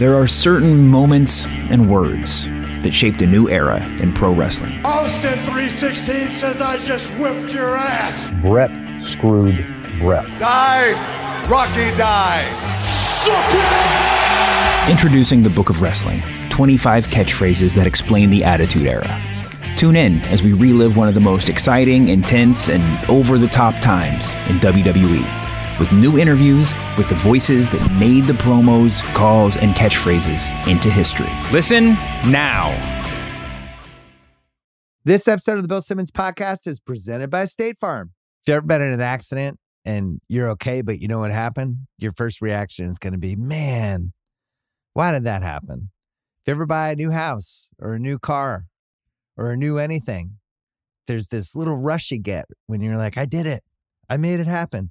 There are certain moments and words that shaped a new era in pro wrestling. Austin 316 says I just whipped your ass. Bret screwed Bret. Die, Rocky, die. Suck it! Introducing the Book of Wrestling 25 catchphrases that explain the Attitude Era. Tune in as we relive one of the most exciting, intense, and over the top times in WWE with new interviews with the voices that made the promos, calls, and catchphrases into history. Listen now. This episode of the Bill Simmons podcast is presented by State Farm. If you've ever been in an accident and you're okay, but you know what happened, your first reaction is going to be, man, why did that happen? If you ever buy a new house or a new car or a new anything, there's this little rush you get when you're like, I did it. I made it happen.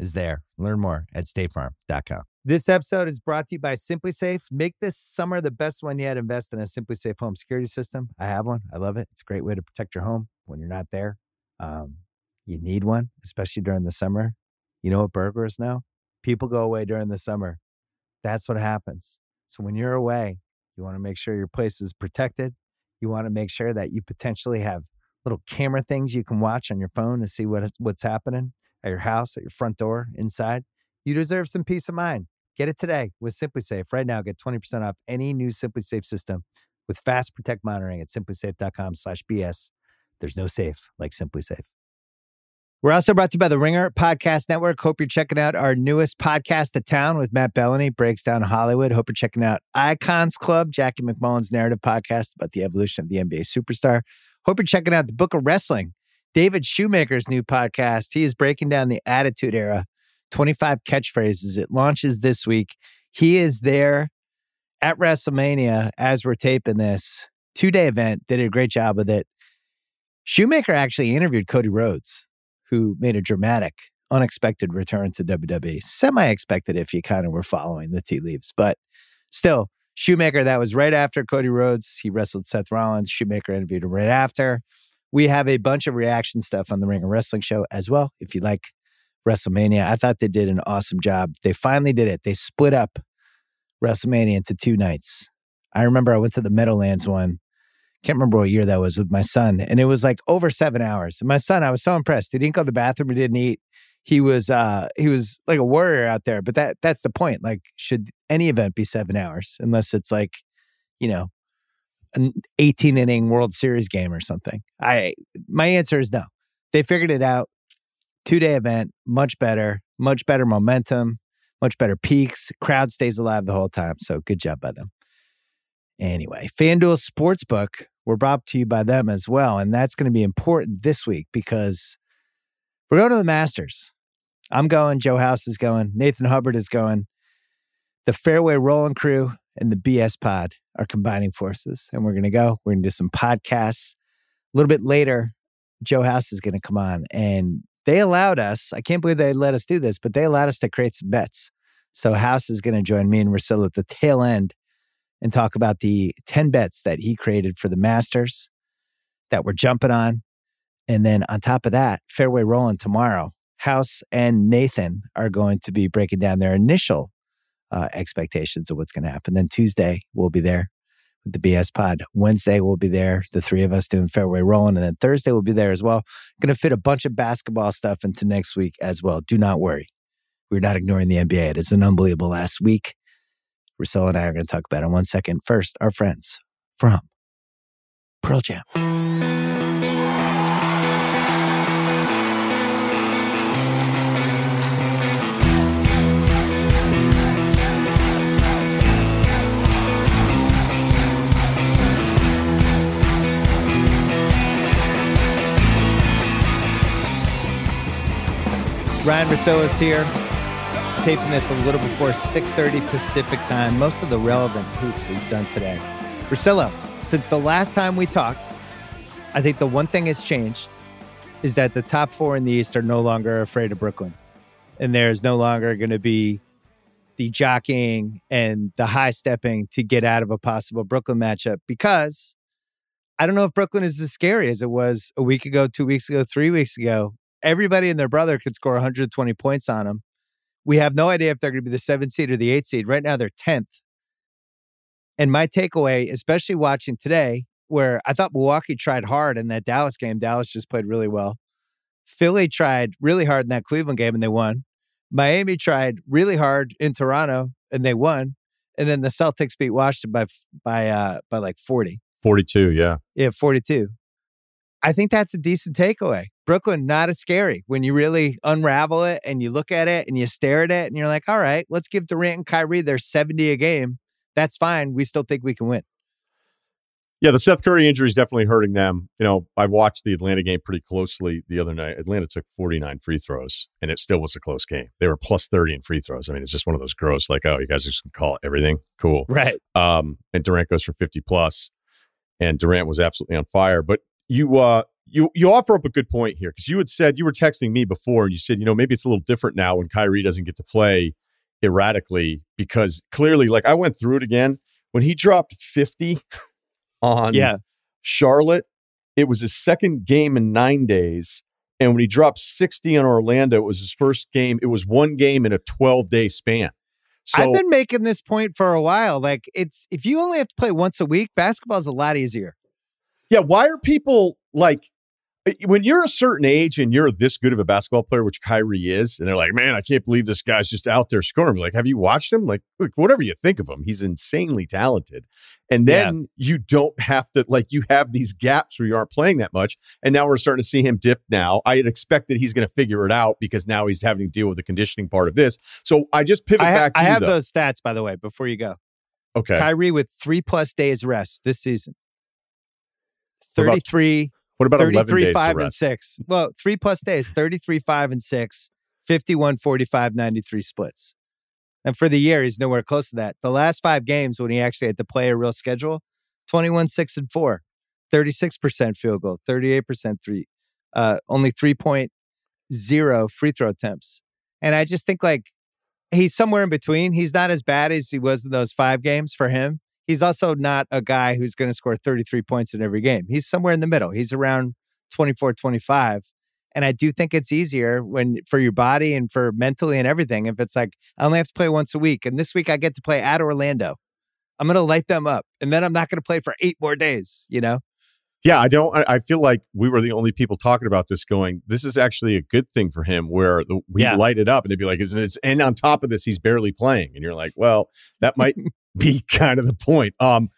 is there. Learn more at statefarm.com. This episode is brought to you by SimpliSafe. Make this summer the best one yet. Invest in a SimpliSafe home security system. I have one. I love it. It's a great way to protect your home when you're not there. Um, you need one, especially during the summer. You know what burglars know? People go away during the summer. That's what happens. So when you're away, you want to make sure your place is protected. You want to make sure that you potentially have little camera things you can watch on your phone to see what, what's happening at your house, at your front door, inside. You deserve some peace of mind. Get it today with SimpliSafe. Right now, get 20% off any new SimpliSafe system with Fast Protect monitoring at simplisafe.com slash BS. There's no safe like SimpliSafe. We're also brought to you by the Ringer Podcast Network. Hope you're checking out our newest podcast, The Town, with Matt Belloni, breaks down Hollywood. Hope you're checking out Icons Club, Jackie MacMullan's narrative podcast about the evolution of the NBA superstar. Hope you're checking out the Book of Wrestling, David Shoemaker's new podcast. He is breaking down the Attitude Era 25 catchphrases. It launches this week. He is there at WrestleMania as we're taping this two day event. They Did a great job with it. Shoemaker actually interviewed Cody Rhodes, who made a dramatic, unexpected return to WWE. Semi expected if you kind of were following the tea leaves, but still, Shoemaker, that was right after Cody Rhodes. He wrestled Seth Rollins. Shoemaker interviewed him right after. We have a bunch of reaction stuff on the Ringer Wrestling show as well. If you like WrestleMania. I thought they did an awesome job. They finally did it. They split up WrestleMania into two nights. I remember I went to the Meadowlands one. Can't remember what year that was with my son, and it was like over seven hours. And my son, I was so impressed. He didn't go to the bathroom. He didn't eat. He was uh he was like a warrior out there. But that that's the point. Like, should any event be seven hours? Unless it's like, you know, an 18 inning World Series game or something. I my answer is no. They figured it out two day event, much better, much better momentum, much better peaks. Crowd stays alive the whole time. So good job by them. Anyway, FanDuel Sportsbook, we're brought to you by them as well. And that's going to be important this week because we're going to the Masters. I'm going, Joe House is going, Nathan Hubbard is going. The Fairway Rolling Crew and the BS Pod are combining forces. And we're going to go. We're going to do some podcasts. A little bit later, Joe House is going to come on and they allowed us, I can't believe they let us do this, but they allowed us to create some bets. So House is going to join me and Russillo at the tail end and talk about the 10 bets that he created for the Masters that we're jumping on. And then on top of that, Fairway Rolling tomorrow, House and Nathan are going to be breaking down their initial uh, expectations of what's going to happen. Then Tuesday, we'll be there with the BS pod. Wednesday, we'll be there, the three of us doing Fairway Rolling. And then Thursday, we'll be there as well. Going to fit a bunch of basketball stuff into next week as well. Do not worry. We're not ignoring the NBA. It is an unbelievable last week. Russillo and I are going to talk about it in one second. First, our friends from Pearl Jam. Ryen Russillo's here, taping this a little before 6.30 Pacific time. Most of the relevant hoops is done today. Russillo, since the last time we talked, I think the one thing has changed is that the top four in the East are no longer afraid of Brooklyn. And there's no longer going to be the jockeying and the high stepping to get out of a possible Brooklyn matchup because I don't know if Brooklyn is as scary as it was a week ago, two weeks ago, three weeks ago. Everybody and their brother could score 120 points on them. We have no idea if they're going to be the seventh seed or the eighth seed. Right now, they're 10th. And my takeaway, especially watching today, where I thought Milwaukee tried hard in that Dallas game, Dallas just played really well. Philly tried really hard in that Cleveland game and they won. Miami tried really hard in Toronto and they won. And then the Celtics beat Washington by by uh by like 40. 42, yeah. Yeah, 42. I think that's a decent takeaway. Brooklyn, not as scary when you really unravel it and you look at it and you stare at it and you're like, all right, let's give Durant and Kyrie their 70 a game. That's fine. We still think we can win. Yeah, the Seth Curry injury is definitely hurting them. You know, I watched the Atlanta game pretty closely the other night. Atlanta took 49 free throws, and it still was a close game. They were plus 30 in free throws. I mean, it's just one of those gross, like, oh, you guys are just to call everything cool. Right. Um, and Durant goes for 50 plus, and Durant was absolutely on fire. But you, uh, you, you offer up a good point here because you had said you were texting me before, and you said, you know, maybe it's a little different now when Kyrie doesn't get to play erratically because clearly, like, I went through it again when he dropped 50 on Yeah. Charlotte. It was his second game in nine days. And when he dropped 60 on Orlando, it was his first game. It was one game in a 12 day span. So, I've been making this point for a while. Like it's if you only have to play once a week, basketball's a lot easier. Yeah, why are people like, eh, when you're a certain age and you're this good of a basketball player, which Kyrie is, and they're like, man, I can't believe this guy's just out there scoring. Like, have you watched him? Like, look, whatever you think of him, he's insanely talented. And then you don't have to, like, you have these gaps where you aren't playing that much. And now we're starting to see him dip now. I had expected he's going to figure it out because now he's having to deal with the conditioning part of this. So I just pivot I, back to I you, have though. those stats by the way before you go. Okay. Kyrie with three plus days rest this season. What about 33, what about 11 33 days 5 to and 6. Well, three plus days, 33 5 and 6, 51 45 93 splits. And for the year, he's nowhere close to that. The last five games when he actually had to play a real schedule, 21 6 and 4, 36% field goal, 38% three, uh, only 3.0 free throw attempts. And I just think like he's somewhere in between. He's not as bad as he was in those five games for him. He's also not a guy who's going to score 33 points in every game. He's somewhere in the middle. He's around 24, 25. And I do think it's easier when for your body and for mentally and everything. If it's like, I only have to play once a week. And this week I get to play at Orlando. I'm going to light them up. And then I'm not going to play for eight more days, you know? Yeah, I don't. I, feel like we were the only people talking about this. Going, this is actually a good thing for him. Where the, we Yeah. light it up, and they'd be like, "Isn't? And on top of this, he's barely playing, and you're like, "Well, that might be kind of the point." Um,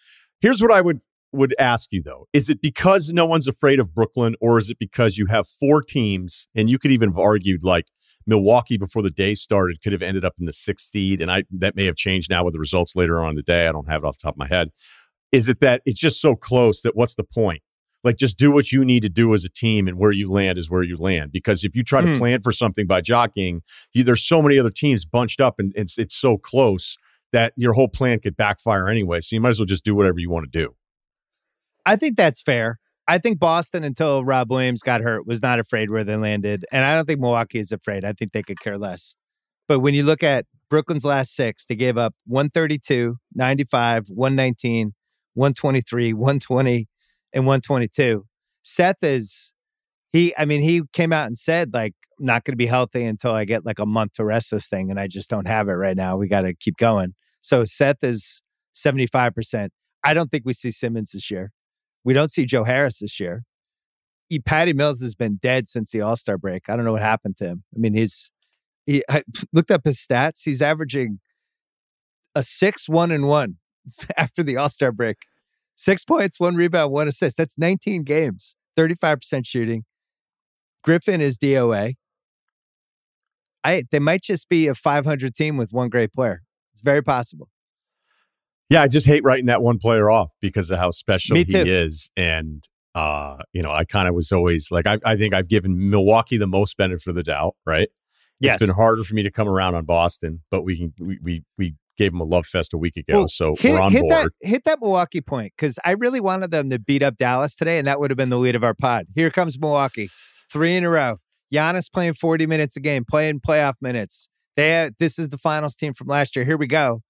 here's what I would would ask you though: Is it because no one's afraid of Brooklyn, or is it because you have four teams, and you could even have argued like Milwaukee before the day started could have ended up in the sixth seed, and I that may have changed now with the results later on in the day. I don't have it off the top of my head. Is it that it's just so close that what's the point? like just do what you need to do as a team and where you land is where you land because if you try to Hmm. plan for something by jockeying you, there's so many other teams bunched up and it's it's so close that your whole plan could backfire anyway so you might as well just do whatever you want to do I think that's fair. I think Boston, until Rob Williams got hurt, was not afraid where they landed. And I don't think Milwaukee is afraid. I think they could care less. But when you look at Brooklyn's last six, they gave up 132, 95, 119, 123, 120, and 122. Seth is, he, I mean, he came out and said, like, not going to be healthy until I get like a month to rest this thing. And I just don't have it right now. We got to keep going. So Seth is 75%. I don't think we see Simmons this year. We don't see Joe Harris this year. E- Patty Mills has been dead since the All Star break. I don't know what happened to him. I mean, he's he I looked up his stats. He's averaging a six, one, and one after the All Star break. Six points, one rebound, one assist. That's 19 games, 35% shooting. Griffin is DOA. I they might just be a 500 team with one great player. It's very possible. yeah i just hate writing that one player off because of how special he is and uh you know i kind of was always like I, I think i've given milwaukee the most benefit of the doubt right Yes. It's been harder for me to come around on Boston, but we can we we, we gave him a love fest a week ago. Well, so hit, we're on hit board. That, hit that Milwaukee point because I really wanted them to beat up Dallas today, and that would have been the lead of our pod. Here comes Milwaukee, three in a row. Giannis playing 40 minutes a game, playing playoff minutes. They this is the finals team from last year. Here we go.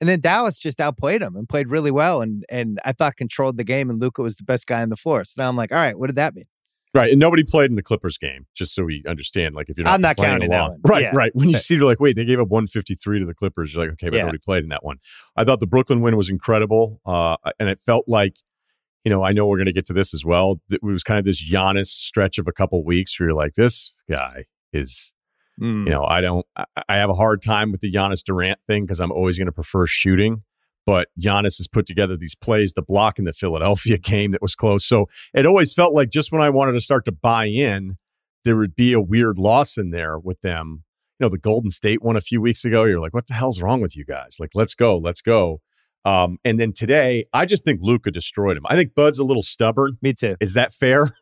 And then Dallas just outplayed them and played really well, and and I thought controlled the game, and Luka was the best guy on the floor. So now I'm like, all right, what did that mean? Right, and nobody played in the Clippers game, just so we understand. Like, if you're not, I'm not counting that along. one. right, Yeah. right. When you see, you're like, wait, they gave up 153 to the Clippers. You're like, okay, but Yeah. nobody played in that one. I thought the Brooklyn win was incredible, uh, and it felt like, you know, I know we're going to get to this as well. It was kind of this Giannis stretch of a couple weeks where you're like, this guy is, Mm. you know, I don't, I, I have a hard time with the Giannis Durant thing because I'm always going to prefer shooting. But Giannis has put together these plays, the block in the Philadelphia game that was close. So it always felt like just when I wanted to start to buy in, there would be a weird loss in there with them. You know, the Golden State one a few weeks ago. You're like, what the hell's wrong with you guys? Like, let's go, let's go. Um, and then today, I just think Luka destroyed him. I think Bud's a little stubborn. Me too. Is that fair?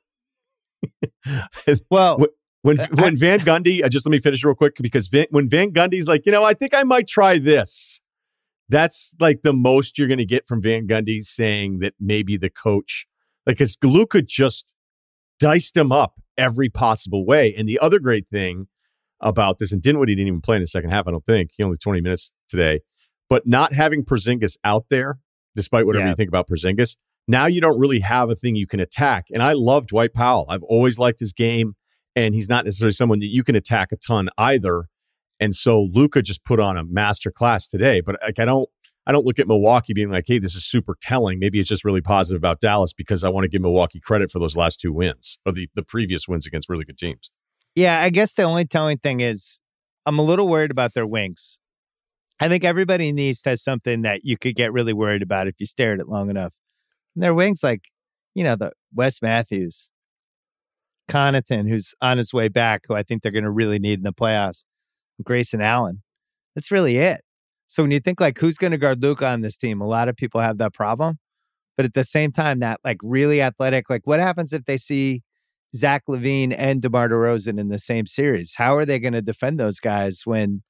Well, When Uh, when Van Gundy, uh, just let me finish real quick because Van, when Van Gundy's like, you know, I think I might try this. That's like the most you're going to get from Van Gundy saying that maybe the coach, like, because Luka just diced him up every possible way. And the other great thing about this, and Dinwiddie didn't even play in the second half, I don't think. He only 20 minutes today. But not having Porzingis out there, despite whatever Yeah. you think about Porzingis, now you don't really have a thing you can attack. And I love Dwight Powell. I've always liked his game, and he's not necessarily someone that you can attack a ton either. And so Luka just put on a master class today. But like I don't I don't look at Milwaukee being like, hey, this is super telling. Maybe it's just really positive about Dallas because I want to give Milwaukee credit for those last two wins or the, the previous wins against really good teams. Yeah, I guess the only telling thing is I'm a little worried about their wings. I think everybody in the East has something that you could get really worried about if you stare at it long enough. And their wings, like, you know, the Wes Matthews, Connaughton, who's on his way back, who I think they're going to really need in the playoffs, Grayson Allen. That's really it. So when you think like who's going to guard Luka on this team, a lot of people have that problem. But at the same time, that like really athletic, like what happens if they see Zach LaVine and DeMar DeRozan in the same series? How are they going to defend those guys when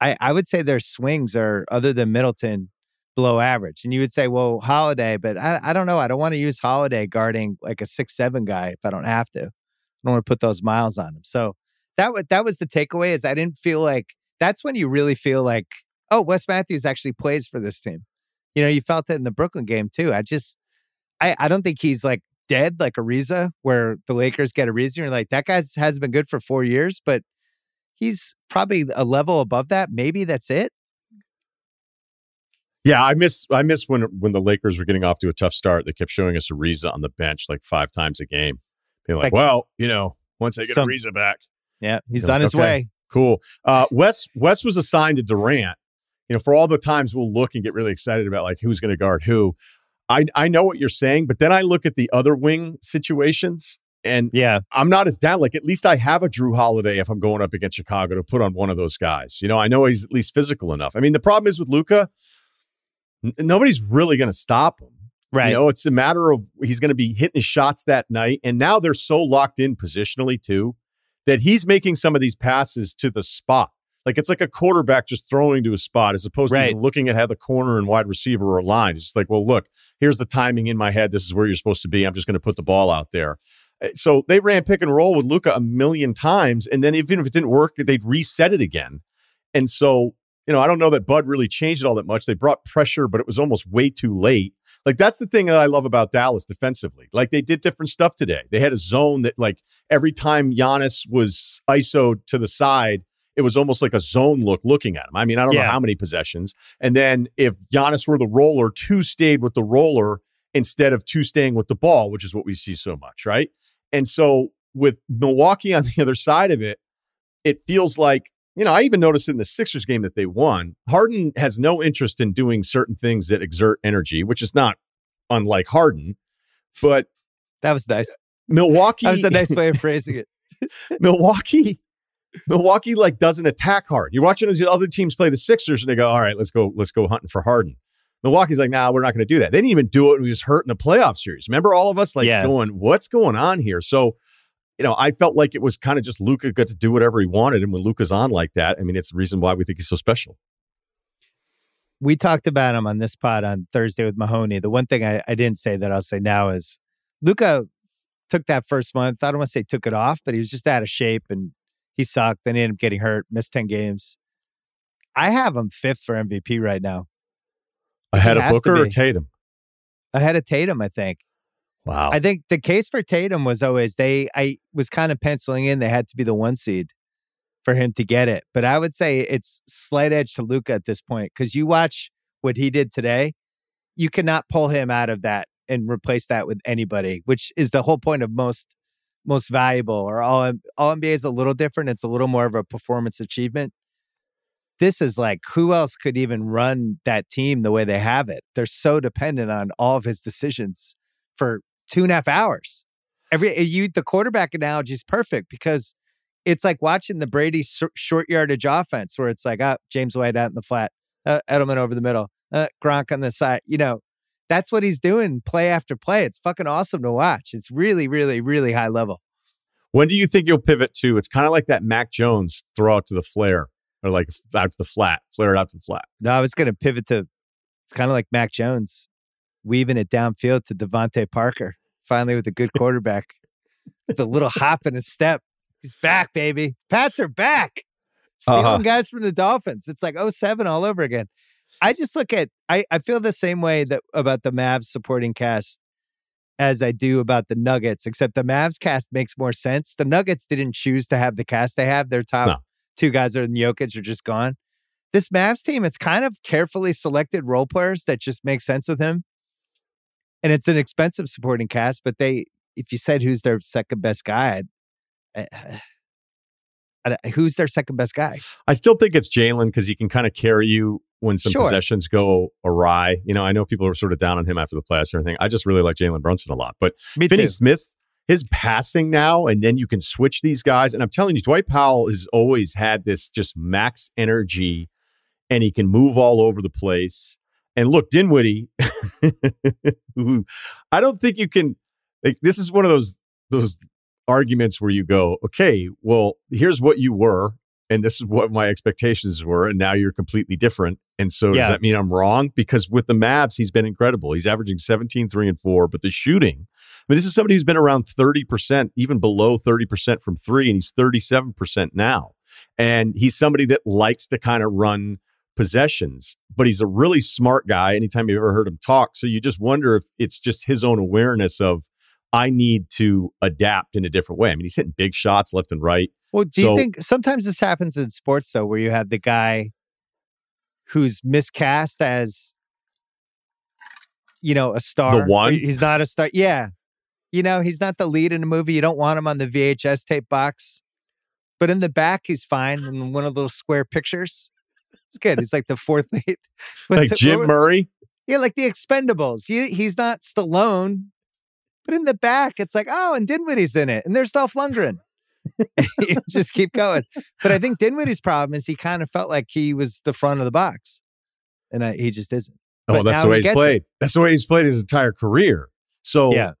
I, I would say their swings are, other than Middleton, below average? And you would say, well, Holiday, but I, I don't know. I don't want to use Holiday guarding like a six, seven guy if I don't have to. I don't want to put those miles on him. So that, that was the takeaway is I didn't feel like that's when you really feel like, oh, Wes Matthews actually plays for this team. You know, you felt it in the Brooklyn game too. I just, I, I don't think he's like dead like Ariza, where the Lakers get Ariza. And you're like, that guy's hasn't been good for four years, but he's probably a level above that. Maybe that's it. Yeah, I miss I miss when when the Lakers were getting off to a tough start. They kept showing us Ariza on the bench like five times a game. Being like, Like- well, you know, once I get Some- Ariza back, Yeah, he's on his okay. way. Cool. Uh, Wes Wes was assigned to Durant. You know, for all the times we'll look and get really excited about like who's going to guard who. I I know what you're saying, but then I look at the other wing situations, and Yeah, I'm not as down. Like at least I have a Jrue Holiday if I'm going up against Chicago to put on one of those guys. You know, I know he's at least physical enough. I mean, the problem is with Luka, nobody's really going to stop him. right. You know, it's a matter of he's going to be hitting his shots that night. And now they're so locked in positionally, too, that he's making some of these passes to the spot. Like it's like a quarterback just throwing to a spot as opposed to Right. even looking at how the corner and wide receiver are aligned. It's like, well, look, here's the timing in my head. This is where you're supposed to be. I'm just going to put the ball out there. Uh, So they ran pick and roll with Luka a million times. And then even if it didn't work, they'd reset it again. And so, you know, I don't know that Bud really changed it all that much. They brought pressure, but it was almost way too late. Like that's the thing that I love about Dallas defensively. Like they did different stuff today. They had a zone that like every time Giannis was ISO'd to the side, it was almost like a zone look looking at him. I mean, I don't know how many possessions. And then if Giannis were the roller, two stayed with the roller instead of two staying with the ball, which is what we see so much, right? And so with Milwaukee on the other side of it, it feels like, you know, I even noticed in the Sixers game that they won, Harden has no interest in doing certain things that exert energy, which is not unlike Harden. But that was nice. Milwaukee That was a nice way of phrasing it. Milwaukee, Milwaukee like doesn't attack hard. You're watching those other teams play the Sixers and they go, all right, let's go, let's go hunting for Harden. Milwaukee's like, nah, we're not going to do that. They didn't even do it when he was hurt in the playoff series. Remember all of us like Yeah. going, what's going on here? So, you know, I felt like it was kind of just Luka got to do whatever he wanted. And when Luka's on like that, I mean, it's the reason why we think he's so special. we talked about him on this pod on Thursday with Mahoney. The one thing I, I didn't say that I'll say now is Luka took that first month. I don't want to say took it off, but he was just out of shape and he sucked. Then he ended up getting hurt, missed 10 games. I have him fifth for MVP right now. Ahead He of Booker or. Tatum? Ahead of Tatum, I think. Wow. I think the case for Tatum was always they I was kind of penciling in they had to be the one seed for him to get it. But I would say it's slight edge to Luka at this point because you watch what he did today, you cannot pull him out of that and replace that with anybody, which is the whole point of most most valuable or all all NBA is a little different. It's a little more of a performance achievement. This is like who else could even run that team the way they have it? They're so dependent on all of his decisions for two and a half hours. Every you the quarterback analogy is perfect because it's like watching the Brady short yardage offense where it's like, oh, James White out in the flat, uh, Edelman over the middle, uh, Gronk on the side. You know, that's what he's doing play after play. It's fucking awesome to watch. It's really, really, really high level. when do you think you'll pivot to? It's kind of like that Mac Jones throw out to the flare or like out to the flat, flare it out to the flat. No, I was going to pivot to. It's kind of like Mac Jones weaving it downfield to DeVante Parker. Finally, with a good quarterback, with a little hop in his step. He's back, baby. Pats are back. Stealing Uh-huh. guys from the Dolphins. It's like 07 all over again. I just look at. I I feel the same way that about the Mavs supporting cast as I do about the Nuggets, except the Mavs cast makes more sense. The Nuggets didn't choose to have the cast they have. Their top No. Two guys are in Jokic are just gone. This Mavs team, it's kind of carefully selected role players that just make sense with him. And it's an expensive supporting cast, but they, if you said who's their second best guy, eh, I'd- I- I- who's their second best guy? I still think it's Jalen because he can kind of carry you when some Sure. possessions go awry. You know, I know people are sort of down on him after the playoffs and everything. I just really like Jalen Brunson a lot. But Me Finney. Smith, his passing now, and then you can switch these guys. And I'm telling you, Dwight Powell has always had this just max energy and he can move all over the place. And look, Dinwiddie, who I don't think you can like this is one of those those arguments where you go, okay, well, here's what you were, and this is what my expectations were, and now you're completely different. And so does that mean I'm wrong? Because with the Mavs, he's been incredible. He's averaging 17, 3, and 4, but the shooting, I mean, this is somebody who's been around 30%, even below 30% from three, and he's 37% now. And he's somebody that likes to kind of run possessions, but he's a really smart guy anytime you've ever heard him talk. So you just wonder if it's just his own awareness of, I need to adapt in a different way. I mean, he's hitting big shots left and right. Well, do So- you think sometimes this happens in sports though, where you have the guy who's miscast as, you know, a star? The one? He's not a star. Yeah. You know, he's not the lead in a movie. You don't want him on the VHS tape box. But in the back, he's fine in one of those square pictures. It's good. He's like the fourth lead. Like Jim Murray. yeah, like the Expendables. He, he's not Stallone, but in the back, it's like, oh, and Dinwiddie's in it, and there's Dolph Lundgren. you just keep going. But I think Dinwiddie's problem is he kind of felt like he was the front of the box, and I, he just isn't. Oh, But that's the he way he's gets it. played. That's the way he's played his entire career. So Yeah.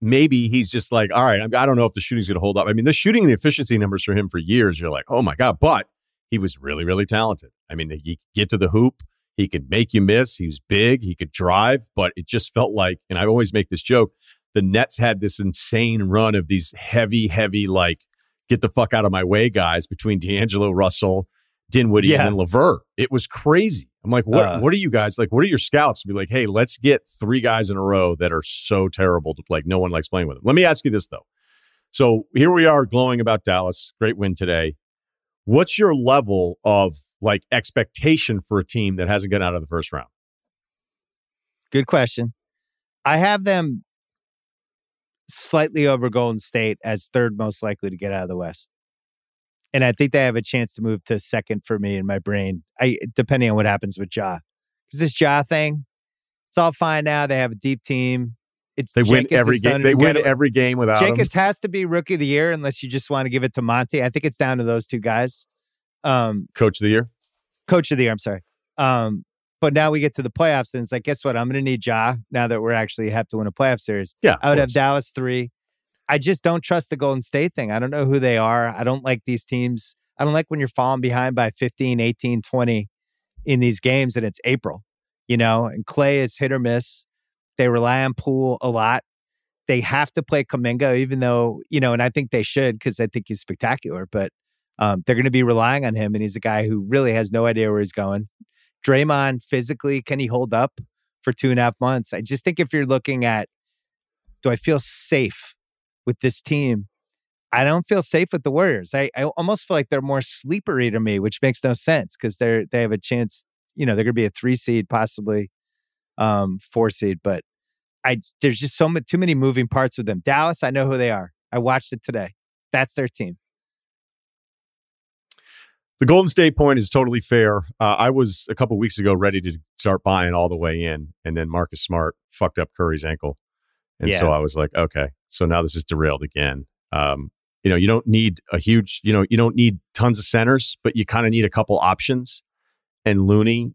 maybe he's just like, all right, I I don't know if the shooting's going to hold up. I mean, the shooting and the efficiency numbers for him for years, you're like, oh my God. But he was really, really talented. I mean, he could get to the hoop. He could make you miss. He was big. He could drive, but it just felt like, and I always make this joke, the Nets had this insane run of these heavy, heavy, like, get the fuck out of my way guys between D'Angelo Russell, Dinwiddie, Yeah. and LeVert. It was crazy. I'm like, what? Uh. what are you guys like? What are your scouts be like? Hey, let's get three guys in a row that are so terrible to like. No one likes playing with them. Let me ask you this though. So here we are glowing about Dallas. Great win today. What's your level of like expectation for a team that hasn't gotten out of the first round? Good question. I have them slightly over Golden State as third most likely to get out of the West. And I think they have a chance to move to second for me in my brain. I depending on what happens with Ja. Because this Ja thing, it's all fine now. They have a deep team. It's They win every game. They win every game without him. Jenkins has to be rookie of the year unless you just want to give it to Monty. I think it's down to those two guys. Um, Coach of the year. coach of the year. I'm sorry. Um, but now we get to the playoffs, and it's like, guess what? I'm going to need Ja now that we're actually have to win a playoff series. Yeah, I would have. Dallas three. I just don't trust the Golden State thing. I don't know who they are. I don't like these teams. I don't like when you're falling behind by 15, 18, 20, in these games and it's April, you know, and Clay is hit or miss. They rely on Poole a lot. They have to play Kuminga, even though, you know, and I think they should because I think he's spectacular, but um, they're going to be relying on him. And he's a guy who really has no idea where he's going. Draymond physically, can he hold up for two and a half months? I just think if you're looking at, do I feel safe with this team? I don't feel safe with the Warriors. I, I almost feel like they're more sleepery to me, which makes no sense because they're they have a chance. You know, they're going to be a three seed, possibly um, four seed. But I there's just so many too many moving parts with them. Dallas, I know who they are. I watched it today. That's their team. The Golden State point is totally fair. Uh, I was a couple weeks ago ready to start buying all the way in, and then Marcus Smart fucked up Curry's ankle, and Yeah. so I was like, okay, so now this is derailed again. Um, you know, you don't need a huge, you know, you don't need tons of centers, but you kind of need a couple options. And Looney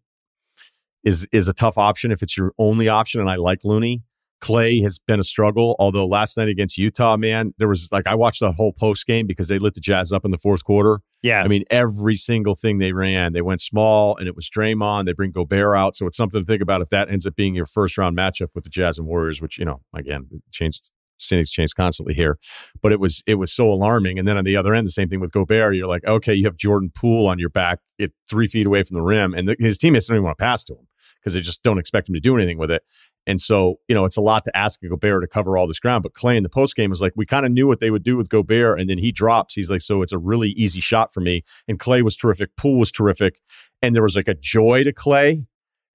is is a tough option if it's your only option, and I like Looney. Clay has been a struggle, although last night against Utah, man, there was like I watched the whole post game because they lit the Jazz up in the fourth quarter. Yeah. I mean, every single thing they ran, they went small, and it was Draymond. They bring Gobert out, so it's something to think about if that ends up being your first round matchup with the Jazz and Warriors. Which you know, again, changed standings change constantly here, but it was it was so alarming. And then on the other end, the same thing with Gobert. You're like, okay, you have Jordan Poole on your back, it three feet away from the rim, and the, his teammates don't even want to pass to him because they just don't expect him to do anything with it. And so, you know, it's a lot to ask a Gobert to cover all this ground. But Clay in the post game was like, we kind of knew what they would do with Gobert, and then he drops. He's like, so it's a really easy shot for me. And Clay was terrific. Poole was terrific, and there was like a joy to Clay.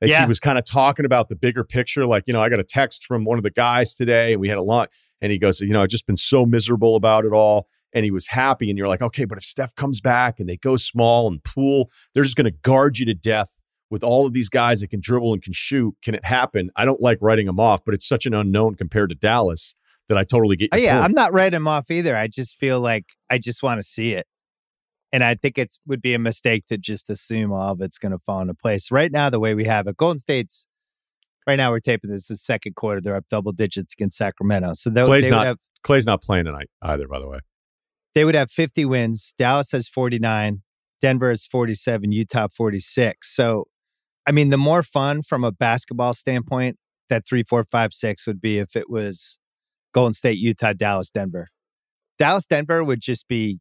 Like Yeah. he was kind of talking about the bigger picture. Like, you know, I got a text from one of the guys today, and we had a lunch, and he goes, you know, I've just been so miserable about it all. And he was happy, and you're like, okay, but if Steph comes back and they go small and Poole, they're just going to guard you to death with all of these guys that can dribble and can shoot. Can it happen? I don't like writing them off, but it's such an unknown compared to Dallas that I totally get. Oh, yeah, point. I'm not writing them off either. I just feel like I just want to see it. And I think it's would be a mistake to just assume all of it's going to fall into place. Right now, the way we have it, Golden State's right now we're taping this the second quarter. They're up double digits against Sacramento. So they, Clay's they would not- have Clay's not playing tonight either, by the way. they would have 50 wins. Dallas has 49, Denver has 47, Utah 46. So, I mean, the more fun from a basketball standpoint that three, four, five, six would be if it was Golden State, Utah, Dallas, Denver. Dallas, Denver would just be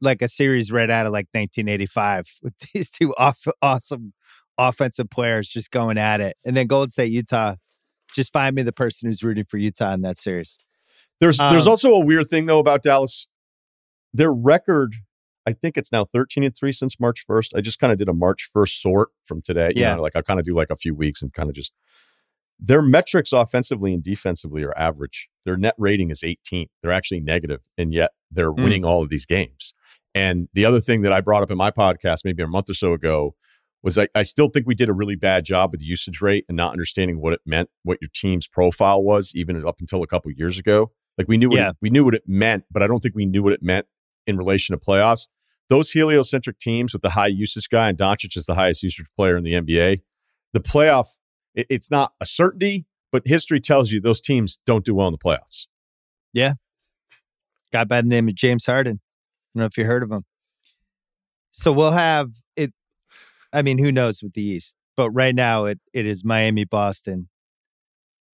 like a series right out of like 1985 with these two off, awesome offensive players just going at it. And then Golden State, Utah, just find me the person who's rooting for Utah in that series. There's there's Um, also a weird thing though about Dallas. Their record, I think it's now 13 and 3 since March 1st. I just kind of did a March 1st sort from today. You Yeah. know, like I kind of do like a few weeks and kind of just their metrics offensively and defensively are average. Their net rating is 18. They're actually negative, and yet they're Mm. winning all of these games. And the other thing that I brought up in my podcast maybe a month or so ago was I, I still think we did a really bad job with the usage rate and not understanding what it meant, what your team's profile was, even up until a couple years ago. Like we knew Yeah. it, we knew what it meant, but I don't think we knew what it meant in relation to playoffs. Those heliocentric teams with the high usage guy and Doncic is the highest usage player in the NBA. The playoff, it- it's not a certainty, but history tells you those teams don't do well in the playoffs. Yeah. Guy by the name of James Harden. I don't know if you heard of him. So we'll have it. I mean, who knows with the East? But right now, it it is Miami, Boston,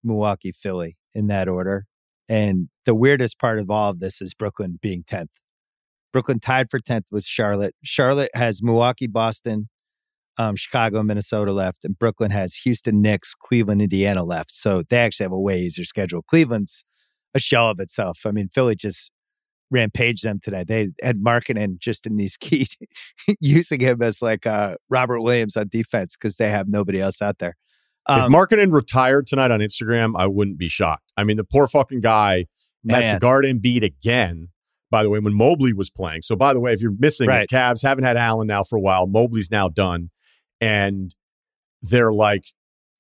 Milwaukee, Philly in that order. And the weirdest part of all of this is Brooklyn being tenth. Brooklyn tied for tenth with Charlotte. Charlotte has Milwaukee, Boston, um, Chicago, Minnesota left, and Brooklyn has Houston, Knicks, Cleveland, Indiana left. So they actually have a way easier schedule. Cleveland's a shell of itself. I mean, Philly just rampaged them today. They had Markkanen just in these key, using him as like uh, Robert Williams on defense because they have nobody else out there. if Um, Markkanen retired tonight on Instagram, I wouldn't be shocked. I mean, the poor fucking guy has to man, guard Embiid again. By the way, when Mobley was playing. So, by the way, if you're missing Right. it, Cavs haven't had Allen now for a while. Mobley's now done, and they're like,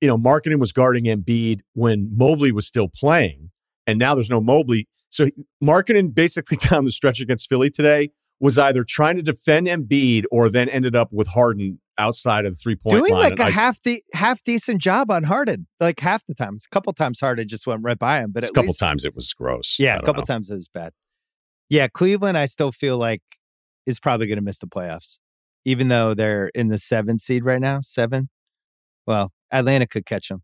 you know, Markkanen was guarding Embiid when Mobley was still playing, and now there's no Mobley. So, Markkanen basically down the stretch against Philly today was either trying to defend Embiid or then ended up with Harden outside of the three point line. doing line. like a I- half de- half decent job on Harden, like half the times. A couple times Harden just went right by him, but a couple least, times it was gross. yeah, a couple know. times it was bad. Yeah, Cleveland, I still feel like is probably going to miss the playoffs. even though they're in the seventh seed right now. Seven. Well, Atlanta could catch them.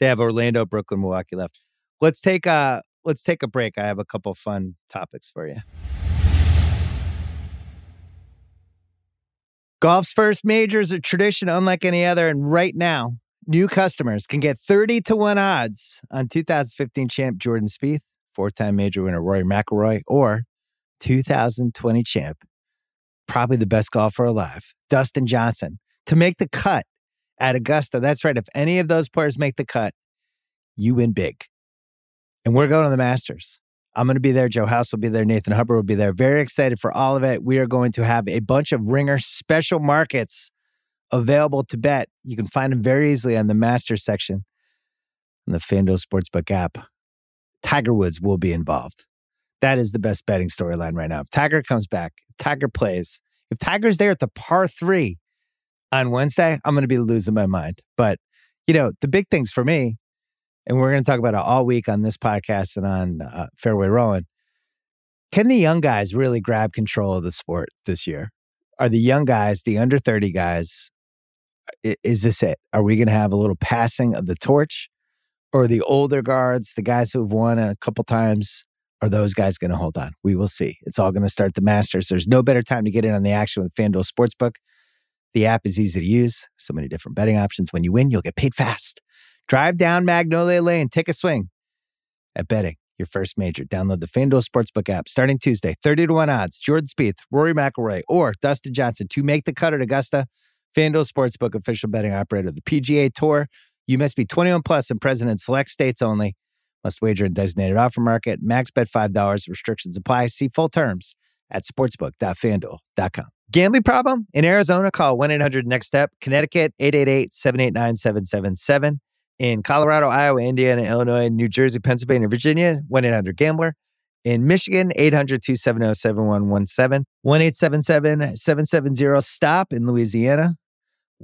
They have Orlando, Brooklyn, Milwaukee left. Let's take a let's take a break. I have a couple fun topics for you. Golf's first major is a tradition unlike any other, and right now, new customers can get 30 to 1 odds on 2015 champ Jordan Spieth, four-time major winner Rory McIlroy, or 2020 champ, probably the best golfer alive, Dustin Johnson, to make the cut at Augusta. That's right. If any of those players make the cut, you win big. And we're going to the Masters. I'm going to be there. Joe House will be there. Nathan Hubbard will be there. Very excited for all of it. We are going to have a bunch of ringer special markets available to bet. You can find them very easily on the Masters section on the FanDuel Sportsbook app. Tiger Woods will be involved. That is the best betting storyline right now. If Tiger comes back, Tiger plays, if Tiger's there at the par three on Wednesday, I'm going to be losing my mind. But, you know, the big things for me, and we're going to talk about it all week on this podcast and on uh, Fairway Rolling. Can the young guys really grab control of the sport this year? Are the young guys, the under 30 guys, is this it? Are we going to have a little passing of the torch? Or the older guards, the guys who've won a couple times, are those guys going to hold on? We will see. It's all going to start the Masters. There's no better time to get in on the action with FanDuel Sportsbook. The app is easy to use, so many different betting options. When you win, you'll get paid fast. Drive down Magnolia Lane, take a swing at betting your first major. Download the FanDuel Sportsbook app starting Tuesday. 30 to 1 odds. Jordan Spieth, Rory McIlroy, or Dustin Johnson to make the cut at Augusta. FanDuel Sportsbook official betting operator of the PGA Tour. You must be 21 plus and present in select states only. Must wager in designated offer market. Max bet $5. Restrictions apply. See full terms at sportsbook.fanduel.com. Gambling problem? In Arizona, call 1 800 NEXT STEP. Connecticut, 888 789 7777. In Colorado, Iowa, Indiana, Illinois, New Jersey, Pennsylvania, Virginia, 1 800 Gambler. In Michigan, 800 270 7117. 1 877 770 STOP. In Louisiana,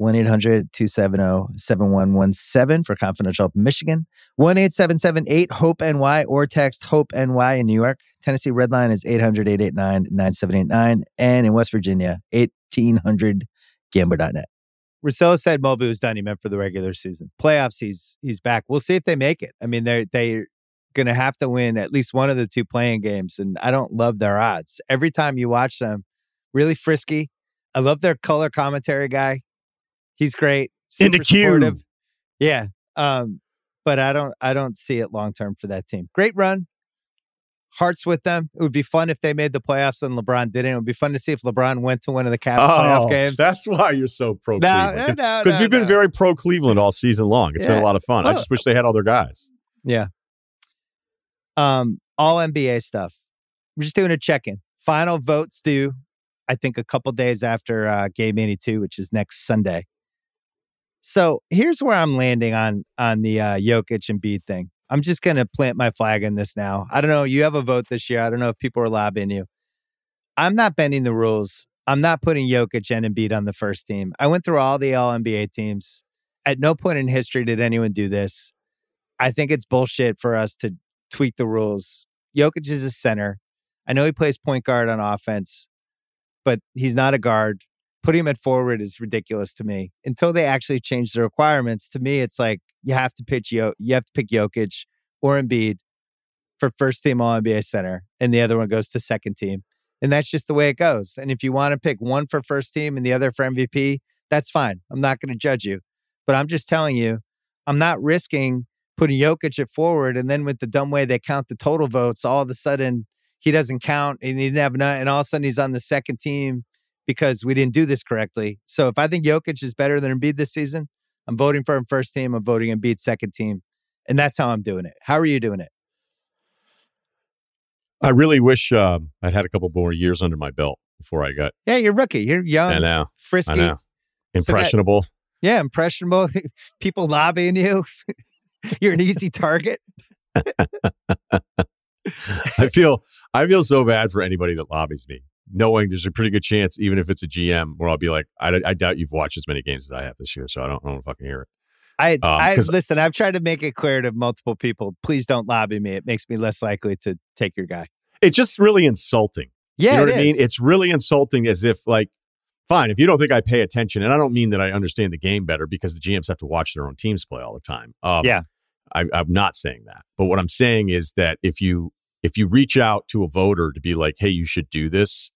1 800 270 7117 for confidential help Michigan. 1 877 8 HOPE NY or text HOPE NY in New York. Tennessee Red Line is 800 889 9789. And in West Virginia, 1800 gambler.net. Russillo said Mobu is done. He meant for the regular season. Playoffs, he's he's back. We'll see if they make it. I mean, they're they're gonna have to win at least one of the two playing games, and I don't love their odds. Every time you watch them, really frisky. I love their color commentary guy. He's great. In the super queue. supportive. Yeah. Um, but I don't I don't see it long term for that team. Great run. Hearts with them. It would be fun if they made the playoffs and LeBron didn't. It would be fun to see if LeBron went to one of the Cavs playoff games. Oh, That's why you're so pro No, Cleveland. no, no, Because no, we've been very pro Cleveland all season long. It's been a lot of fun. I just wish they had all their guys. Yeah. Um, all NBA stuff. We're just doing a check-in. Final votes due, I think, a couple days after uh, Game 82, which is next Sunday. So here's where I'm landing on on the uh, Jokic and Embiid thing. I'm just to plant my flag in this now. I don't know. You have a vote this year. I don't know if people are lobbying you. I'm not bending the rules. I'm not putting Jokic and Embiid on the first team. I went through all the All NBA teams. At no point in history did anyone do this. I think it's bullshit for us to tweak the rules. Jokic is a center. I know he plays point guard on offense, but he's not a guard. Putting him at forward is ridiculous to me. Until they actually change the requirements, to me, it's like you have to pitch Yo- you have to pick Jokic or Embiid for first team All NBA center, and the other one goes to second team. And that's just the way it goes. And if you want to pick one for first team and the other for MVP, that's fine. I'm not going to judge you. But I'm just telling you, I'm not risking putting Jokic at forward, and then with the dumb way they count the total votes, all of a sudden he doesn't count, and he didn't have enough, and all of a sudden he's on the second team because we didn't do this correctly. So if I think Jokic is better than Embiid this season, I'm voting for him first team. I'm voting Embiid second team, and that's how I'm doing it. How are you doing it? I really wish um, I'd had a couple more years under my belt before I got. Yeah, you're rookie. You're young, I know. Frisky. I know. Impressionable. Yeah, impressionable. People lobbying you. you're an easy target. I feel I feel so bad for anybody that lobbies me, knowing there's a pretty good chance, even if it's a GM, where I'll be like, I, I doubt you've watched as many games as I have this year, so I don't, I don't fucking hear it. I, Um, I listen. I've tried to make it clear to multiple people. Please don't lobby me. It makes me less likely to take your guy. It's just really insulting. Yeah, you know what I mean? It's really insulting as if like fine. If you don't think I pay attention, and I don't mean that I understand the game better because the GMs have to watch their own teams play all the time. Um, Yeah. I, I'm not saying that. But what I'm saying is that if you if you reach out to a voter to be like, hey, you should do this,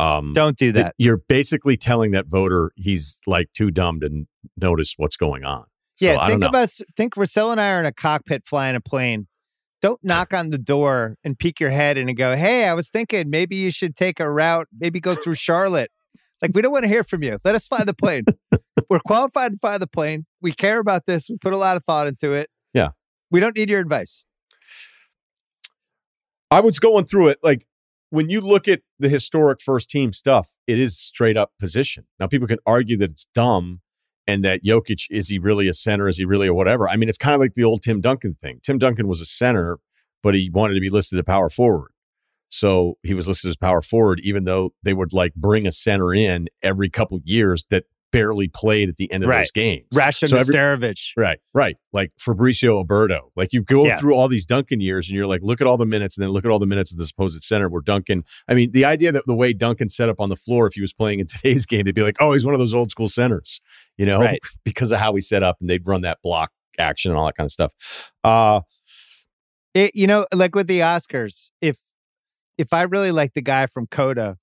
um, Don't do that you're basically telling that voter he's like too dumb to n- notice what's going on. So yeah, I don't think of us. Think Russillo and I are in a cockpit flying a plane. Don't knock on the door and peek your head in and go, "Hey, I was thinking maybe you should take a route, maybe go through Charlotte." Like we don't want to hear from you. Let us fly the plane. We're qualified to fly the plane. We care about this. We put a lot of thought into it. Yeah. We don't need your advice. I was going through it like when you look at the historic first team stuff, it is straight up position. Now people can argue that it's dumb and that Jokic is he really a center? Is he really a whatever? I mean, it's kind of like the old Tim Duncan thing. Tim Duncan was a center, but he wanted to be listed as power forward. So he was listed as power forward, even though they would like bring a center in every couple years that barely played at the end of Right. those games. Rasho So Right, right. Like Fabricio Oberto. Like you go Yeah. through all these Duncan years and you're like, look at all the minutes and then look at all the minutes of the supposed center where Duncan. I mean, the idea that the way Duncan set up on the floor, if he was playing in today's game, they'd be like, oh, he's one of those old school centers, you know, Right. because of how he set up and they'd run that block action and all that kind of stuff. Uh, It, you know, like with the Oscars, if if I really like the guy from Coda,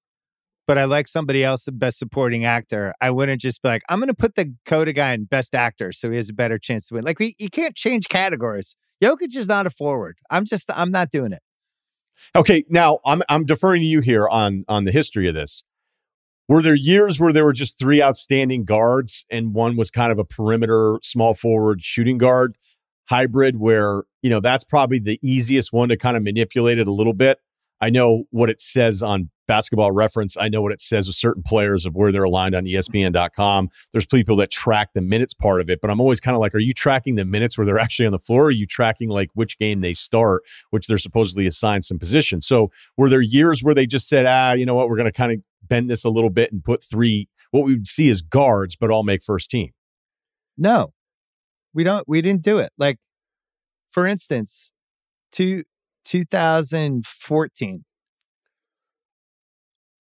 but I like somebody else the best supporting actor, I wouldn't just be like, I'm going to put the Coda guy in best actor so he has a better chance to win. Like we, you can't change categories. Jokic is not a forward. I'm just, I'm not doing it. Okay, now I'm I'm deferring to you here on on the history of this. Were there years where there were just three outstanding guards and one was kind of a perimeter small forward shooting guard hybrid where, you know, that's probably the easiest one to kind of manipulate it a little bit. I know what it says on basketball reference. I know what it says with certain players of where they're aligned on ESPN.com. There's people that track the minutes part of it, but I'm always kind of like, are you tracking the minutes where they're actually on the floor? Or are you tracking like which game they start, which they're supposedly assigned some position? So were there years where they just said, ah, you know what, we're going to kind of bend this a little bit and put three, what we would see as guards, but all make first team? No, we don't, we didn't do it. Like, for instance, two, 2014,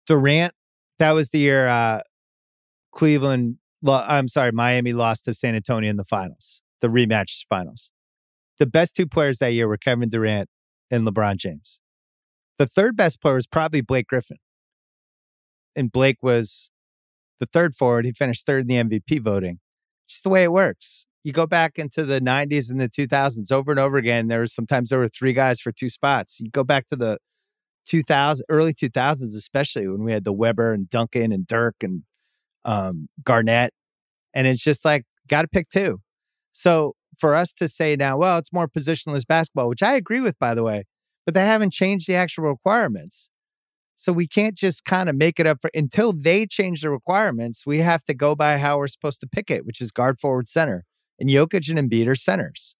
Durant, that was the year uh, Cleveland, lo- I'm sorry, Miami lost to San Antonio in the finals, the rematch finals. The best two players that year were Kevin Durant and LeBron James. The third best player was probably Blake Griffin. And Blake was the third forward. He finished third in the MVP voting. Just the way it works. You go back into the 90s and the 2000s over and over again. There was sometimes there were three guys for two spots. You go back to the 2000 early 2000s, especially when we had the Webber and Duncan and Dirk and um, Garnett, and it's just like got to pick two. So for us to say now, well, it's more positionless basketball, which I agree with, by the way, but they haven't changed the actual requirements. So we can't just kind of make it up for until they change the requirements. We have to go by how we're supposed to pick it, which is guard, forward, center. And Jokic and Embiid are centers.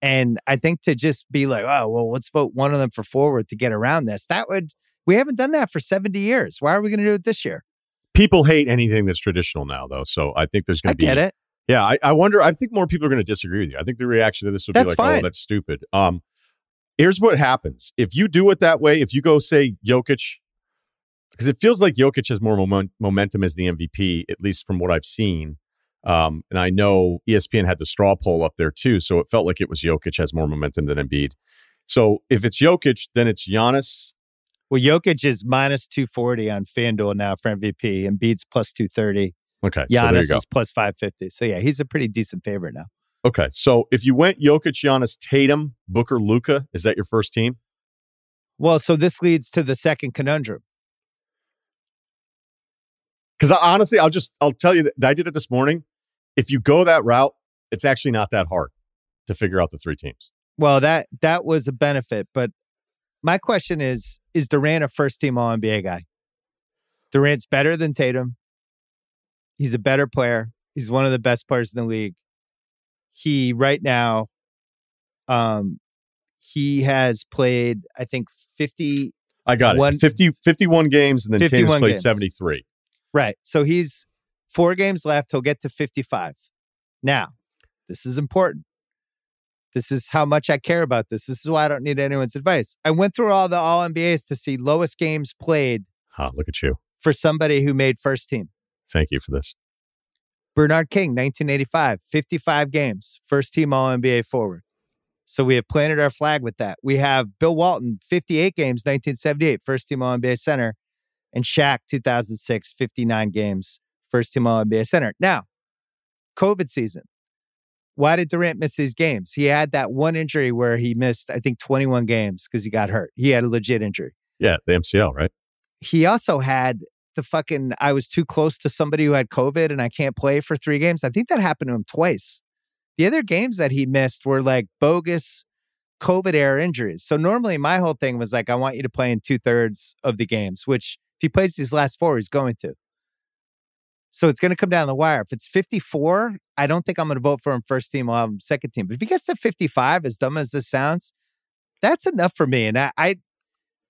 And I think to just be like, oh, well, let's vote one of them for forward to get around this. That would we haven't done that for 70 years. Why are we going to do it this year? People hate anything that's traditional now, though. So I think there's going to be I get it. Yeah, I, I wonder. I think more people are going to disagree with you. I think the reaction to this would That's be like, fine. "Oh, that's stupid." Um, here's what happens if you do it that way. If you go say Jokic, because it feels like Jokic has more moment, momentum as the MVP, at least from what I've seen. Um, and I know ESPN had the straw poll up there too, so it felt like it was Jokic has more momentum than Embiid. So if it's Jokic, then it's Giannis. Well, Jokic is minus 240 on FanDuel now for MVP, and Embiid's plus 230. Okay, so Giannis go. is plus 550. So yeah, he's a pretty decent favorite now. Okay, so if you went Jokic, Giannis, Tatum, Booker, Luka, is that your first team? Well, so this leads to the second conundrum. Because honestly, I'll just I'll tell you that I did it this morning. If you go that route, it's actually not that hard to figure out the three teams. Well, that that was a benefit, but my question is: Is Durant a first team All NBA guy? Durant's better than Tatum. He's a better player. He's one of the best players in the league. He right now, um, he has played I think fifty. I got One- it. 50, 51 games, and then Tatum's played games. 73. Right, so he's four games left. He'll get to fifty-five. Now, this is important. This is how much I care about this. This is why I don't need anyone's advice. I went through all the All NBAs to see lowest games played Ah, look at you. for somebody who made first team. Thank you for this. Bernard King, 1985, 55 games, first team All NBA forward. So we have planted our flag with that. We have Bill Walton, 58 games, 1978, first team All NBA center. And Shaq, 2006, 59 games, first team All NBA center. Now, COVID season. Why did Durant miss these games? He had that one injury where he missed, I think, 21 games because he got hurt. He had a legit injury. Yeah, the MCL, right? He also had the fucking, I was too close to somebody who had COVID and I can't play for three games. I think that happened to him twice. The other games that he missed were like bogus COVID era injuries. So normally my whole thing was like, I want you to play in two thirds of the games, which if he plays these last four, he's going to. So it's going to come down the wire. If it's 54, I don't think I'm going to vote for him first team. I'll have him second team. But if he gets to 55, as dumb as this sounds, that's enough for me. And I, I,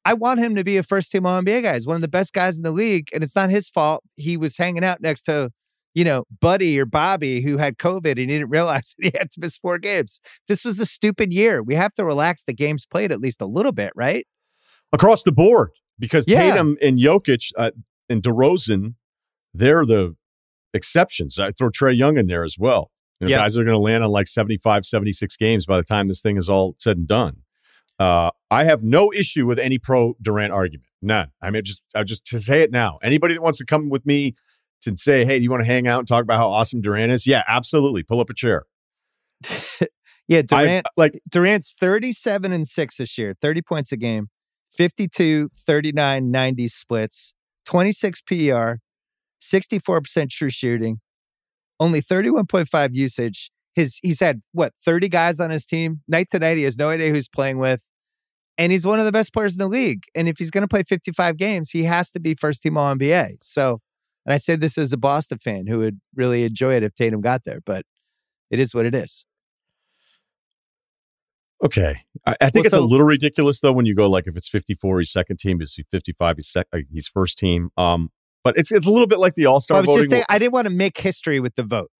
I want him to be a first team All NBA guy. He's one of the best guys in the league, and it's not his fault. He was hanging out next to, you know, Buddy or Bobby who had COVID and he didn't realize that he had to miss four games. This was a stupid year. We have to relax the games played at least a little bit, right? Across the board, because Yeah. Tatum and Jokic uh, and DeRozan, they're the exceptions. I throw Trae Young in there as well. You know, Yeah. Guys are going to land on like 75, 76 games by the time this thing is all said and done. Uh, I have no issue with any pro Durant argument. None. I mean, just I just to say it now. Anybody that wants to come with me to say, "Hey, do you want to hang out and talk about how awesome Durant is?" Yeah, absolutely. Pull up a chair. Yeah, I- Durant. like Durant's 37 and 6 this year, 30 points a game, 52, 39, 90 splits, 26 PER, 64% true shooting, only 31.5 usage. His he's had what 30 guys on his team. Night to night, he has no idea who's playing with. And he's one of the best players in the league. And if he's going to play 55 games, he has to be first team All NBA. So, and I say this as a Boston fan who would really enjoy it if Tatum got there, but it is what it is. Okay, I, I think Well, it's so- a little ridiculous though when you go like if it's fifty four, he's second team. If he's fifty five, he's sec- uh, he's first team. Um, but it's it's a little bit like the All Star I was just saying, I didn't want to make history with the vote.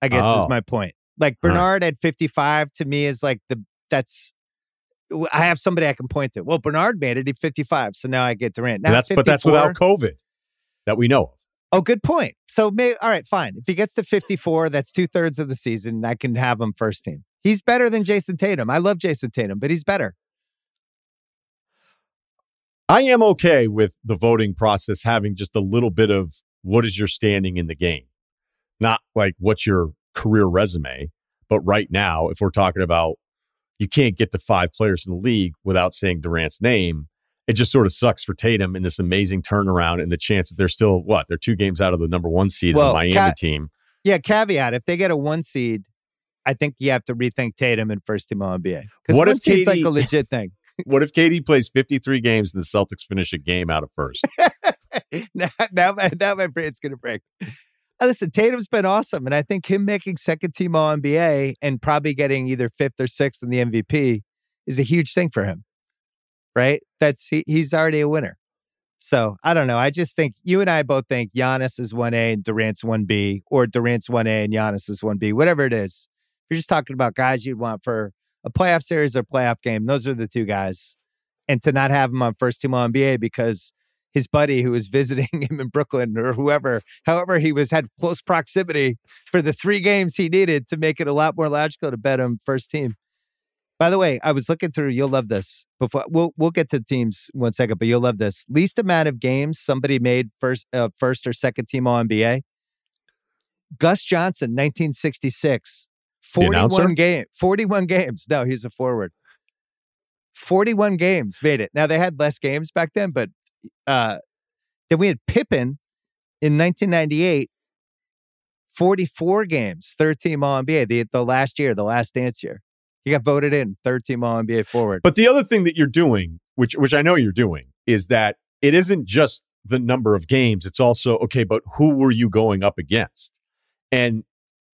I guess is Oh. my point. Like. Bernard at 55 to me is like the that's I have somebody I can point to. Well, Bernard made it at 55, so now I get Durant. Now that's but that's without COVID that we know of. Oh, good point. So, may, all right, fine. If he gets to 54, that's two thirds of the season. I can have him first team. He's better than Jayson Tatum. I love Jayson Tatum, but he's better. I am okay with the voting process having just a little bit of what is your standing in the game, not like what's your career resume. But right now, if we're talking about you can't get to five players in the league without saying Durant's name, it just sort of sucks for Tatum in this amazing turnaround and the chance that they're still what they're two games out of the number one seed Well, of the Miami Cat- team. Yeah, caveat if they get a one seed, I think you have to rethink Tatum in first team All NBA. Because What one if seed's like a legit thing. What if KD plays 53 games and the Celtics finish a game out of first? now, now, my, now my brain's going to break. Uh, Listen, Tatum's been awesome. And I think him making second team All NBA and probably getting either fifth or sixth in the MVP is a huge thing for him. Right? That's he, he's already a winner. So I don't know. I just think you and I both think Giannis is 1A and Durant's 1B, or Durant's 1A and Giannis is 1B, whatever it is. If you're just talking about guys you'd want for a playoff series or playoff game, those are the two guys. And to not have him on first team All NBA because his buddy who was visiting him in Brooklyn or whoever, however he was had close proximity for the three games he needed to make it a lot more logical to bet him first team. By the way, I was looking through. You'll love this. Before we'll we'll get to teams one second, but you'll love this. Least amount of games somebody made first uh, first or second team All NBA. Gus Johnson, 1966, announcer? 41 game, 41 games. No, he's a forward. 41 games made it. Now they had less games back then, but uh then we had Pippen in 1998, 44 games, third team All NBA, the, the last year, the last dance year. He got voted in, third team All NBA forward. But the other thing that you're doing, which which I know you're doing, is that it isn't just the number of games. It's also okay, but who were you going up against? And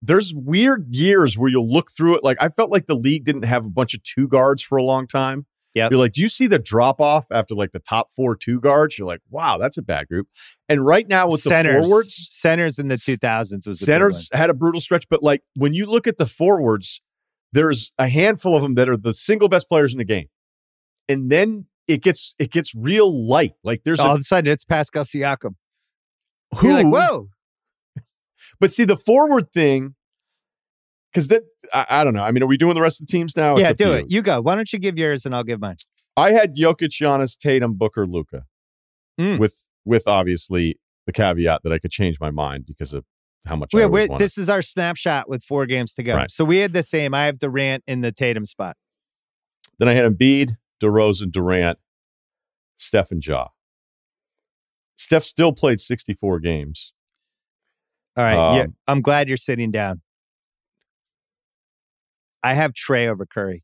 there's weird years where you'll look through it. Like I felt like the league didn't have a bunch of two guards for a long time. Yeah. You're like, do you see the drop off after like the top four two guards? You're like, wow, that's a bad group. And right now with centers, the forwards, centers in the 2000s was a centers had a brutal stretch. But like when you look at the forwards, there's a handful of them that are the single best players in the game, and then it gets it gets real light. Like there's. All a of a sudden, it's Pascal Siakam. Who? Like, whoa. But see the forward thing, because that I, I don't know. I mean, are we doing the rest of the teams now? Yeah, do it. You go. Why don't you give yours and I'll give mine? I had Jokic, Giannis, Tatum, Booker, Luka, Mm. with with obviously the caveat that I could change my mind because of how much I Wait, wait, wanted. this is our snapshot with four games to go. Right. So we had the same. I have Durant in the Tatum spot. Then I had Embiid, DeRozan, Durant, Steph, and Ja. Steph still played 64 games. All right. yeah, Um, I'm glad you're sitting down. I have Trae over Curry.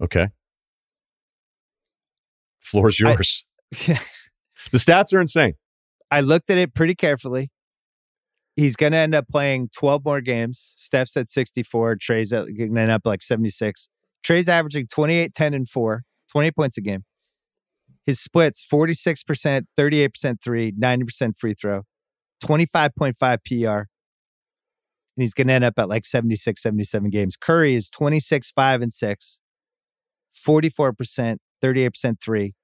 Okay. Floor's I- yours. the stats are insane. I looked at it pretty carefully. He's going to end up playing 12 more games. Steph's at 64. Trae's at, going to end up like 76. Trae's averaging 28, 10, and 4, 28 points a game. His splits 46%, 38% three, 90% free throw, 25.5 PR. And he's going to end up at like 76, 77 games. Curry is 26, 5, and 6, 44%, 38% three,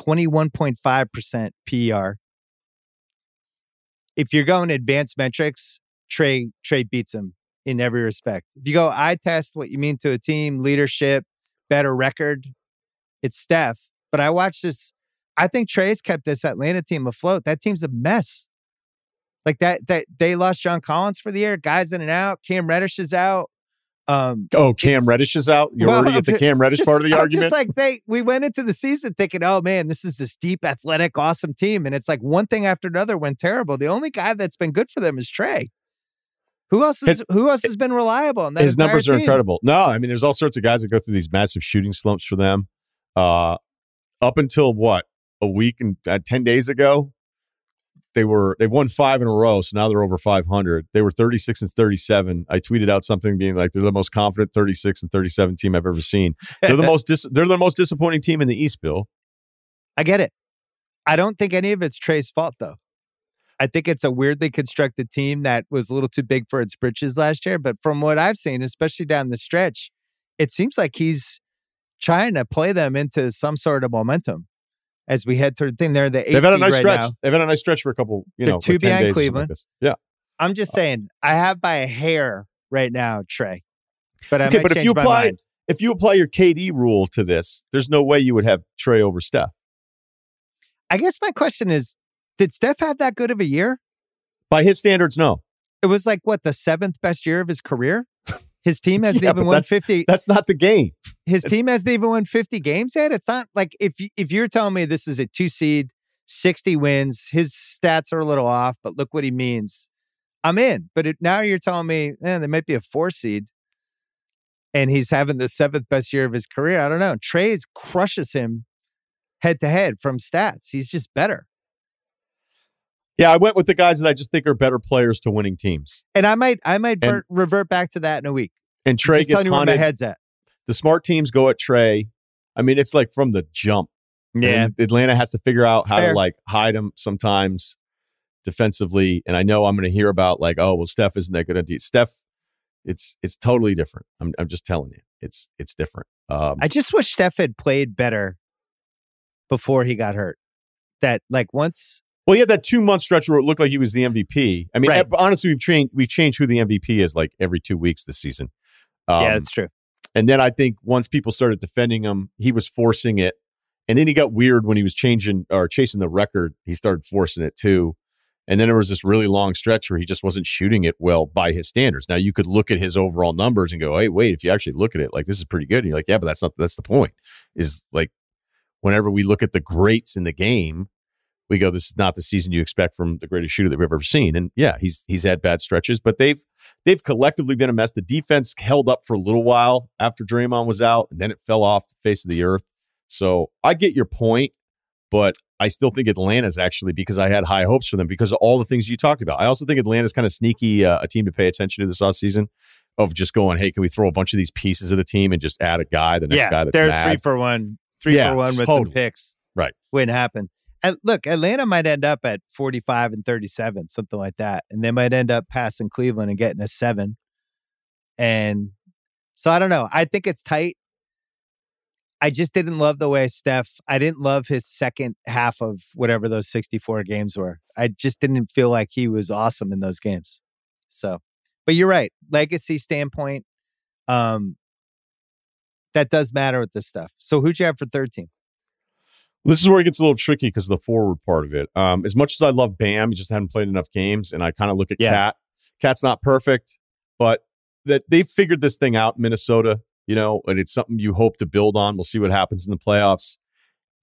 21.5% PR if you're going advanced metrics, Trae Trae beats him in every respect. If you go eye test, what you mean to a team, leadership, better record, it's Steph. But I watched this. I think Trae's kept this Atlanta team afloat. That team's a mess. Like that, that they lost John Collins for the year. Guys in and out. Cam Reddish is out. Um, Oh, Cam Reddish is out. You're Well, already at the Cam Reddish just- part of the I'm argument. Just like they, we went into the season thinking, oh man, this is this deep, athletic, awesome team, and it's like one thing after another went terrible. The only guy that's been good for them is Trae. Who else is who else has been reliable? His numbers are team? incredible. No, I mean, there's all sorts of guys that go through these massive shooting slumps for them. Uh, up until what a week and uh, ten days ago, they were they've won five in a row, so now they're over 500. They were 36 and 37. I tweeted out something being like they're the most confident 36 and 37 team I've ever seen. They're the most dis- they're the most disappointing team in the East, Bill. I get it. I don't think any of it's Trae's fault though. I think it's a weirdly constructed team that was a little too big for its britches last year. But from what I've seen, especially down the stretch, it seems like he's trying to play them into some sort of momentum as we head toward the thing. They're the They've had a nice right stretch. now. They've had a nice stretch for a couple, you They're know, two like 10 behind or like Cleveland. Yeah. I'm just uh, saying, I have by a hair right now, Trae. But I Okay, but if you apply mind. if you apply your KD rule to this, there's no way you would have Trae over Steph. I guess my question is, did Steph have that good of a year? By his standards, no. It was like what the seventh best year of his career. His team hasn't Yeah, even won that's- fifty. That's not the game. His it's- team hasn't even won fifty games yet. It's not like if if you're telling me this is a two seed, sixty wins. His stats are a little off, but look what he means. I'm in. But it, now you're telling me, eh, they might be a four seed, and he's having the seventh best year of his career. I don't know. Trae's crushes him head to head from stats. He's just better. Yeah, I went with the guys that I just think are better players to winning teams. And I might I might And- vert, revert back to that in a week. And Trae just gets telling you where my head's at. The smart teams go at Trae. I mean, it's like from the jump. And Atlanta has to figure out It's how fair. to like hide him sometimes defensively. And I know I'm going to hear about like, oh, well, Steph isn't that good at. Steph, it's it's totally different. I'm I'm just telling you, it's it's different. Um, I just wish Steph had played better before he got hurt. That like once Well, he had that two month stretch where it looked like he was the MVP. I mean, Right. honestly, we've changed we've changed who the MVP is like every two weeks this season. Um, Yeah, that's true. and then I think once people started defending him, he was forcing it, and then he got weird when he was changing or chasing the record. He started forcing it too, and then there was this really long stretch where he just wasn't shooting it well by his standards. Now you could look at his overall numbers and go, "Hey, wait, if you actually look at it, like this is pretty good." And you're like, "Yeah, but that's not that's the point." Is like whenever we look at the greats in the game, we go, "This is not the season you expect from the greatest shooter that we've ever seen." And yeah, he's he's had bad stretches, but they've they've collectively been a mess. The defense held up for a little while after Draymond was out, and then it fell off the face of the earth. So I get your point, but I still think Atlanta's actually because I had high hopes for them because of all the things you talked about. I also think Atlanta's kind of sneaky, uh, a team to pay attention to this offseason of just going, hey, can we throw a bunch of these pieces of the team and just add a guy, the next yeah, guy that's they're mad? three for one, three Yeah, for one with totally. some picks. Right. Wouldn't happen. Look, Atlanta might end up at 45 and 37, something like that. And they might end up passing Cleveland and getting a seven. And so I don't know. I think it's tight. I just didn't love the way Steph, I didn't love his second half of whatever those 64 games were. I just didn't feel like he was awesome in those games. So, but you're right. Legacy standpoint, um, that does matter with this stuff. So who'd you have for third team? This is where it gets a little tricky because of the forward part of it. Um, as much as I love Bam, he just hadn't played enough games, and I kind of look at Yeah. KAT. KAT's not perfect, but that they've figured this thing out, in Minnesota. You know, and it's something you hope to build on. We'll see what happens in the playoffs.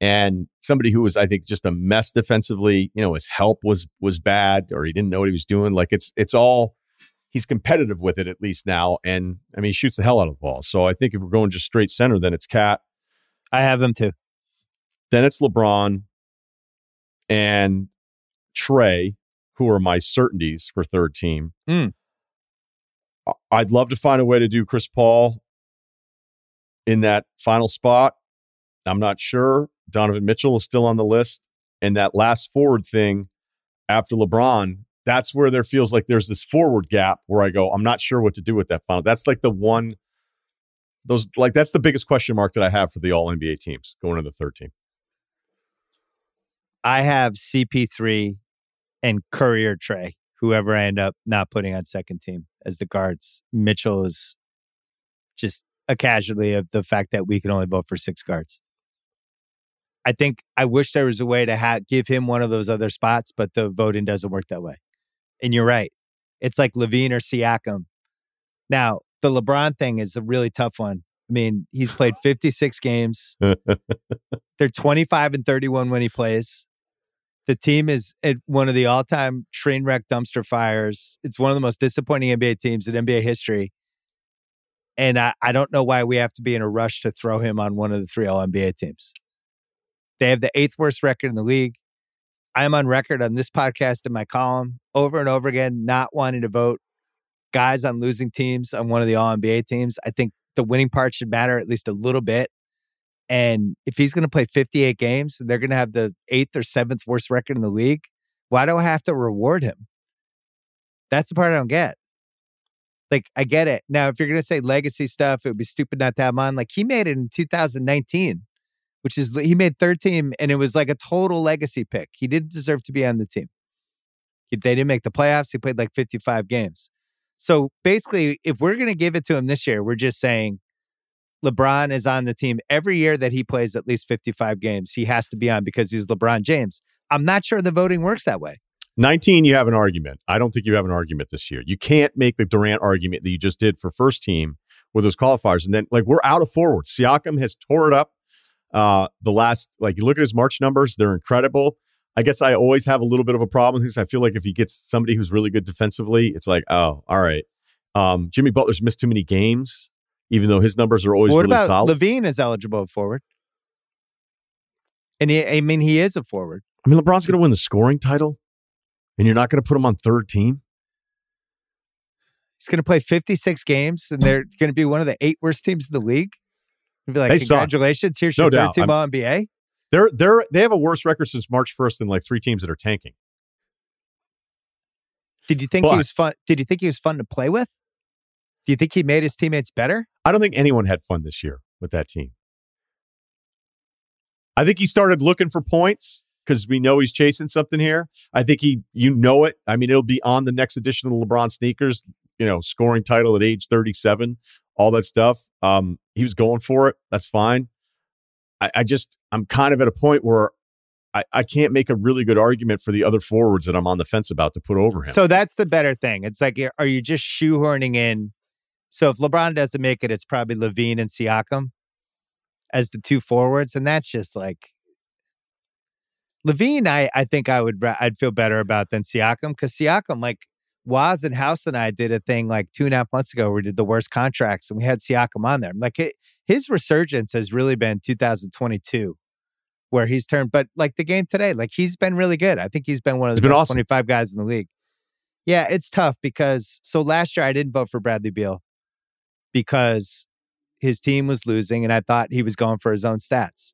And somebody who was, I think, just a mess defensively. You know, his help was was bad, or he didn't know what he was doing. Like it's it's all he's competitive with it at least now. And I mean, he shoots the hell out of the ball. So I think if we're going just straight center, then it's KAT. I have them too. Then it's LeBron and Trae, who are my certainties for third team. Hmm. I- I'd love to find a way to do Chris Paul in that final spot. I'm not sure. Donovan Mitchell is still on the list. And that last forward thing after LeBron, that's where there feels like there's this forward gap where I go, I'm not sure what to do with that final. That's like the one, those, like, that's the biggest question mark that I have for the all NBA teams going to the third team. I have CP3 and Courier Trae, whoever I end up not putting on second team as the guards. Mitchell is just a casualty of the fact that we can only vote for six guards. I think I wish there was a way to ha- give him one of those other spots, but the voting doesn't work that way. And you're right. It's like LaVine or Siakam. Now, the LeBron thing is a really tough one. I mean, he's played 56 games. They're 25 and 31 when he plays. The team is at one of the all time train wreck dumpster fires. It's one of the most disappointing NBA teams in NBA history. And I, I don't know why we have to be in a rush to throw him on one of the three all NBA teams. They have the eighth worst record in the league. I am on record on this podcast in my column over and over again, not wanting to vote guys on losing teams on one of the all NBA teams. I think the winning part should matter at least a little bit. And if he's going to play 58 games, and they're going to have the eighth or seventh worst record in the league. Why do I have to reward him? That's the part I don't get. Like, I get it. Now, if you're going to say legacy stuff, it would be stupid not to have him on. Like, he made it in 2019, which is, he made third team, and it was like a total legacy pick. He didn't deserve to be on the team. He- They didn't make the playoffs. He played like 55 games. So basically, if we're going to give it to him this year, we're just saying LeBron is on the team every year that he plays at least 55 games. He has to be on because he's LeBron James. I'm not sure the voting works that way. 19, you have an argument. I don't think you have an argument this year. You can't make the Durant argument that you just did for first team with those qualifiers. And then, like, we're out of forwards. Siakam has tore it up. Uh, the last, like, you look at his March numbers, they're incredible. I guess I always have a little bit of a problem because I feel like if he gets somebody who's really good defensively, it's like, oh, all right. Um, Jimmy Butler's missed too many games, even though his numbers are always what really about solid. LaVine is eligible forward? And he, I mean, he is a forward. I mean, LeBron's going to win the scoring title, and you're not going to put him on third team. He's going to play 56 games, and they're going to be one of the eight worst teams in the league. You'd be like, They congratulations, here's No your third doubt. team All NBA. They're they're they have a worse record since March 1st than like three teams that are tanking. Did you think he was fun? Did you think he was fun to play with? Do you think he made his teammates better? I don't think anyone had fun this year with that team. I think he started looking for points because we know he's chasing something here. I think he, you know it. I mean, it'll be on the next edition of the LeBron sneakers, you know, scoring title at age 37, all that stuff. Um, he was going for it. That's fine. I, I just, I'm kind of at a point where I, I can't make a really good argument for the other forwards that I'm on the fence about to put over him. So that's the better thing. It's like, are you just shoehorning in? So if LeBron doesn't make it, it's probably LaVine and Siakam as the two forwards, and that's just like LaVine. I I think I would I'd feel better about than Siakam because Siakam like Waz and House and I did a thing like two and a half months ago. where We did the worst contracts, and we had Siakam on there. Like it, his resurgence has really been 2022. Where he's turned, but like the game today, like he's been really good. I think he's been one of the awesome. 25 guys in the league. Yeah, it's tough because so last year I didn't vote for Bradley Beal because his team was losing and I thought he was going for his own stats.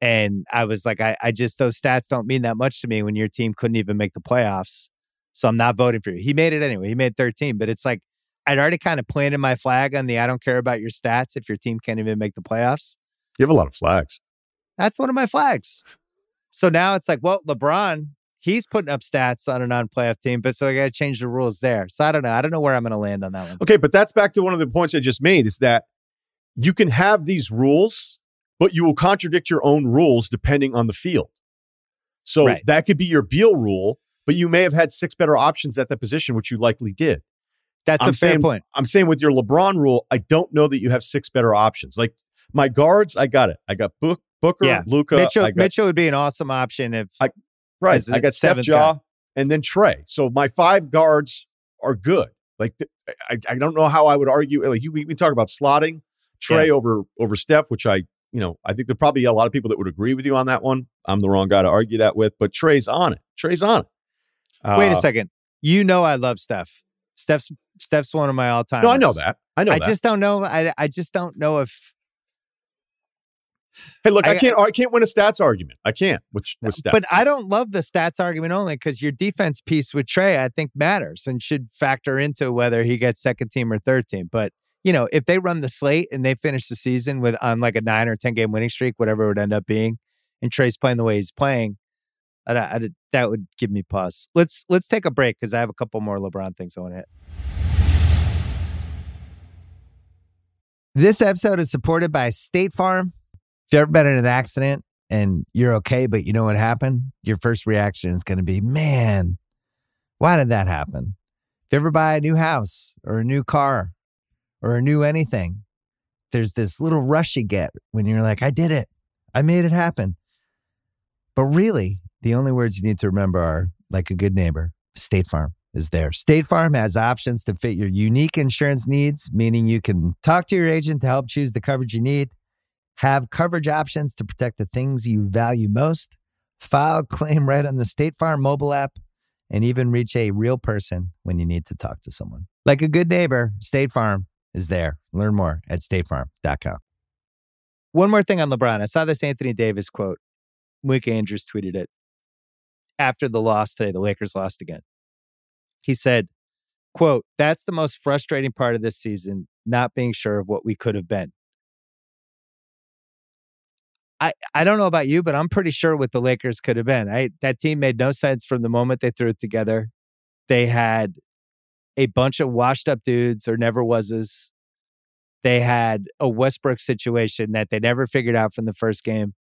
And I was like, I, I just, those stats don't mean that much to me when your team couldn't even make the playoffs. So I'm not voting for you. He made it anyway. He made 13, but it's like, I'd already kind of planted my flag on the I don't care about your stats if your team can't even make the playoffs. You have a lot of flags. That's one of my flags. So now it's like, well, LeBron, he's putting up stats on a non-playoff team, but so I got to change the rules there. So I don't know. I don't know where I'm going to land on that one. Okay, but that's back to one of the points I just made is that you can have these rules, but you will contradict your own rules depending on the field. So Right. that could be your Beal rule, but you may have had six better options at that position, which you likely did. That's I'm a fair saying- point. I'm saying with your LeBron rule, I don't know that you have six better options. Like my guards, I got it. I got Book, Booker, Yeah. Luka. Mitchell, Mitchell would be an awesome option if I- right. I got Steph Ja guy. and then Trae. So my five guards are good. Like th- I, I don't know how I would argue. Like you, we, we talk about slotting Trae over over Steph, which I you know I think there probably a lot of people that would agree with you on that one. I'm the wrong guy to argue that with, but Trae's on it. Trae's on it. Wait a Uh, second. You know I love Steph. Steph's Steph's one of my all-time. No, I know that. I know I that. just don't know. I I just don't know if hey, look, I, I- can't. I can't win a stats argument. I can't with uh, with Steph. But I don't love the stats argument only because your defense piece with Trae, I think, matters and should factor into whether he gets second team or third team. But you know, if they run the slate and they finish the season with on like a nine or ten game winning streak, whatever it would end up being, and Trae's playing the way he's playing, I, I, that would give me pause. Let's let's take a break because I have a couple more LeBron things I want to hit. This episode is supported by State Farm. If you've ever been in an accident and you're okay, but you know what happened, your first reaction is going to be, man, why did that happen? If you ever buy a new house or a new car or a new anything, there's this little rush you get when you're like, I did it. I made it happen. But really, the only words you need to remember are like a good neighbor, State Farm is there. State Farm has options to fit your unique insurance needs, meaning you can talk to your agent to help choose the coverage you need, have coverage options to protect the things you value most, file claim right on the State Farm mobile app, and even reach a real person when you need to talk to someone. Like a good neighbor, State Farm is there. Learn more at statefarm.com. One more thing on LeBron. I saw this Anthony Davis quote. Mike Andrews tweeted it after the loss today. The Lakers lost again. He said, quote, that's the most frustrating part of this season, not being sure of what we could have been. I, I don't know about you, but I'm pretty sure what the Lakers could have been. I that team made no sense from the moment they threw it together. They had a bunch of washed up dudes or never wases. They had a Westbrook situation that they never figured out from the first game.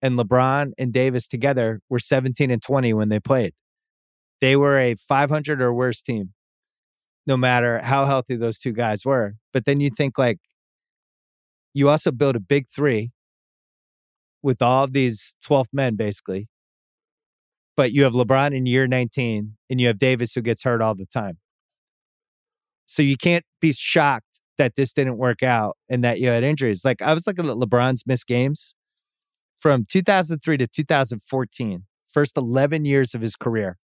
And LeBron and Davis together were 17 and 20 when they played. They were a 500 or worse team, no matter how healthy those two guys were. But then you think like you also build a big three with all these 12th men, basically. But you have LeBron in year 19 and you have Davis who gets hurt all the time. So you can't be shocked that this didn't work out and that you had injuries. Like I was looking at LeBron's missed games from 2003 to 2014, first 11 years of his career.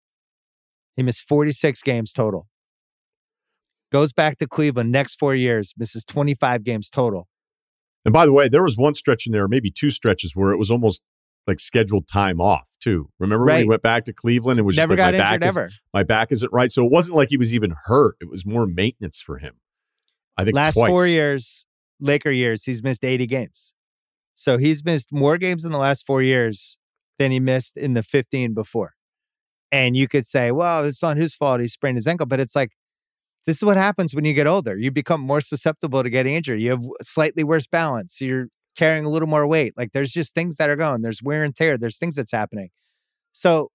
He missed 46 games total. Goes back to Cleveland next four years, misses 25 games total. And by the way, there was one stretch in there, maybe two stretches, where it was almost like scheduled time off too. Remember when he went back to Cleveland and was Never just like, got my back injured is, ever. my back isn't right. So it wasn't like he was even hurt. It was more maintenance for him. I think Last twice. four years, Laker years, he's missed 80 games. So he's missed more games in the last four years than he missed in the 15 before. And you could say, well, it's not his fault. He sprained his ankle. But it's like, this is what happens when you get older. You become more susceptible to getting injured. You have slightly worse balance. You're carrying a little more weight. Like there's just things that are going. There's wear and tear. There's things that's happening. So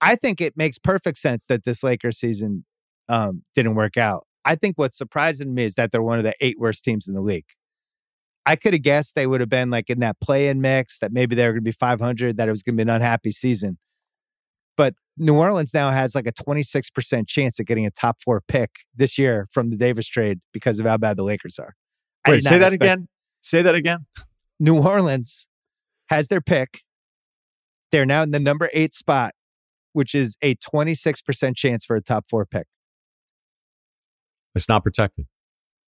I think it makes perfect sense that this Lakers season um, didn't work out. I think what's surprising me is that they're one of the eight worst teams in the league. I could have guessed they would have been like in that play in mix, that maybe they were going to be 500, that it was going to be an unhappy season. New Orleans now has like a 26% chance of getting a top four pick this year from the Davis trade because of how bad the Lakers are. Wait, say that expect- again. Say that again. New Orleans has their pick. They're now in the number eight spot, which is a 26% chance for a top four pick. It's not protected.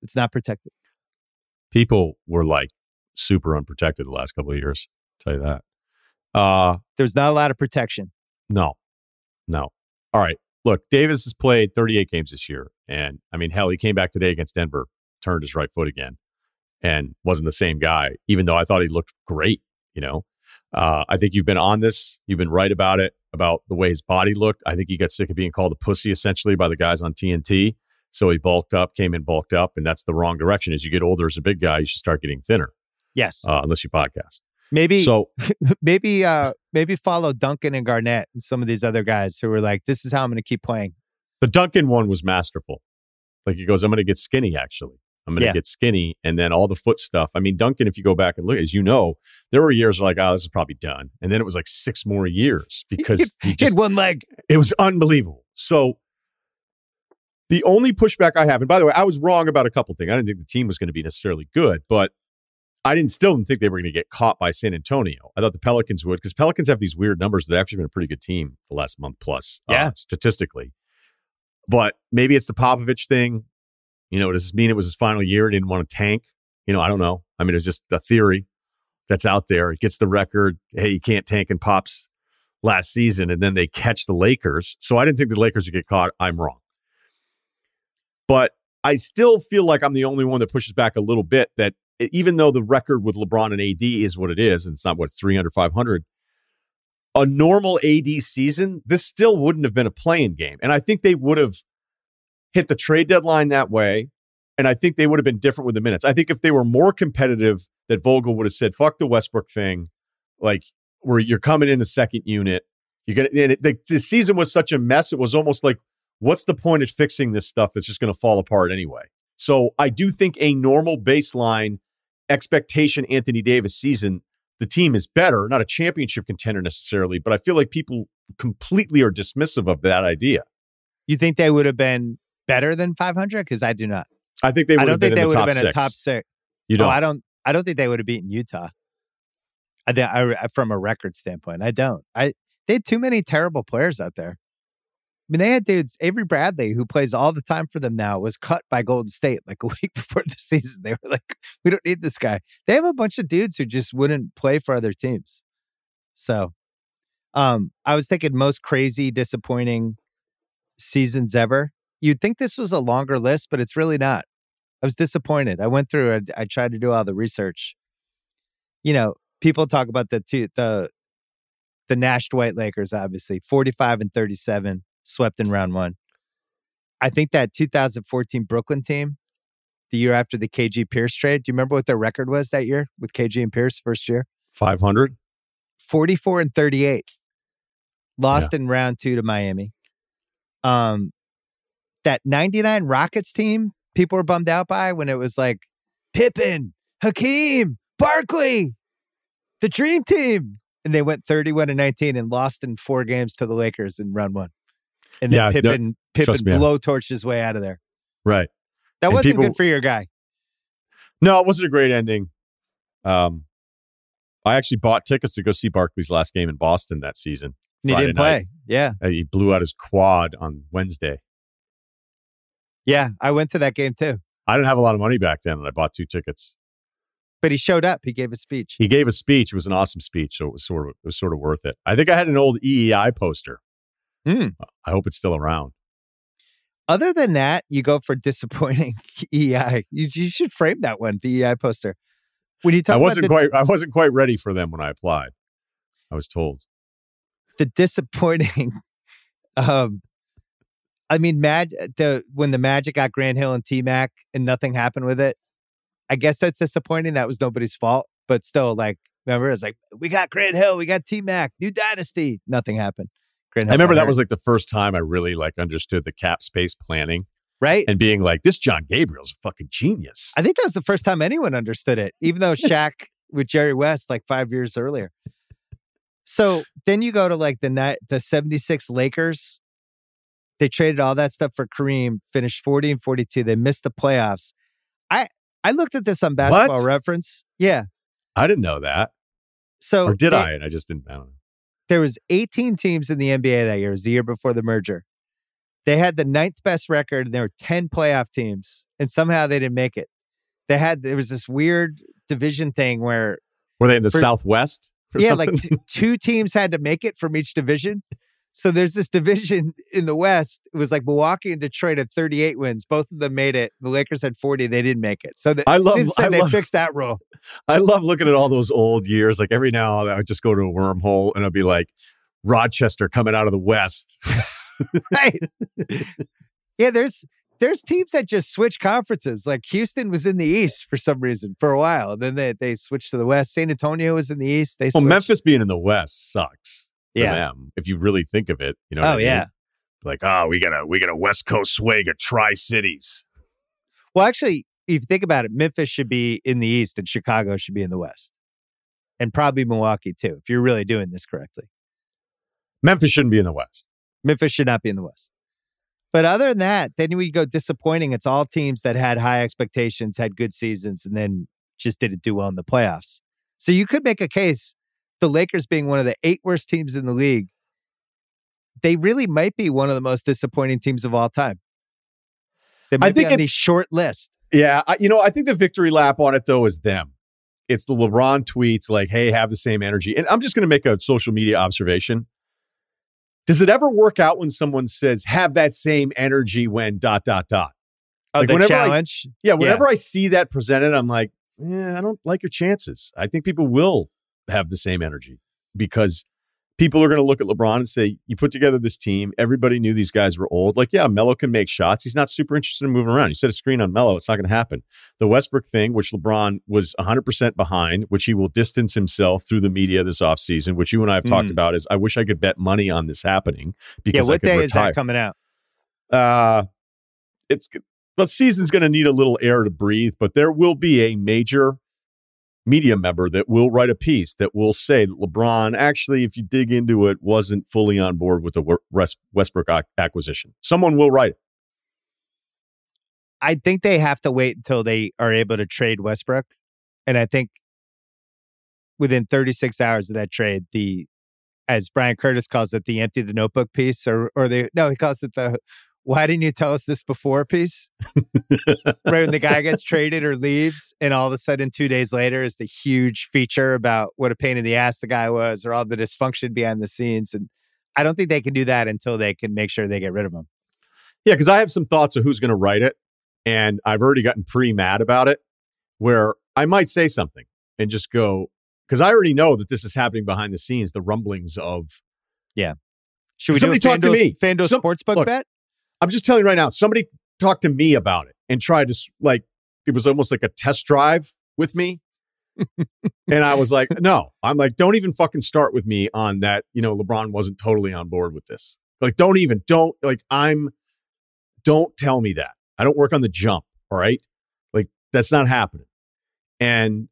It's not protected. People were like super unprotected the last couple of years. tell you that. Uh There's not a lot of protection. no. No. All right. Look, Davis has played 38 games this year. And I mean, hell, he came back today against Denver, turned his right foot again. and wasn't the same guy, even though I thought he looked great. You know, uh, I think you've been on this. You've been right about it, about the way his body looked. I think he got sick of being called a pussy essentially by the guys on TNT. So he bulked up, came in bulked up, and that's the wrong direction. As you get older as a big guy, you should start getting thinner, Yes. uh, unless you podcast. Maybe So maybe uh maybe follow Duncan and Garnett and some of these other guys who were like, this is how I'm going to keep playing. the Duncan one was masterful. Like he goes, I'm going to get skinny. Actually, I'm going to Yeah. get skinny, and then all the foot stuff. I mean, Duncan, if you go back and look, as you know, there were years like, oh, this is probably done, and then it was like six more years because he He had just one leg. it was unbelievable. So the only pushback I have, and by the way, I was wrong about a couple things. I didn't think the team was going to be necessarily good, but I didn't still didn't think they were going to get caught by San Antonio. I thought the Pelicans would because Pelicans have these weird numbers. They've actually been a pretty good team the last month plus, uh, Yeah. statistically. But maybe it's the Popovich thing. You know, does this mean it was his final year? He didn't want to tank. You know, I don't know. I mean, it's just a theory that's out there. It gets the record. Hey, you can't tank in pops last season, and then they catch the Lakers. So I didn't think the Lakers would get caught. I'm wrong. But I still feel like I'm the only one that pushes back a little bit that even though the record with LeBron and AD is what it is, and it's not what 300, 500, a normal AD season, this still wouldn't have been a playing game. And I think they would have hit the trade deadline that way. And I think they would have been different with the minutes. I think if they were more competitive, that Vogel would have said, fuck the Westbrook thing. Like, where you're coming in a second unit. You're gonna and it, the, the season was such a mess. It was almost like, what's the point of fixing this stuff that's just gonna fall apart anyway? So I do think a normal baseline expectation Anthony Davis season, the team is better, not a championship contender necessarily, but I feel like people completely are dismissive of that idea. You think they would have been better than 500? Because I do not. I think they I would don't have been think they would have been six. a top six. You Oh, don't. I don't. I don't think they would have beaten Utah. I, think- I from a record standpoint, I don't. I they had too many terrible players out there. I mean, they had dudes. Avery Bradley, who plays all the time for them now, was cut by Golden State like a week before the season. They were like, "We don't need this guy." They have a bunch of dudes who just wouldn't play for other teams. So, um, I was thinking most crazy, disappointing seasons ever. You'd think this was a longer list, but it's really not. I was disappointed. I went through it. I tried to do all the research. You know, people talk about the two, the the Nash Dwight Lakers, obviously, 45 and 37, swept in round one. I think that 2014 Brooklyn team, the year after the KG Pierce trade, do you remember what their record was that year with KG and Pierce first year? 500. 44 and 38. Lost in round two to Miami. Um, that 99 Rockets team, people were bummed out by when it was like Pippen, Hakeem, Barkley, the dream team. And they went 31 and 19 and lost in four games to the Lakers in round one. And then Yeah, no, Pippen, Pippen trust me, blowtorched his way out of there. Right. That And wasn't people- good for your guy. No, it wasn't a great ending. Um, I actually bought tickets to go see Barkley's last game in Boston that season. And he Friday didn't night. play. Yeah. Uh, he blew out his quad on Wednesday. Yeah. I went to that game too. I didn't have a lot of money back then, and I bought two tickets. But he showed up. He gave a speech. He gave a speech. It was an awesome speech, so it was sort of it was sort of worth it. I think I had an old EEI poster. Hmm. I hope it's still around. Other than that, you go for disappointing EI. You, you should frame that one, the EI poster. When you talk I wasn't about the, quite I wasn't quite ready for them when I applied. I was told. the disappointing, um, I mean, Mad the when the Magic got Grant Hill and T Mac and nothing happened with it. I guess that's disappointing. That was nobody's fault, but still, like, remember, it's like we got Grant Hill, we got T Mac, new dynasty. Nothing happened. Grant I remember that was like the first time I really like understood the cap space planning right. and being like, this John Gabriel's a fucking genius. I think that was the first time anyone understood it, even though Shaq with Jerry West like five years earlier. So then you go to like the ni- the 76 Lakers. They traded all that stuff for Kareem, finished 40 and 42. They missed the playoffs. I I looked at this on basketball What? reference. Yeah. I didn't know that. So Or did they- I? And I just didn't I don't know. There was 18 teams in the NBA that year. It was the year before the merger. They had the ninth best record, and there were 10 playoff teams, and somehow they didn't make it. They had there was this weird division thing where Were they in the For- Southwest? Or yeah, something? like t- two teams had to make it from each division. So there's this division in the West. It was like Milwaukee and Detroit had 38 wins. Both of them made it. The Lakers had 40. They didn't make it. So the, I love- I they love- fixed that rule. I love looking at all those old years. Like every now and then I would just go to a wormhole and I'd be like, Rochester coming out of the West. right. yeah, there's there's teams that just switch conferences. Like Houston was in the East for some reason for a while. Then they they switched to the West. San Antonio was in the East. They Well. Memphis being in the West sucks Yeah. them. If you really think of it, you know. what Oh I mean? yeah. Like, oh, we got a we got a West Coast swag of Tri Cities. Well, actually, if you think about it, Memphis should be in the East and Chicago should be in the West, and probably Milwaukee too. If you're really doing this correctly, Memphis shouldn't be in the West. Memphis should not be in the West. But other than that, then we go disappointing. It's all teams that had high expectations, had good seasons, and then just didn't do well in the playoffs. So you could make a case the Lakers being one of the eight worst teams in the league. They really might be one of the most disappointing teams of all time. They might think be on it- the short list. Yeah, I, you know, I think the victory lap on it though is them. It's the LeBron tweets like, "Hey, have the same energy." And I'm just going to make a social media observation. Does it ever work out when someone says, "Have that same energy when dot dot dot"? Oh, Like, whenever I- challenge. Yeah, whenever I see that presented, I'm like, yeah, I don't like your chances. I think people will have the same energy because people are going to look at LeBron and say, you put together this team. Everybody knew these guys were old. Like, yeah, Melo can make shots. He's not super interested in moving around. You set a screen on Melo, it's not going to happen. The Westbrook thing, which LeBron was 100% behind, which he will distance himself through the media this offseason, which you and I have talked Mm. about, is I wish I could bet money on this happening Yeah, because I what day retire. is that coming out? Uh, it's the season's going to need a little air to breathe, but there will be a major media member that will write a piece that will say that LeBron actually, if you dig into it, wasn't fully on board with the Westbrook acquisition. Someone will write it. I think they have to wait until they are able to trade Westbrook. And I think within 36 hours of that trade, the as Bryan Curtis calls it, the empty the notebook piece, or or the no, he calls it the why didn't you tell us this before piece? right when the guy gets traded or leaves, and all of a sudden two days later is the huge feature about what a pain in the ass the guy was, or all the dysfunction behind the scenes. And I don't think they can do that until they can make sure they get rid of him. Yeah, because I have some thoughts of who's going to write it, and I've already gotten pretty mad about it. Where I might say something and just go because I already know that this is happening behind the scenes. The rumblings of Yeah. Should we Somebody do a talk to me. FanDuel Some- sportsbook look, bet? I'm just telling you right now, somebody talked to me about it and tried to like it was almost like a test drive with me. and I was like, no, I'm like, don't even fucking start with me on that. You know, LeBron wasn't totally on board with this. Like, don't even, don't like, I'm, don't tell me that. I don't work on the jump. All right. Like, that's not happening. And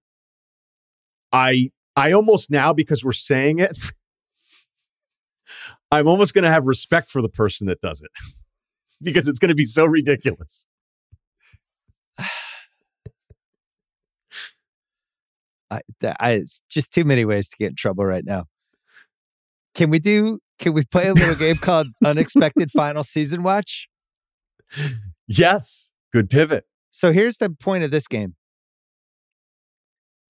I, I almost now, because we're saying it, I'm almost going to have respect for the person that does it because it's going to be so ridiculous. I, th- I, it's just too many ways to get in trouble right now. Can we do? Can we play a little game called Unexpected Final Season Watch? Yes. Good pivot. So here's the point of this game.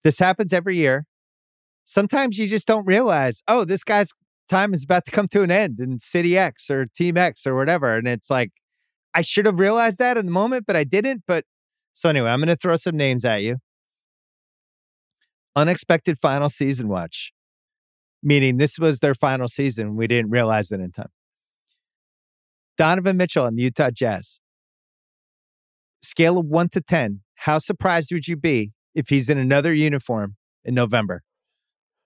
This happens every year. Sometimes you just don't realize, oh, this guy's time is about to come to an end in City X or Team X or whatever. And it's like, I should have realized that in the moment, but I didn't. But so anyway, I'm going to throw some names at you. Unexpected final season watch, meaning this was their final season. We didn't realize it in time. Donovan Mitchell and the Utah Jazz. Scale of one to 10, how surprised would you be if he's in another uniform in November?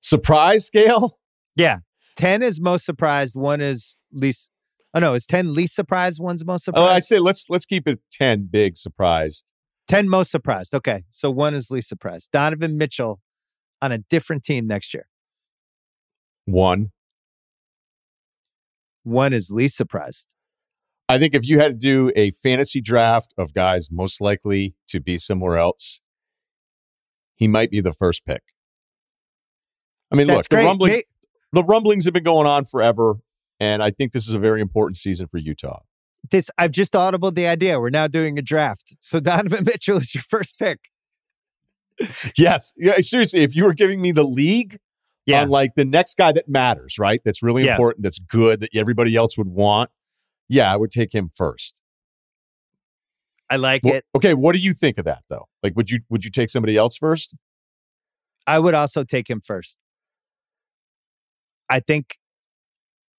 Surprise scale? Yeah. 10 is most surprised, one is least. Oh, no, is 10 least surprised, one's most surprised. Oh. I say let's let's keep it 10 big surprised. 10 most surprised. Okay. So one is least surprised. Donovan Mitchell on a different team next year. One. One is least surprised. I think if you had to do a fantasy draft of guys most likely to be somewhere else, he might be the first pick. I mean, That's look, the rumbling, the rumblings have been going on forever, and I think this is a very important season for Utah. this I've just audible the idea. We're now doing a draft. So Donovan Mitchell is your first pick. Yes, yeah. Seriously, if you were giving me the league, Yeah. on like the next guy that matters, right? That's really Yeah. important, that's good, that everybody else would want. Yeah, I would take him first. I like Wha- it. okay, what do you think of that though? Like, would you would you take somebody else first? I would also take him first. I think,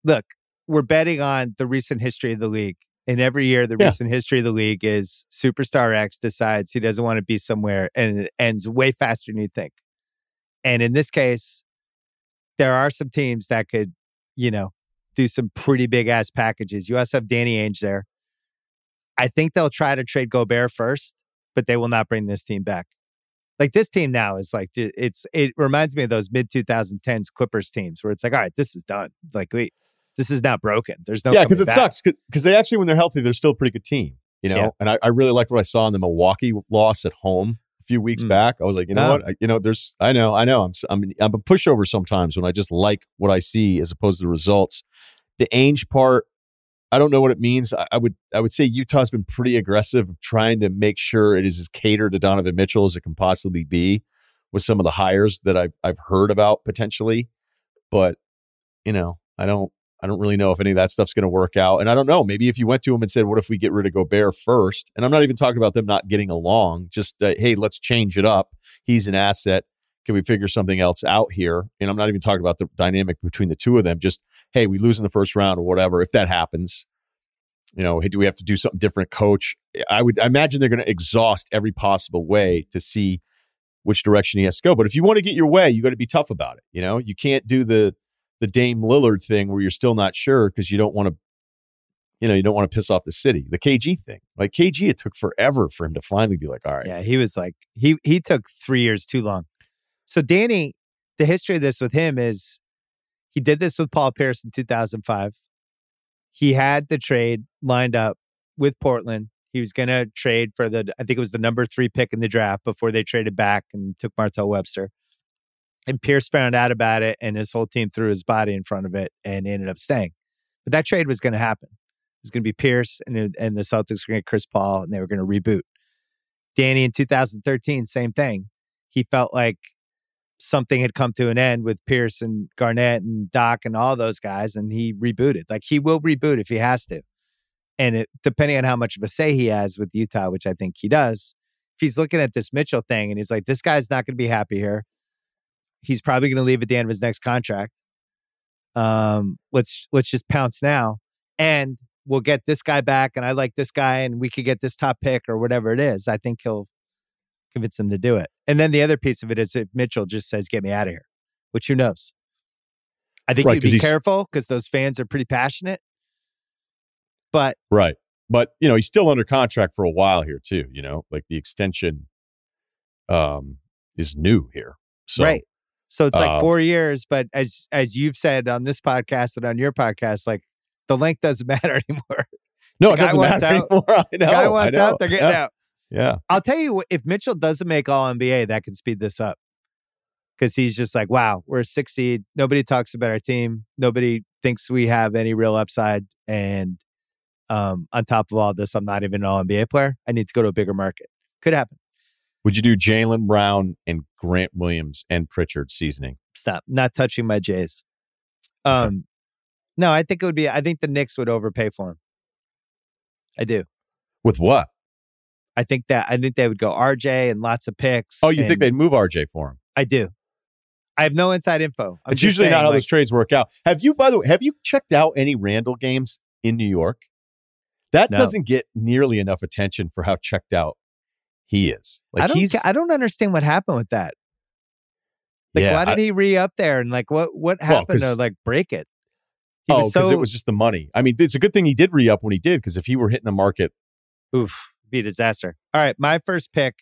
look, we're betting on the recent history of the league. And every year, the Yeah. recent history of the league is Superstar X decides he doesn't want to be somewhere and it ends way faster than you think. And in this case, there are some teams that could, you know, do some pretty big ass packages. You also have Danny Ainge there. I think they'll try to trade Gobert first, but they will not bring this team back. Like this team now is like it's it reminds me of those mid 2010s Clippers teams where it's like, all right, this is done. Like we this is not broken. There's no yeah, because it back. sucks. Because they actually, when they're healthy, they're still a pretty good team. You know, Yeah. and I, I really liked what I saw in the Milwaukee loss at home a few weeks Mm. back. I was like, you know No. what? I, you know, there's. I know, I know. I'm I'm I'm a pushover sometimes when I just like what I see as opposed to the results. The Ainge part, I don't know what it means. I, I would I would say Utah's been pretty aggressive, trying to make sure it is as catered to Donovan Mitchell as it can possibly be with some of the hires that I've I've heard about potentially. But you know, I don't I don't really know if any of that stuff's going to work out. And I don't know. Maybe if you went to him and said, "What if we get rid of Gobert first? And I'm not even talking about them not getting along. Just uh, hey, let's change it up. He's an asset. Can we figure something else out here? And I'm not even talking about the dynamic between the two of them. Just hey, we lose in the first round or whatever. If that happens, you know, hey, do we have to do something different, coach? I would I imagine they're going to exhaust every possible way to see which direction he has to go. But if you want to get your way, you got to be tough about it. You know, you can't do the the Dame Lillard thing where you're still not sure because you don't want to, you know, you don't want to piss off the city. The KG thing, like KG, it took forever for him to finally be like, all right, Yeah, he was like he he took three years too long. So Danny, the history of this with him is he did this with Paul Pierce in 2005. He had the trade lined up with Portland. He was going to trade for the I think it was the number three pick in the draft before they traded back and took Martell Webster. And Pierce found out about it, and his whole team threw his body in front of it and ended up staying. But that trade was going to happen. It was going to be Pierce, and uh, and the Celtics were going to get Chris Paul, and they were going to reboot. Danny in 2013, same thing. He felt like something had come to an end with Pierce and Garnett and Doc and all those guys, and he rebooted. Like he will reboot if he has to. And it, depending on how much of a say he has with Utah, which I think he does, if he's looking at this Mitchell thing and he's like, this guy's not going to be happy here. He's probably going to leave at the end of his next contract. Um, let's let's just pounce now, and we'll get this guy back. And I like this guy, and we could get this top pick or whatever it is. I think he'll convince him to do it. And then the other piece of it is if Mitchell just says, "Get me out of here," which who knows. I think Right, you'd be careful because those fans are pretty passionate. But right. But you know, he's still under contract for a while here too. You know, like the extension um is new here. So right. So it's like um, four years, but as as you've said on this podcast and on your podcast, like the length doesn't matter anymore. no, the it doesn't matter out. anymore. I know. Guy wants know. out, they're getting yeah. out. Yeah. I'll tell you if Mitchell doesn't make All NBA, that can speed this up because he's just like, wow, we're a six seed. Nobody talks about our team. Nobody thinks we have any real upside. And um, on top of all this, I'm not even an All NBA player. I need to go to a bigger market. Could happen. Would you do Jaylen Brown and Grant Williams and Pritchard seasoning? Stop. Not touching my Jays. Okay. Um, no, I think it would be. I think the Knicks would overpay for him. I do. With what? I think that. I think they would go RJ and lots of picks. Oh, you think they'd move RJ for him? I do. I have no inside info. I'm it's usually saying, not how like, those trades work out. Have you, by the way, have you checked out any Randle games in New York? That No. doesn't get nearly enough attention for how checked out he is. Like I don't. I don't understand what happened with that. Like, yeah, why I- did he re up there? And like, what what Well, happened to 'cause- like break it? He oh, because so it was just the money. I mean, it's a good thing he did re up when he did. Because if he were hitting the market, oof, be a disaster. All right, my first pick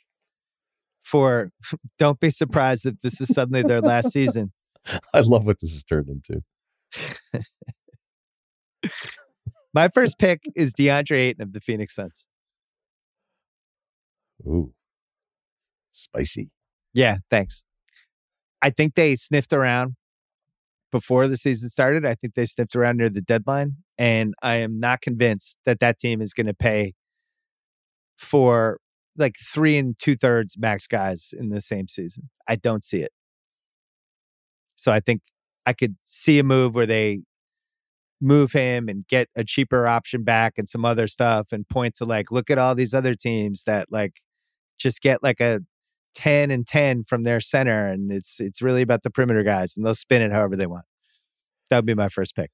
for. don't be surprised if this is suddenly their last season. I love what this has turned into. My first pick is DeAndre Ayton of the Phoenix Suns. Ooh, spicy. Yeah, thanks. I think they sniffed around before the season started. I think they sniffed around near the deadline, and I am not convinced that that team is going to pay for like three and two thirds max guys in the same season. I don't see it. So I think I could see a move where they move him and get a cheaper option back and some other stuff and point to like, look at all these other teams that like just get like a 10 and 10 from their center. And it's it's really about the perimeter guys and they'll spin it however they want. That would be my first pick.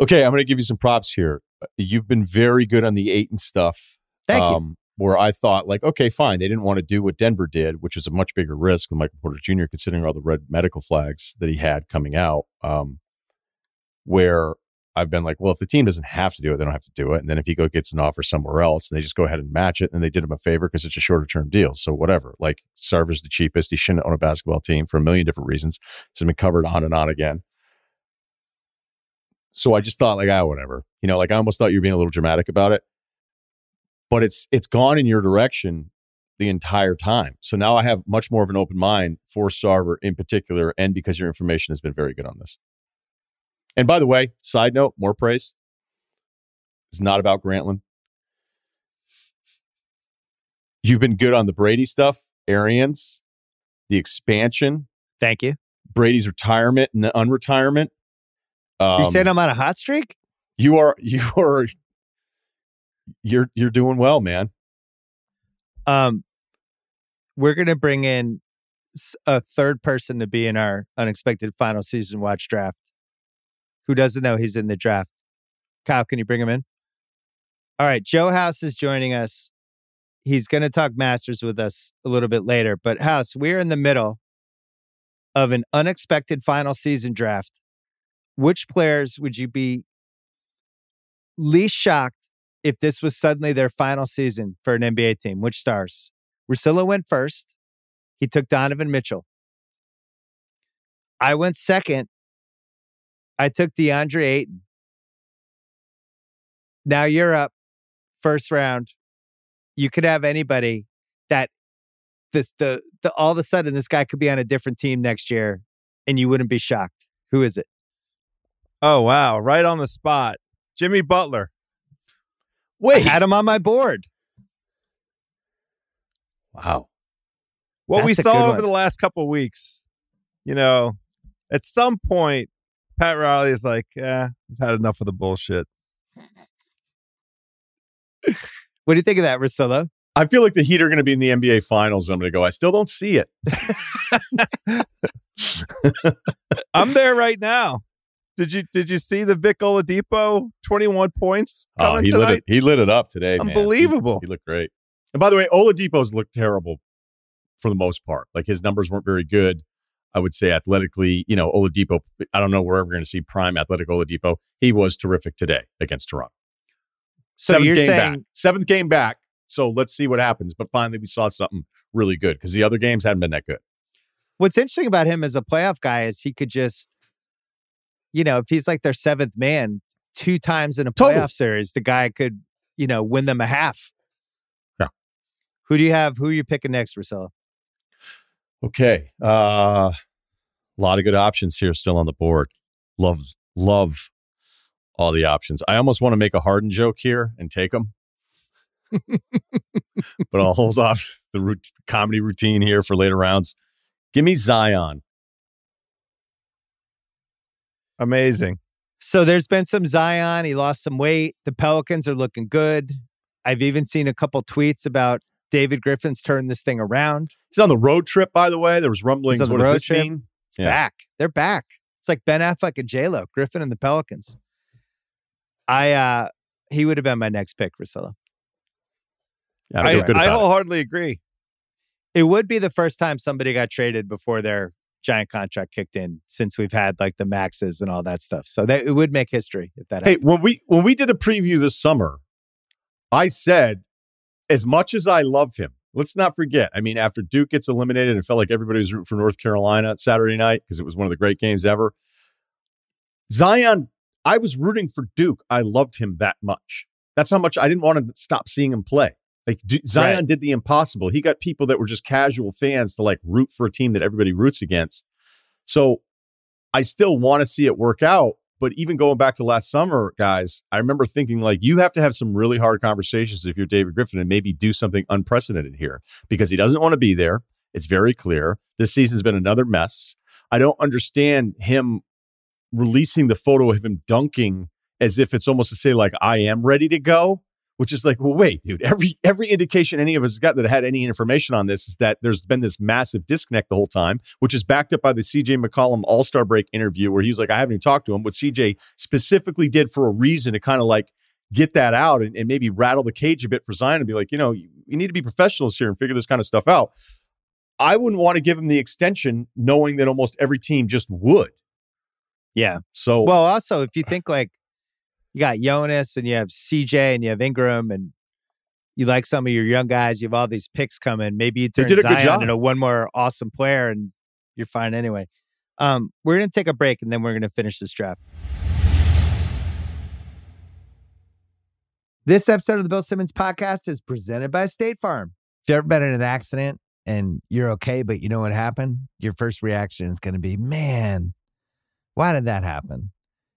Okay, I'm going to give you some props here. You've been very good on the Ayton stuff. Thank you. um, Where I thought, like, okay, fine. They didn't want to do what Denver did, which was a much bigger risk with Michael Porter Jr., considering all the red medical flags that he had coming out. Um, where I've been like, well, if the team doesn't have to do it, they don't have to do it. And then if he go gets an offer somewhere else and they just go ahead and match it, and they did him a favor because it's a shorter term deal. So whatever. Like Sarver's the cheapest. He shouldn't own a basketball team for a million different reasons. This has been covered on and on again. So I just thought like, ah, whatever. You know, like I almost thought you were being a little dramatic about it. But it's it's gone in your direction the entire time. So now I have much more of an open mind for Sarver in particular, and because your information has been very good on this. And by the way, side note, more praise. It's not about Grantland. You've been good on the Brady stuff, Arians, the expansion, Thank you. Brady's retirement and the unretirement. Um, you saying I'm on a hot streak? you are you are you're you're doing well, man. Um, we're gonna bring in a third person to be in our unexpected final season watch draft. Who doesn't know he's in the draft? Kyle, can you bring him in? All right, Joe House is joining us. He's going to talk Masters with us a little bit later. But House, we're in the middle of an unexpected final season draft. Which players would you be least shocked if this was suddenly their final season for an NBA team? Which stars? Russillo went first. He took Donovan Mitchell. I went second. I took DeAndre Ayton. Now you're up first round. You could have anybody that this the, the all of a sudden this guy could be on a different team next year and you wouldn't be shocked. Who is it? Oh wow, right on the spot. Jimmy Butler. I had him on my board. Wow. What we That's a saw over one. the last couple of weeks, you know, at some point, Pat Riley is like, "Yeah, I've had enough of the bullshit." What do you think of that, Russillo? I feel like the Heat are going to be in the NBA Finals. I'm going to go. I still don't see it. I'm there right now. Did you did you see the Vic Oladipo 21 points Oh, coming he lit tonight? it. He lit it up today. man. He- Unbelievable. He, looked great. And by the way, Oladipo's looked terrible for the most part. Like his numbers weren't very good. I would say athletically, you know, Oladipo. I don't know where we're going to see prime athletic Oladipo. He was terrific today against Toronto. So Seventh you're game saying back. Seventh game back. So let's see what happens. But finally, we saw something really good because the other games hadn't been that good. what's interesting about him as a playoff guy is he could just, you know, if he's like their seventh man two times in a playoff Totally. series, the guy could, you know, win them a half. Yeah. Who do you have? Who are you picking next, Russillo? Okay. Uh, a lot of good options here still on the board. Love, love all the options. I almost want to make a Harden joke here and take them. but I'll hold off the rout- comedy routine here for later rounds. Give me Zion. Amazing. So there's been some Zion. He lost some weight. The Pelicans are looking good. I've even seen a couple tweets about David Griffin's turned this thing around. He's on the road trip, by the way. There was rumblings. on the What does road this trip? mean? It's Yeah. back. They're back. It's like Ben Affleck and J Lo, Griffin and the Pelicans. I uh he would have been my next pick, Russillo. Yeah, I I, feel I about it. wholeheartedly agree. It would be the first time somebody got traded before their giant contract kicked in since we've had like the maxes and all that stuff. So that it would make history if that Hey, happened. when we when we did a preview this summer, I said, as much as I love him, let's not forget. I mean, after Duke gets eliminated, it felt like everybody was rooting for North Carolina Saturday night because it was one of the great games ever. Zion, I was rooting for Duke. I loved him that much. That's how much I didn't want to stop seeing him play. Like Du- Zion Right. did the impossible. He got people that were just casual fans to like root for a team that everybody roots against. So I still want to see it work out. But even going back to last summer, guys, I remember thinking like you have to have some really hard conversations if you're David Griffin and maybe do something unprecedented here because he doesn't want to be there. It's very clear. This season's been another mess. I don't understand him releasing the photo of him dunking as if it's almost to say like I am ready to go, which is like, well, wait, dude. Every every indication any of us got that had any information on this is that there's been this massive disconnect the whole time, which is backed up by the CJ McCollum All Star Break interview where he was like, I haven't even talked to him, what CJ specifically did for a reason to kind of like get that out and, and maybe rattle the cage a bit for Zion and be like, you know, you, you need to be professionals here and figure this kind of stuff out. I wouldn't want to give him the extension knowing that almost every team just would. Yeah. So Well, also, if you think like you got Jonas and you have CJ and you have Ingram and you like some of your young guys, you have all these picks coming. Maybe you They turn did a good Zion job. into one more awesome player and you're fine anyway. Um, we're going to take a break and then we're going to finish this draft. This episode of the Bill Simmons podcast is presented by State Farm. If you've ever been in an accident and you're okay, but you know what happened, your first reaction is going to be, man, why did that happen?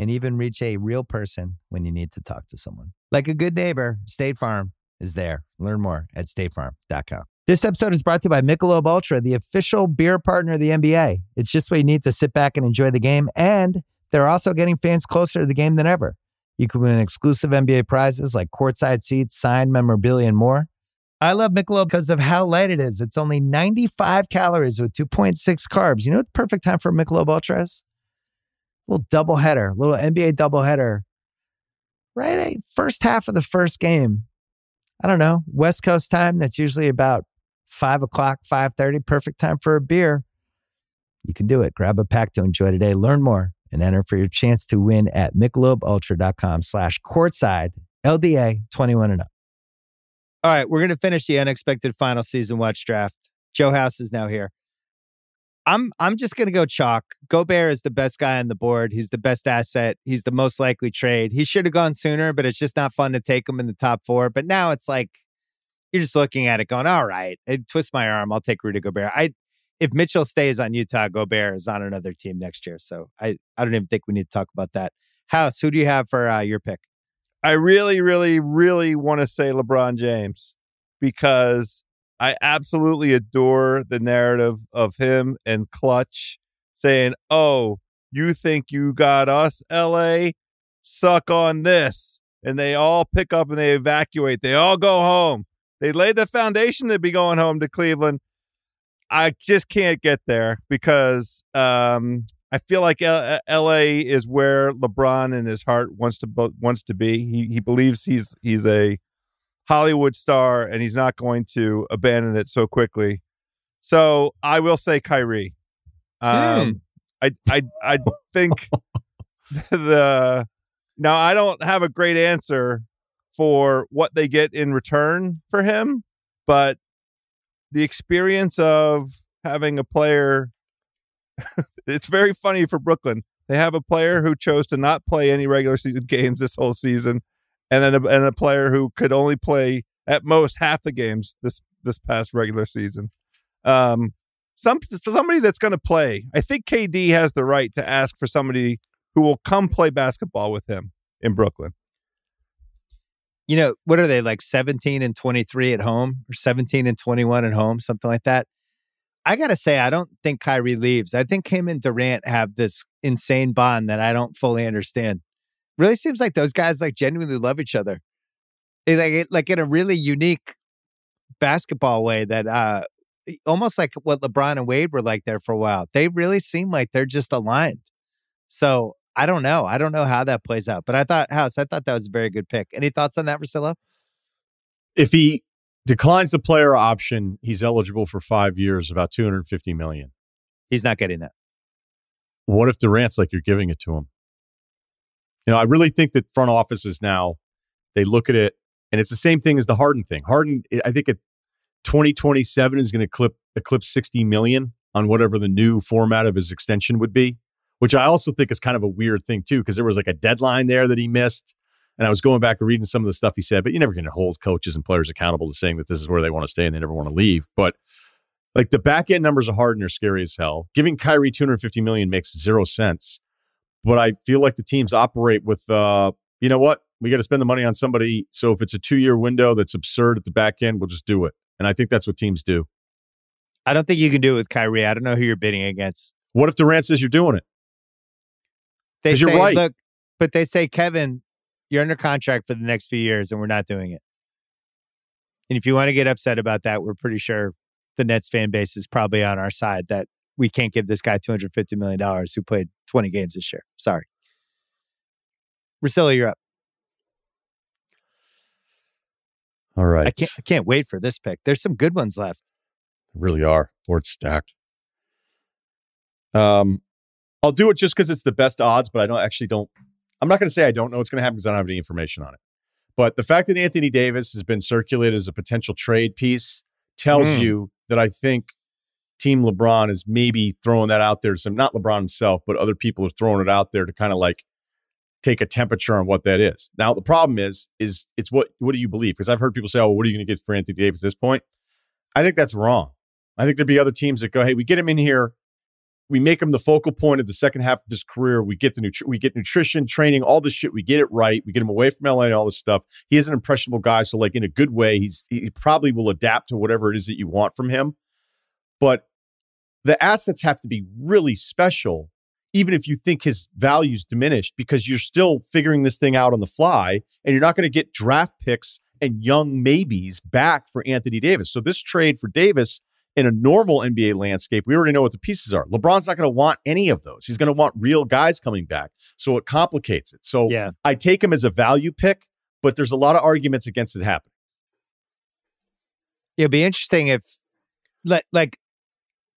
and even reach a real person when you need to talk to someone. Like a good neighbor, State Farm is there. Learn more at statefarm.com. This episode is brought to you by Michelob Ultra, the official beer partner of the NBA. It's just what you need to sit back and enjoy the game, and they're also getting fans closer to the game than ever. You can win exclusive NBA prizes like courtside seats, signed memorabilia, and more. I love Michelob because of how light it is. It's only 95 calories with 2.6 carbs. You know what the perfect time for Michelob Ultra is? Little double header, little NBA double header. Right, first half of the first game. I don't know West Coast time. That's usually about five o'clock, five thirty. Perfect time for a beer. You can do it. Grab a pack to enjoy today. Learn more and enter for your chance to win at michelobultra.com slash courtside LDA 21 and up. All right, we're going to finish the unexpected final season watch draft. Joe House is now here. I'm I'm just gonna go chalk. Gobert is the best guy on the board. He's the best asset. He's the most likely trade. He should have gone sooner, but it's just not fun to take him in the top four. But now it's like you're just looking at it, going, "All right, it twist my arm. I'll take Rudy Gobert." I if Mitchell stays on Utah, Gobert is on another team next year. So I I don't even think we need to talk about that. House, who do you have for uh, your pick? I really, really, really want to say LeBron James because I absolutely adore the narrative of him and Klutch saying, Oh, you think you got us, LA? Suck on this. And they all pick up and they evacuate. They all go home. They laid the foundation to be going home to Cleveland. I just can't get there because um, I feel like L- L.A. is where LeBron in his heart wants to wants to be. He he believes he's he's a Hollywood star and he's not going to abandon it so quickly. So I will say Kyrie. Um, I I I think the now I don't have a great answer for what they get in return for him, but the experience of having a player it's very funny for Brooklyn. They have a player who chose to not play any regular season games this whole season, and then a, and a player who could only play at most half the games this this past regular season. Um, some somebody that's going to play. I think KD has the right to ask for somebody who will come play basketball with him in Brooklyn. You know, what are they like 17 and 23 at home or 17 and 21 at home, something like that? I got to say, I don't think Kyrie leaves. I think him and Durant have this insane bond that I don't fully understand. Really seems like those guys like genuinely love each other. It, like, it, like in a really unique basketball way that uh almost like what LeBron and Wade were like there for a while. They really seem like they're just aligned. So I don't know. I don't know how that plays out. But I thought, House, I thought that was a very good pick. Any thoughts on that, Russillo? if he declines the player option, he's eligible for five years, about 250 million. He's not getting that. What if Durant's like you're giving it to him? You know, I really think that front offices now they look at it, and it's the same thing as the Harden thing. Harden, I think at 2027 is going to clip eclipse 60 million on whatever the new format of his extension would be. which I also think is kind of a weird thing too, because there was like a deadline there that he missed. And I was going back and reading some of the stuff he said, but you're never going to hold coaches and players accountable to saying that this is where they want to stay and they never want to leave. But like the back end numbers are hard and they're scary as hell. Giving Kyrie 250 million makes zero sense. But I feel like the teams operate with, uh, you know what? We got to spend the money on somebody. So if it's a two year window that's absurd at the back end, we'll just do it. And I think that's what teams do. I don't think you can do it with Kyrie. I don't know who you're bidding against. What if Durant says you're doing it? They say, you're right. look, but they say, Kevin, you're under contract for the next few years and we're not doing it. And if you want to get upset about that, we're pretty sure the Nets fan base is probably on our side that we can't give this guy $250 million who played 20 games this year. Sorry. Russillo, you're up. All right. I can't, I can't wait for this pick. There's some good ones left. really are. Board stacked. Um, I'll do it just because it's the best odds, but I don't actually don't. I'm not going to say I don't know what's going to happen because I don't have any information on it. But the fact that Anthony Davis has been circulated as a potential trade piece tells Mm. you that I think Team LeBron is maybe throwing that out there to some, not LeBron himself, but other people are throwing it out there to kind of like take a temperature on what that is. Now the problem is, is it's what what do you believe? Because I've heard people say, "Oh, what are you going to get for Anthony Davis at this point?" I think that's wrong. I think there'd be other teams that go, "Hey, we get him in here, we make him the focal point of the second half of his career. We get the nutri- we get nutrition, training, all this shit. We get it right. We get him away from LA and all this stuff. He is an impressionable guy, so like in a good way, he's he probably will adapt to whatever it is that you want from him. But the assets have to be really special, even if you think his value's diminished, because you're still figuring this thing out on the fly, and you're not going to get draft picks and young maybes back for Anthony Davis. So this trade for Davis in a normal NBA landscape, we already know what the pieces are. LeBron's not going to want any of those. He's going to want real guys coming back. So it complicates it. So Yeah. I take him as a value pick, but there's a lot of arguments against it happening. It'd be interesting if, like, like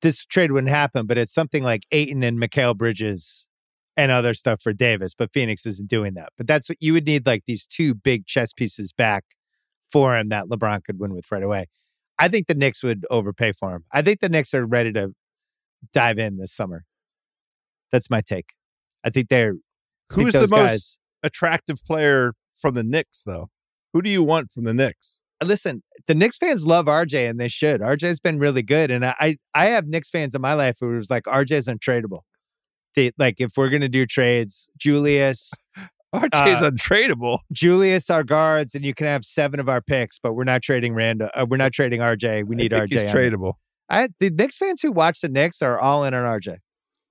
this trade wouldn't happen, but it's something like Ayton and Mikal Bridges and other stuff for Davis. But Phoenix isn't doing that. But that's what you would need, like these two big chess pieces back for him that LeBron could win with right away. I think the Knicks would overpay for him. I think the Knicks are ready to dive in this summer. That's my take. I think they're I think Who's the most guys- attractive player from the Knicks, though? Who do you want from the Knicks? Listen, the Knicks fans love RJ and they should. RJ's been really good. And I I, have Knicks fans in my life who was like, RJ's untradeable. They, like if we're gonna do trades, Julius, RJ's Uh, untradeable. Julius our guards, and you can have seven of our picks, but we're not trading Randle. Uh, we're not trading RJ. We need RJ. He's tradable. I the Knicks fans who watch the Knicks are all in on RJ.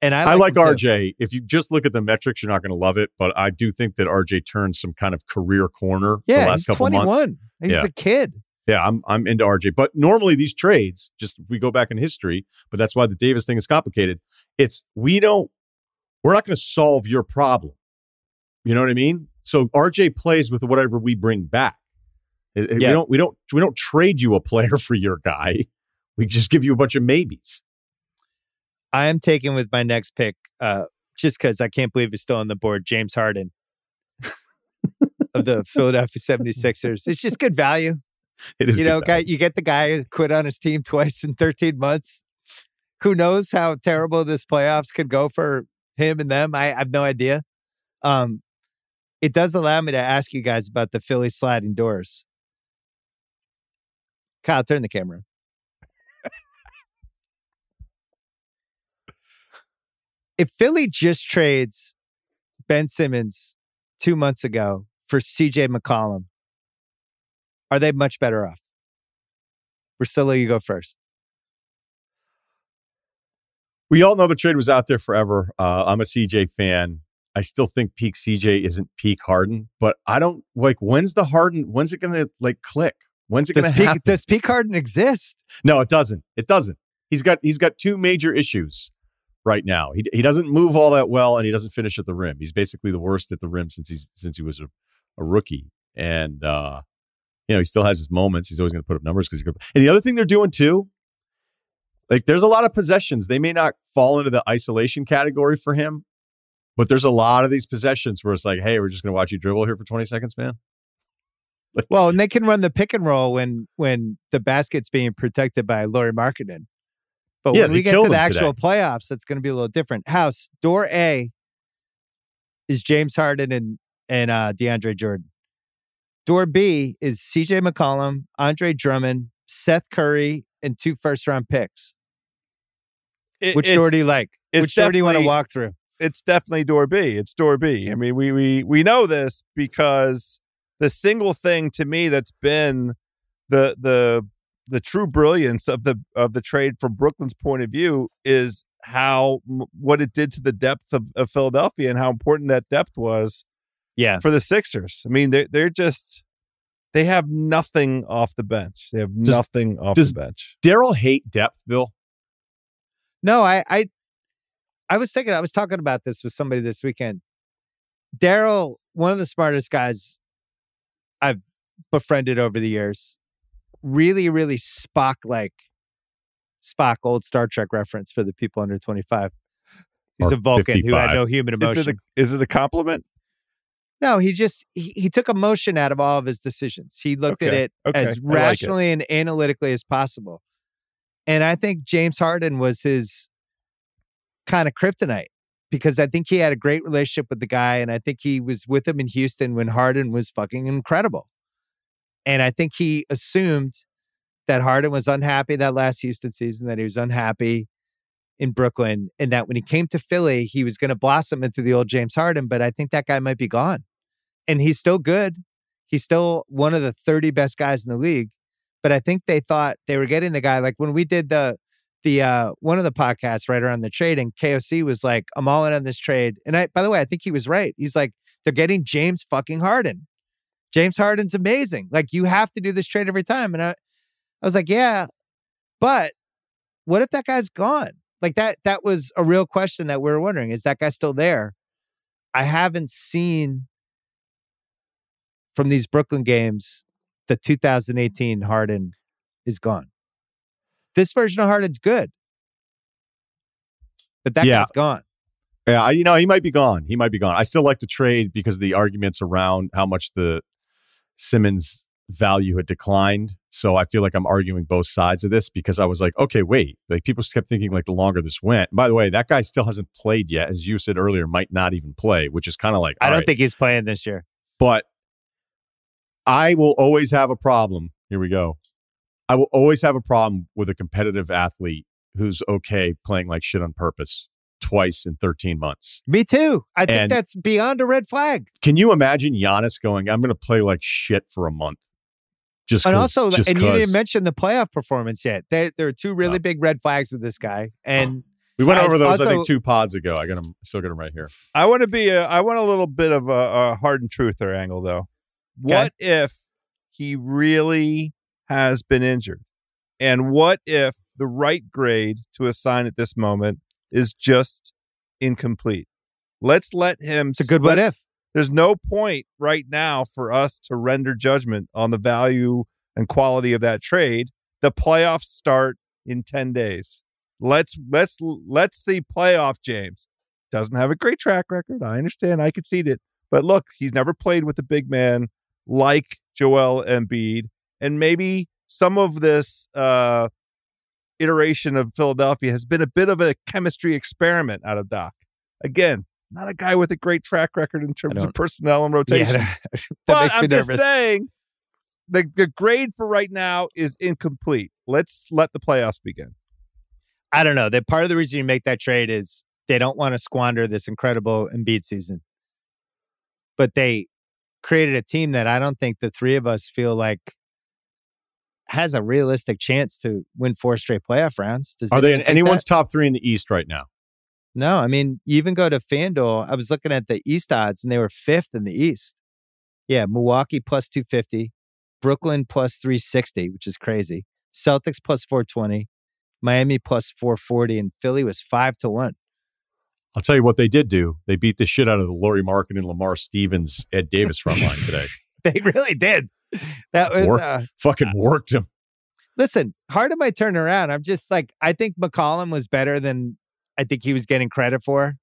And I I like, like, him too. RJ. If you just look at the metrics, you're not going to love it, but I do think that RJ turned some kind of career corner the Yeah, last he's couple 21. months. He's Yeah. a kid. Yeah, I'm I'm into RJ. But normally these trades, just if we go back in history, but that's why the Davis thing is complicated. It's we don't we're not going to solve your problem. You know what I mean? So RJ plays with whatever we bring back. Uh, uh, it- it- Yeah. We don't we don't we don't trade you a player for your guy. We just give you a bunch of maybes. I am taking with my next pick, uh, just because I can't believe he's still on the board, James Harden of the Philadelphia 76ers. It's just good value. It is you know, guy, you get the guy who quit on his team twice in 13 months. Who knows how terrible this playoffs could go for him and them? I, I have no idea. Um, it does allow me to ask you guys about the Philly sliding doors. Kyle, turn the camera. If Philly just trades Ben Simmons two months ago for CJ McCollum, are they much better off? Russillo, you go first. We all know the trade was out there forever. Uh, I'm a CJ fan. I still think peak CJ isn't peak Harden, but I don't like when's the Harden, when's it going to like click? When's it going to happen? does peak Harden exist? No, it doesn't. It doesn't. He's got he's got two major issues right now. He he doesn't move all that well, and he doesn't finish at the rim. He's basically the worst at the rim since he's since he was a, a rookie. And uh, you know, he still has his moments. He's always going to put up numbers because he's good. And the other thing they're doing too, like there's a lot of possessions. They may not fall into the isolation category for him, but there's a lot of these possessions where it's like, hey, we're just going to watch you dribble here for 20 seconds, man. Well, and they can run the pick and roll when when the basket's being protected by Lauri Markkanen. But Yeah, when we get to the actual playoffs, it's going to be a little different. House door A is James Harden and and uh, DeAndre Jordan. Door B is CJ McCollum, Andre Drummond, Seth Curry, and two first round picks. It- Which door do you like? Which door do you want to walk through? it's definitely door B. It's door B. I mean, we we we know this because the single thing to me that's been the the the true brilliance of the of the trade from Brooklyn's point of view is how what it did to the depth of, of Philadelphia and how important that depth was Yeah. for the Sixers. I mean, they they're just they have nothing off the bench. They have Does- nothing off does- the bench. Daryl hate depth, Bill. No, I, I, I was thinking. I was talking about this with somebody this weekend. Daryl, one of the smartest guys I've befriended over the years, really, really Spock like Spock, old Star Trek reference for the people under twenty five. He's Or a Vulcan who had no human Is emotion. it a, is it a compliment? no, he just he, he took emotion out of all of his decisions. He looked at it okay, as like it. rationally and analytically as possible. And I think James Harden was his kind of kryptonite because I think he had a great relationship with the guy. And I think he was with him in Houston when Harden was fucking incredible. And I think he assumed that Harden was unhappy that last Houston season, that he was unhappy in Brooklyn, and that when he came to Philly, he was going to blossom into the old James Harden. But I think that guy might be gone. And he's still good. He's still one of the 30 best guys in the league. But I think they thought they were getting the guy. Like when we did the the uh one of the podcasts right around the trade, and KOC was like, I'm all in on this trade. And I by the way, I think he was right. He's like, they're getting James fucking Harden. James Harden's amazing. Like you have to do this trade every time. And I, I was like, yeah, but what if that guy's gone? Like that, that was a real question that we were wondering. Is that guy still there? I haven't seen from these Brooklyn games the 2018 Harden is gone. This version of Harden's good. But that Yeah. guy's gone. Yeah, I- you know, he might be gone. He might be gone. I still like to trade because of the arguments around how much the Simmons value had declined. So I feel like I'm arguing both sides of this because I was like, okay, wait. Like people kept thinking like the longer this went. By the way, that guy still hasn't played yet, as you said earlier, might not even play, which is kind of like I don't right. think he's playing this year. but I will always have a problem. Here we go. I will always have a problem with a competitive athlete who's okay playing like shit on purpose twice in 13 months. Me too. I think that's beyond a red flag. Can you imagine Giannis going, I'm going to play like shit for a month? Just and also, just and you didn't mention the playoff performance yet. There, there are two really big red flags with this guy. And oh. we went I over those, I think, two pods ago. I got them, still got them right here. I want to be a. I want a little bit of a, a Harden truther angle though. What if he really has been injured, and what if the right grade to assign at this moment is just incomplete? Let's let him. it's a good what if. There's no point right now for us to render judgment on the value and quality of that trade. The playoffs start in 10 days. Let's let's let's see playoff James. Doesn't have a great track record. I understand. I concede it. But look, he's never played with a big man like Joel Embiid. And maybe some of this uh iteration of Philadelphia has been a bit of a chemistry experiment out of Doc. Again, not a guy with a great track record in terms of personnel and rotation. Yeah, that but makes me I'm just saying the, the grade for right now is incomplete. Let's let the playoffs begin. I don't know. That part of the reason you make that trade is they don't want to squander this incredible Embiid season. But they created a team that I don't think the three of us feel like has a realistic chance to win four straight playoff rounds. Does Are they in anyone's that? top three in the East right now? No, I mean, you even go to FanDuel. I was looking at the East odds and they were fifth in the East. Yeah, Milwaukee plus 250, Brooklyn plus 360, which is crazy. Celtics plus 420, Miami plus 440, and Philly was five to one. I'll tell you what they did do. They beat the shit out of the Lauri Markkanen and Lamar Stevens, Ed Davis front line today. They really did. That was Work. uh, Fucking worked him. listen, Harden might turn around. I'm just like, I think McCollum was better than I think he was getting credit for.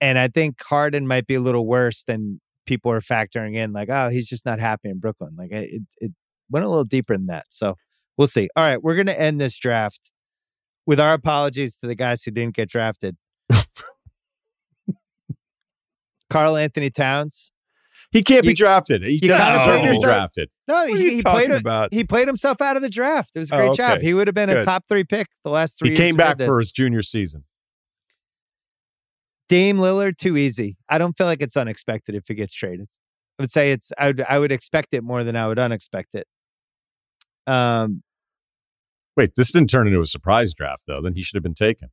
And I think Harden might be a little worse than people are factoring in. Like, oh, he's just not happy in Brooklyn. Like, it, it went a little deeper than that. So we'll see. All right, we're going to end this draft With our apologies to the guys who didn't get drafted. Karl-Anthony Towns. He can't be drafted. He you doesn't gotta deserve to be drafted. No, he, you he played about? he played himself out of the draft. It was a Oh, great job. He would have been a top three pick the last three He came back for his junior season. Dame Lillard, too easy. I don't feel like it's unexpected if he gets traded. I would say it's I would I would expect it more than I would unexpect it. Um Wait, this didn't turn into a surprise draft though. Then he should have been taken.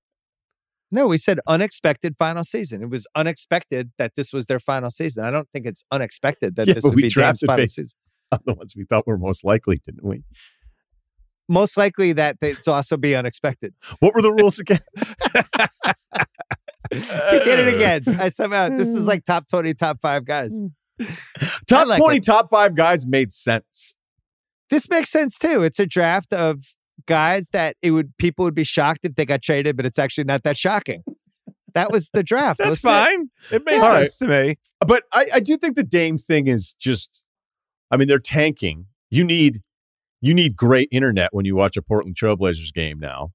No, we said unexpected final season. It was unexpected that this was their final season. I don't think it's unexpected that Yeah, this would be Dame's final season. the ones we thought were most likely, didn't we? Most likely that it's also be unexpected. What were the rules again? we did it again. I somehow this is like top twenty, top five guys. Hmm. Top like 20, it. top five guys made sense. this makes sense too. It's a draft of guys that it would people would be shocked if they got traded, but it's actually not that shocking. That was the draft. That's wasn't it? fine. It makes All right. sense to me. But I, I do think the Dame thing is just, I mean, they're tanking. You need, you need great internet when you watch a Portland Trailblazers game now.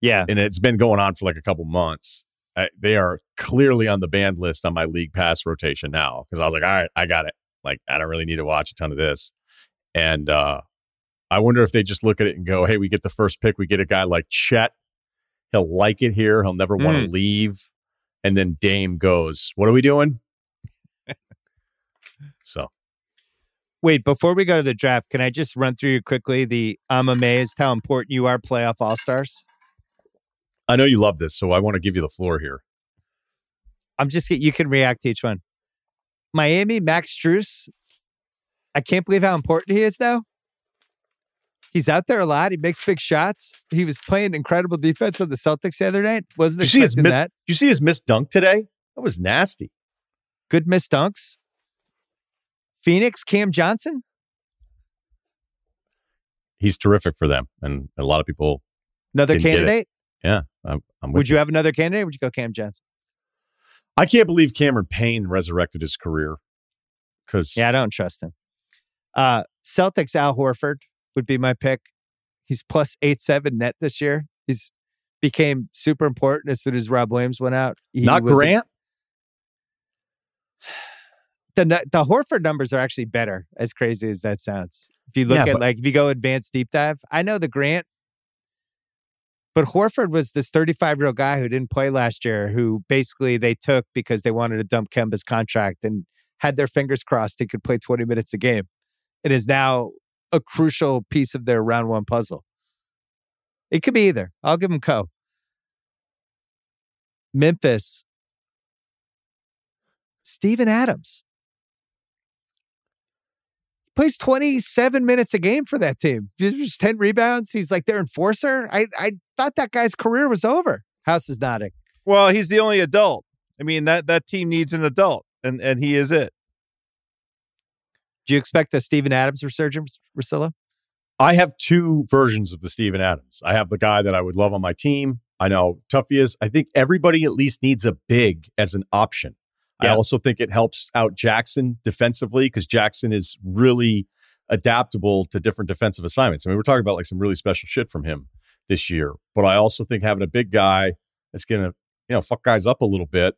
Yeah. and it's been going on for like a couple months. I, they are clearly on the banned list on my league pass rotation now because I was like, all right, I got it. Like, I don't really need to watch a ton of this. And uh, I wonder if they just look at it and go, hey, we get the first pick. We get a guy like Chet. He'll like it here. He'll never want to mm. leave. And then Dame goes, what are we doing? so Wait, before we go to the draft, can I just run through you quickly the I'm amazed how important you are playoff all stars? I know you love this. So I want to give you the floor here. I'm just you can react to each one. Miami, Max Strus. I can't believe how important he is now. He's out there a lot. He makes big shots. He was playing incredible defense on the Celtics the other night. Wasn't Did you see his expecting miss- that. You see his missed dunk today? That was nasty. Good miss dunks. Phoenix, Cam Johnson. He's terrific for them. And a lot of people Another Didn't get it. candidate. Yeah, I'm, I'm Would you have another candidate? Would you go Cam Johnson? I can't believe Cameron Payne resurrected his career because Yeah, I don't trust him. Uh, Celtics Al Horford would be my pick. He's plus eight seven net this year. He's became super important as soon as Rob Williams went out. He not was a- Grant. the the Horford numbers are actually better. As crazy as that sounds, if you look Yeah, at but- like if you go advanced deep dive, I know the Grant, but Horford was this 35 year old guy who didn't play last year, who basically they took because they wanted to dump Kemba's contract and had their fingers crossed he could play 20 minutes a game. It is now a crucial piece of their round one puzzle. It could be either. I'll give them Co. Memphis. Steven Adams plays 27 minutes a game for that team. Just 10 rebounds. He's like their enforcer. I, I thought that guy's career was over. House is nodding. Well, he's the only adult. I mean that that team needs an adult, and and he is it. Do you expect a Steven Adams resurgence, Russillo? I have two versions of the Steven Adams. I have the guy that I would love on my team. I know he is. I think everybody at least needs a big as an option. I also think it helps out Jackson defensively because Jackson is really adaptable to different defensive assignments. I mean, we're talking about like some really special shit from him this year. But I also think having a big guy that's going to, you know, fuck guys up a little bit,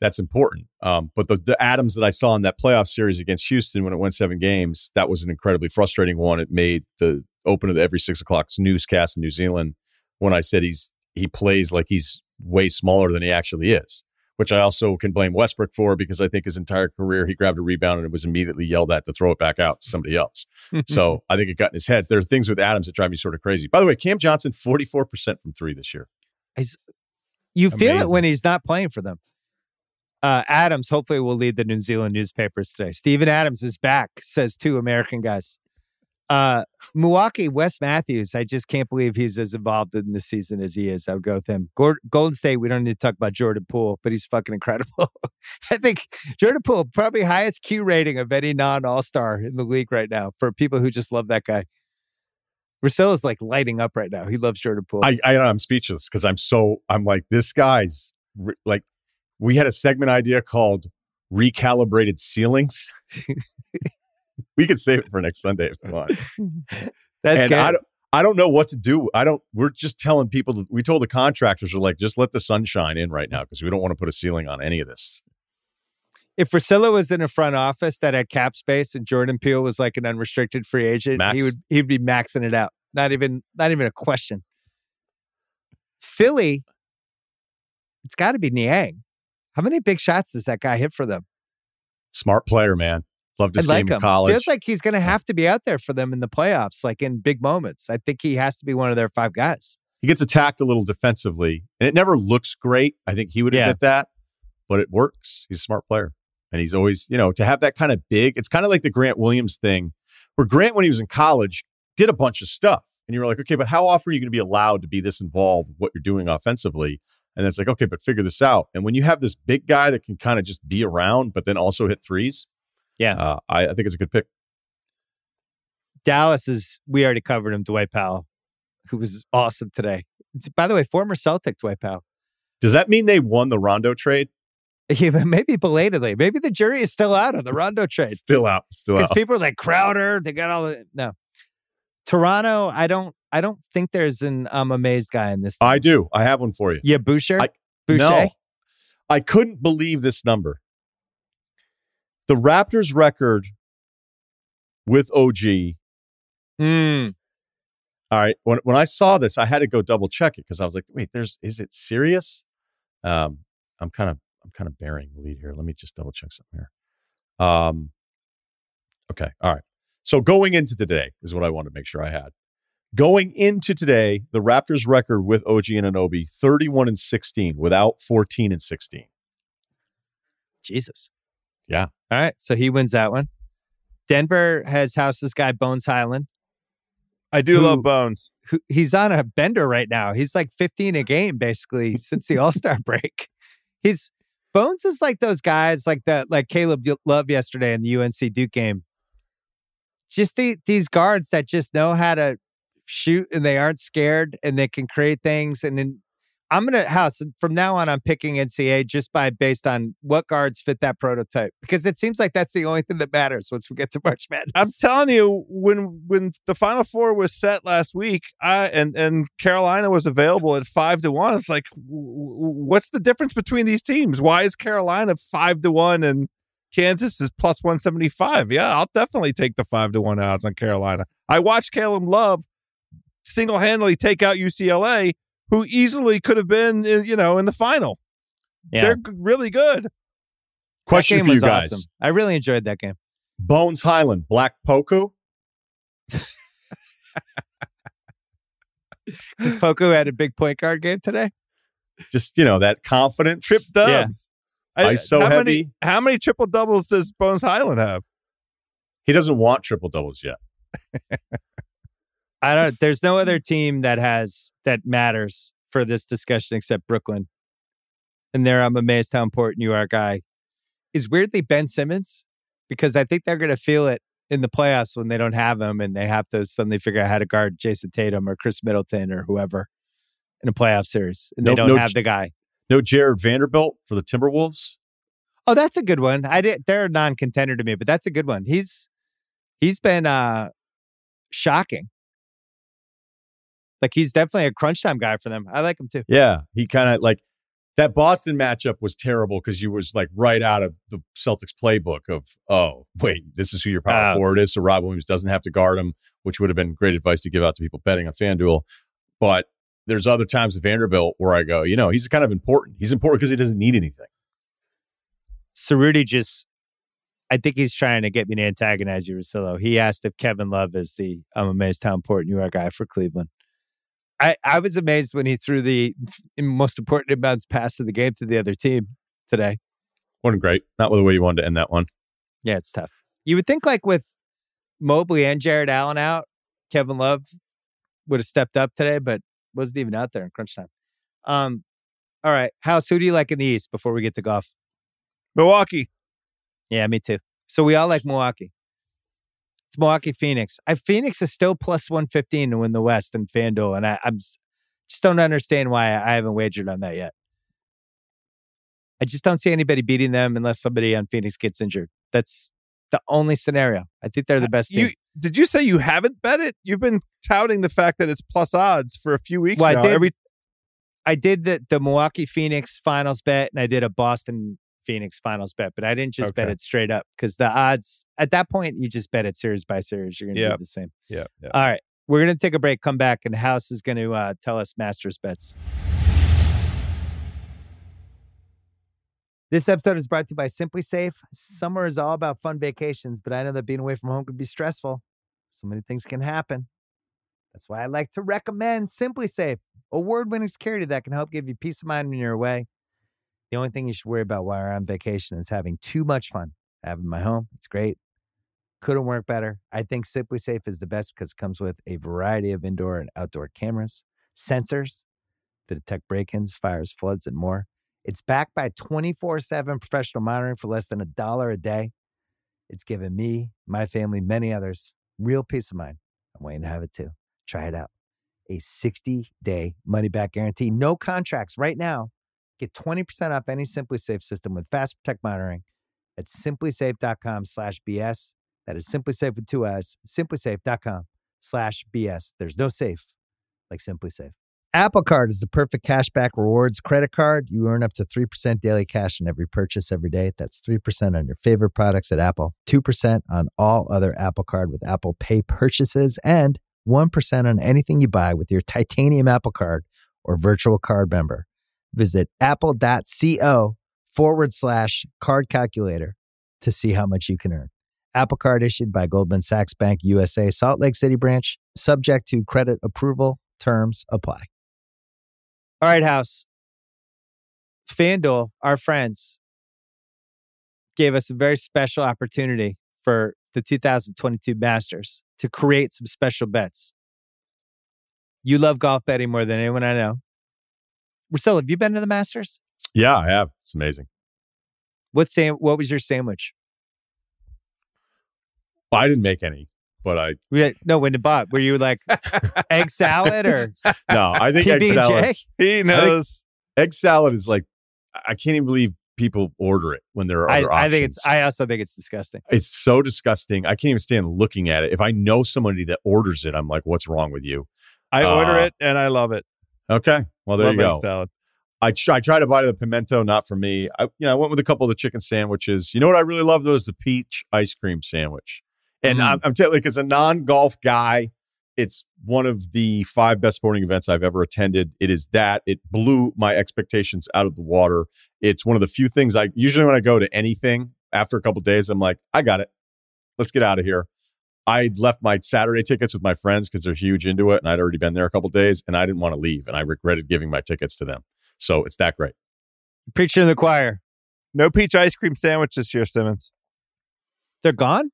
that's important. Um, but the, the Adams that I saw in that playoff series against Houston when it went seven games, that was an incredibly frustrating one. It made the open of the every six o'clock newscast in New Zealand when I said he's he plays like he's way smaller than he actually is, which I also can blame Westbrook for because I think his entire career he grabbed a rebound and it was immediately yelled at to throw it back out to somebody else. so I think it got in his head. There are things with Adams that drive me sort of crazy. By the way, Cam Johnson, 44% from three this year. You feel it when he's not playing for them. Uh, Adams hopefully will lead the New Zealand newspapers today. Steven Adams is back, says two American guys. Uh, Milwaukee, Wes Matthews. I just can't believe he's as involved in the season as he is. I would go with him. Gord- Golden State. We don't need to talk about Jordan Poole, but he's fucking incredible. I think Jordan Poole probably highest Q rating of any non All Star in the league right now for people who just love that guy. Russell is like lighting up right now. He loves Jordan Poole. I, I I'm speechless because I'm so I'm like this guy's like we had a segment idea called recalibrated ceilings. we could save it for next Sunday if you want. That's and good. I don't, I don't know what to do. I don't. We're just telling people. That, we told the contractors are like, just let the sun shine in right now because we don't want to put a ceiling on any of this. If Russillo was in a front office that had cap space and Jordan Poole was like an unrestricted free agent, Max. he would he'd be maxing it out. Not even not even a question. Philly, it's got to be Niang. How many big shots does that guy hit for them? Smart player, man. Loved his I like game in him. college. Feels like he's going to have to be out there for them in the playoffs, like in big moments. I think he has to be one of their five guys. he gets attacked a little defensively, and it never looks great. I think he would Yeah. admit that, but it works. He's a smart player, and he's always, you know, to have that kind of big. It's kind of like the Grant Williams thing, where Grant, when he was in college, did a bunch of stuff, and you were like, okay, but how often are you going to be allowed to be this involved with what you're doing offensively? And it's like, okay, but figure this out. And when you have this big guy that can kind of just be around, but then also hit threes, Yeah. uh, I, I think it's a good pick. Dallas is, we already covered him, Dwight Powell, who was awesome today. By the way, former Celtic Dwight Powell. Does that mean they won the Rondo trade? Even maybe belatedly. Maybe the jury is still out on the Rondo trade. Still out. Still out. Because people are like Crowder, they got all the no. Toronto, I don't I don't think there's an I'm amazed guy in this. I do. I have one for you. yeah, Boucher. I- Boucher. No, I couldn't believe this number. The Raptors record with OG. Hmm. All right. When when I saw this, I had to go double check it because I was like, wait, there's is it serious? Um, I'm kind of I'm kind of bearing the lead here. Let me just double check something here. Um, okay. All right. So going into today is what I wanted to make sure I had. Going into today, the Raptors record with OG Anunoby, 31 and 16, without 14 and 16. Jesus. Yeah. All right. So he wins that one. Denver has housed this guy Bones Hyland. I do Who- love Bones. Who he's on a bender right now. He's like 15 a game basically since the All-Star break. He's Bones is like those guys like that like Caleb Love yesterday in the UNC Duke game. Just the, these guards that just know how to shoot and they aren't scared and they can create things and then I'm gonna house from now on. I'm picking NCAA just by based on what guards fit that prototype because it seems like that's the only thing that matters once we get to March Madness. I'm telling you, when when the Final Four was set last week, I and and Carolina was available at five to one. It's like, what's the difference between these teams? Why is Carolina five to one and Kansas is plus one seventy five? Yeah, I'll definitely take the five to one odds on Carolina. I watched Caleb Love single handedly take out UCLA, who easily could have been, you know, in the final. They're really good. Question for you guys. awesome. I really enjoyed that game. Bones Hyland, Black Poku. Because Poku had a big point guard game today. Just, you know, that confidence. Trip dubs. I- ISO how heavy. Many, how many triple doubles does Bones Hyland have? He doesn't want triple doubles yet. I don't. There's no other team that has that matters for this discussion except Brooklyn. And there, I'm amazed how important you are, guy. Is weirdly Ben Simmons because I think they're going to feel it in the playoffs when they don't have him and they have to suddenly figure out how to guard Jayson Tatum or Khris Middleton or whoever in a playoff series, and they don't no have the guy. No Jarred Vanderbilt for the Timberwolves. Oh, that's a good one. I did. They're a non-contender to me, but that's a good one. He's he's been uh shocking. Like he's definitely a crunch time guy for them. I like him too. Yeah, he kind of like that Boston matchup was terrible because you was like right out of the Celtics playbook of oh wait this is who your power Oh. forward is so Rob Williams doesn't have to guard him which would have been great advice to give out to people betting on FanDuel but there's other times at Vanderbilt where I go you know he's kind of important he's important because he doesn't need anything Cerruti just, I think he's trying to get me to antagonize you, Russillo. He asked if Kevin Love is the I'm amazed how important you are guy for Cleveland. I, I was amazed when he threw the most important inbounds pass of the game to the other team today. wasn't great not the way you wanted to end that one Yeah, it's tough. You would think like with Mobley and Jarrett Allen out, Kevin Love would have stepped up today, but wasn't even out there in crunch time. Um, all right, House, who do you like in the East before we get to golf? Milwaukee. Yeah, me too. So we all like Milwaukee. It's Milwaukee Phoenix. I Phoenix is still plus one fifteen to win the West in FanDuel, and I, I'm just don't understand why I haven't wagered on that yet. I just don't see anybody beating them unless somebody on Phoenix gets injured. That's the only scenario. I think they're the uh, best team. You did you say you haven't bet it? You've been touting the fact that it's plus odds for a few weeks Well, I did- Every I did the the Milwaukee Phoenix finals bet and I did a Boston Phoenix finals bet, but I didn't just bet it straight up because the odds at that point you just bet it series by series. You're gonna Yeah. do the same. yeah, yeah. All right. We're gonna take a break, come back, and House is gonna uh, tell us Masters bets. This episode is brought to you by SimpliSafe. Summer is all about fun vacations, but I know that being away from home can be stressful. So many things can happen. That's why I like to recommend SimpliSafe, award winning security that can help give you peace of mind when you're away. The only thing you should worry about while you're on vacation is having too much fun. In my home. It's great. Couldn't work better. I think SimpliSafe is the best because it comes with a variety of indoor and outdoor cameras, sensors to detect break ins, fires, floods, and more. It's backed by 24 7 professional monitoring for less than a dollar a day. It's given me, my family, many others real peace of mind. I'm waiting to have it too. Try it out. A 60 day money back guarantee, no contracts right now. Get 20% off any SimpliSafe system with Fast Protect monitoring at simplisafe.com slash BS. That is SimpliSafe with two S, simplisafe.com slash BS. There's no safe like SimpliSafe. Apple Card is the perfect cashback rewards credit card. You earn up to 3% daily cash on every purchase every day. That's 3% on your favorite products at Apple, 2% on all other Apple Card with Apple Pay purchases, and 1% on anything you buy with your titanium Apple Card or virtual card member. Visit apple.co forward slash card calculator to see how much you can earn. Apple Card issued by Goldman Sachs Bank USA, Salt Lake City branch, subject to credit approval. Terms apply. All right, House. FanDuel, our friends, gave us a very special opportunity for the 2022 Masters to create some special bets. You love golf betting more than anyone I know. Marcel, have you been to the Masters? Yeah, I have. It's amazing. What sam- What was your sandwich? Well, I didn't make any, but I We had- no, when you bought, were you like egg salad or no. I think egg PB&J? salad. he knows. Egg salad is like I can't even believe people order it when there are I, other I options. think it's. I also think it's disgusting. it's so disgusting. I can't even stand looking at it. If I know somebody that orders it, I'm like, "What's wrong with you?" I order Uh, it and I love it. Okay, well there love you go. salad. I try, I try to buy the pimento, not for me. I, you know, I went with a couple of the chicken sandwiches. You know what I really loved was the peach ice cream sandwich. And Mm. I'm, I'm telling, like, as a non-golf guy, it's one of the five best sporting events I've ever attended. It is that it blew my expectations out of the water. It's one of the few things I usually when I go to anything after a couple of days, I'm like, I got it. Let's get out of here. I left my Saturday tickets with my friends because they're huge into it, and I'd already been there a couple of days, and I didn't want to leave, and I regretted giving my tickets to them. So it's that great. Preaching to the choir. No peach ice cream sandwich this year, Simmons. They're gone.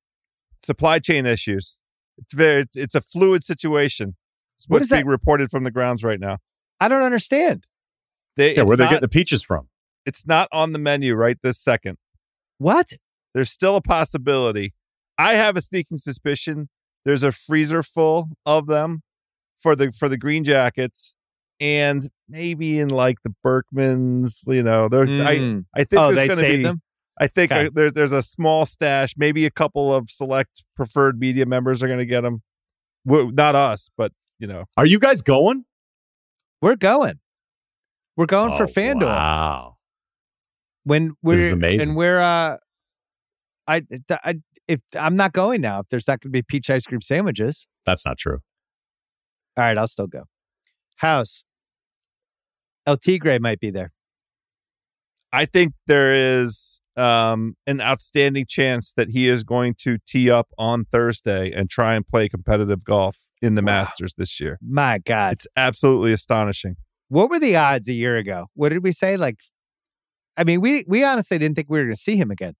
Supply chain issues. It's very. It's, it's a fluid situation. It's What what's is that? being reported from the grounds right now. I don't understand. They, Yeah, it's where they not, get the peaches from? It's not on the menu right this second. What? There's still a possibility. I have a sneaking suspicion there's a freezer full of them for the for the green jackets, and maybe in like the Berckmans. You know, there. I Mm. I think oh, there's they gonna be, them. I think Okay. uh, there, there's a small stash. Maybe a couple of select preferred media members are going to get them. not us, but you know, Are you guys going? We're going. We're going for Oh, FanDuel. Wow. When we're is amazing. and we're uh, I, I if I'm not going now, if there's not going to be peach ice cream sandwiches, That's not true. all right, I'll still go. House. El Tigre might be there. I think there is um, an outstanding chance that he is going to tee up on Thursday and try and play competitive golf in the Wow. Masters this year. My God, It's absolutely astonishing. what were the odds a year ago? What did we say? Like, I mean, we we honestly didn't think we were going to see him again.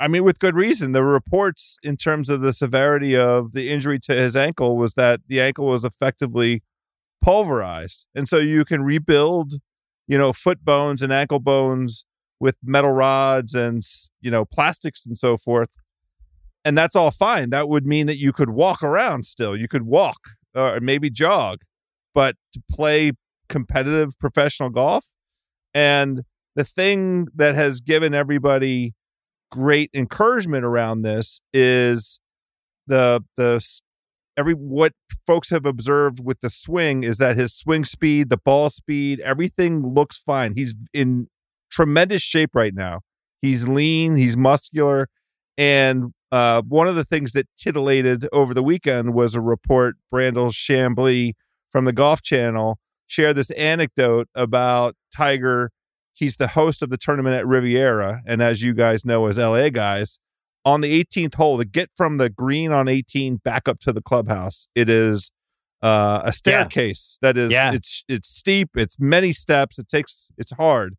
I mean, with good reason. The reports in terms of the severity of the injury to his ankle was that the ankle was effectively pulverized. And so you can rebuild, you know, foot bones and ankle bones with metal rods and, you know, plastics and so forth. And that's all fine. That would mean that you could walk around still. You could walk uh, or maybe jog, but to play competitive professional golf. And the thing that has given everybody great encouragement around this is the the every what folks have observed with the swing is that his swing speed, the ball speed, everything looks fine. He's in tremendous shape right now. He's lean, he's muscular, and uh, one of the things that titillated over the weekend was a report Brandel Chamblee from the Golf Channel shared this anecdote about Tiger. He's the host of the tournament at Riviera, and as you guys know, as LA guys, on the 18th hole to get from the green on 18 back up to the clubhouse, it is uh, a staircase that is Yeah. it's it's steep, it's many steps, it takes it's hard.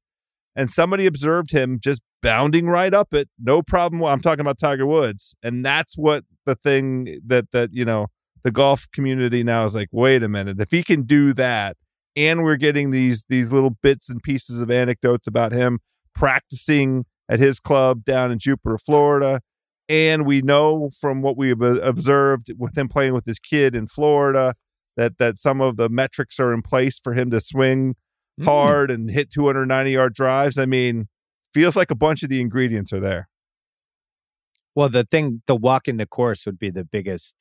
And somebody observed him just bounding right up it, no problem. I'm talking about Tiger Woods, and that's what the thing that that you know the golf community now is like. Wait a minute, if he can do that, and we're getting these these little bits and pieces of anecdotes about him practicing at his club down in Jupiter, Florida, and we know from what we've uh, observed with him playing with his kid in Florida that that some of the metrics are in place for him to swing Mm. hard and hit 290 yard drives. I mean, feels like a bunch of the ingredients are there. Well, the thing, the walk in the course would be the biggest.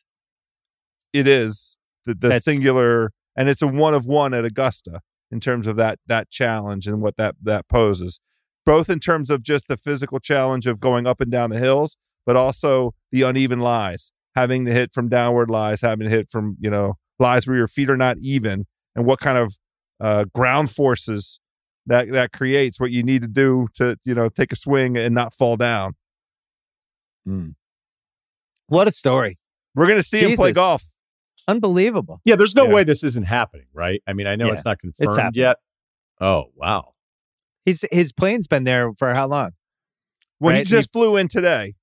It is the, the singular, and it's a one of one at Augusta in terms of that that challenge and what that that poses, both in terms of just the physical challenge of going up and down the hills, but also the uneven lies, having to hit from downward lies, having to hit from you know lies where your feet are not even, and what kind of uh, ground forces that that creates. What you need to do to you know take a swing and not fall down. What a story. We're gonna see him play golf. Unbelievable. Yeah, there's no Yeah. way this isn't happening, right? I mean, I know Yeah, it's not confirmed happening. yet. Oh, wow. He's his plane's been there for how long? Well, he Right, just flew in today.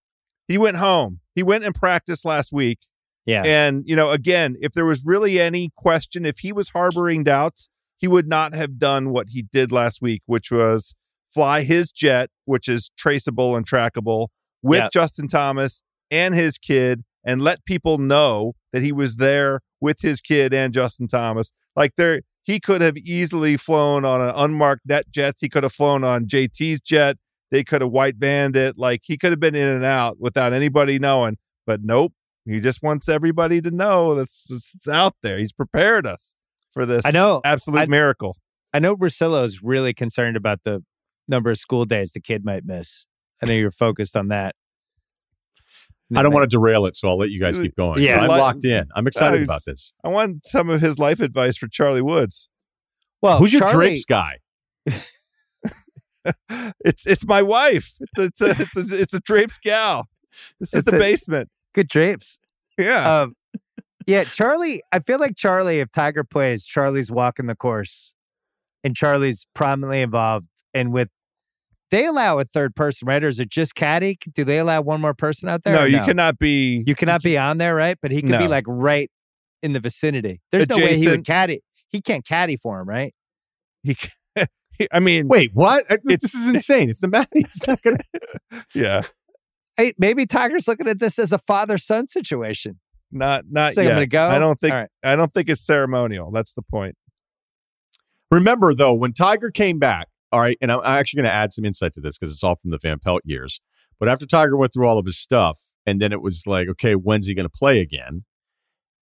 He went home. He went and practiced last week. Yeah. And, you know, again, if there was really any question, if he was harboring doubts, he would not have done what he did last week, which was fly his jet, which is traceable and trackable, with Yeah. Justin Thomas and his kid, and let people know that he was there with his kid and Justin Thomas. Like there, he could have easily flown on an unmarked NetJets. He could have flown on JT's jet. They could have white vanned it. Like he could have been in and out without anybody knowing. But nope, he just wants everybody to know that's it's out there. He's prepared us for this I know. absolute I- miracle. I know Russillo is really concerned about the number of school days the kid might miss. I know you're focused on that. I don't want to derail it, so I'll let you guys keep going. Yeah. I'm locked in. I'm excited Uh, about this. I want some of his life advice for Charlie Woods. Well, Who's your Charlie, drapes guy? It's it's my wife. It's a, it's a, it's a, it's a drapes gal. This is It's the a- basement. Good drapes. Yeah. Um, yeah, Charlie. I feel like Charlie. If Tiger plays, Charlie's walking the course, and Charlie's prominently involved. And with they allow a third person, right? Or is it just Caddy? Do they allow one more person out there? no, or you cannot be. You cannot be on there, right? But he could be like right in the vicinity. There's no way he Adjacent. would caddy. He can't caddy for him, right? He, I mean, Wait, what? Uh, It's- this is insane. It's the math. He's not gonna. yeah, Hey, maybe Tiger's looking at this as a father son situation. not not Say I'm gonna go? I don't think. All right. I don't think it's ceremonial. That's the point. Remember though, when Tiger came back, all right, and I'm actually going to add some insight to this because it's all from the Van Pelt years. But after Tiger went through all of his stuff, and then it was like, okay, when's he going to play again?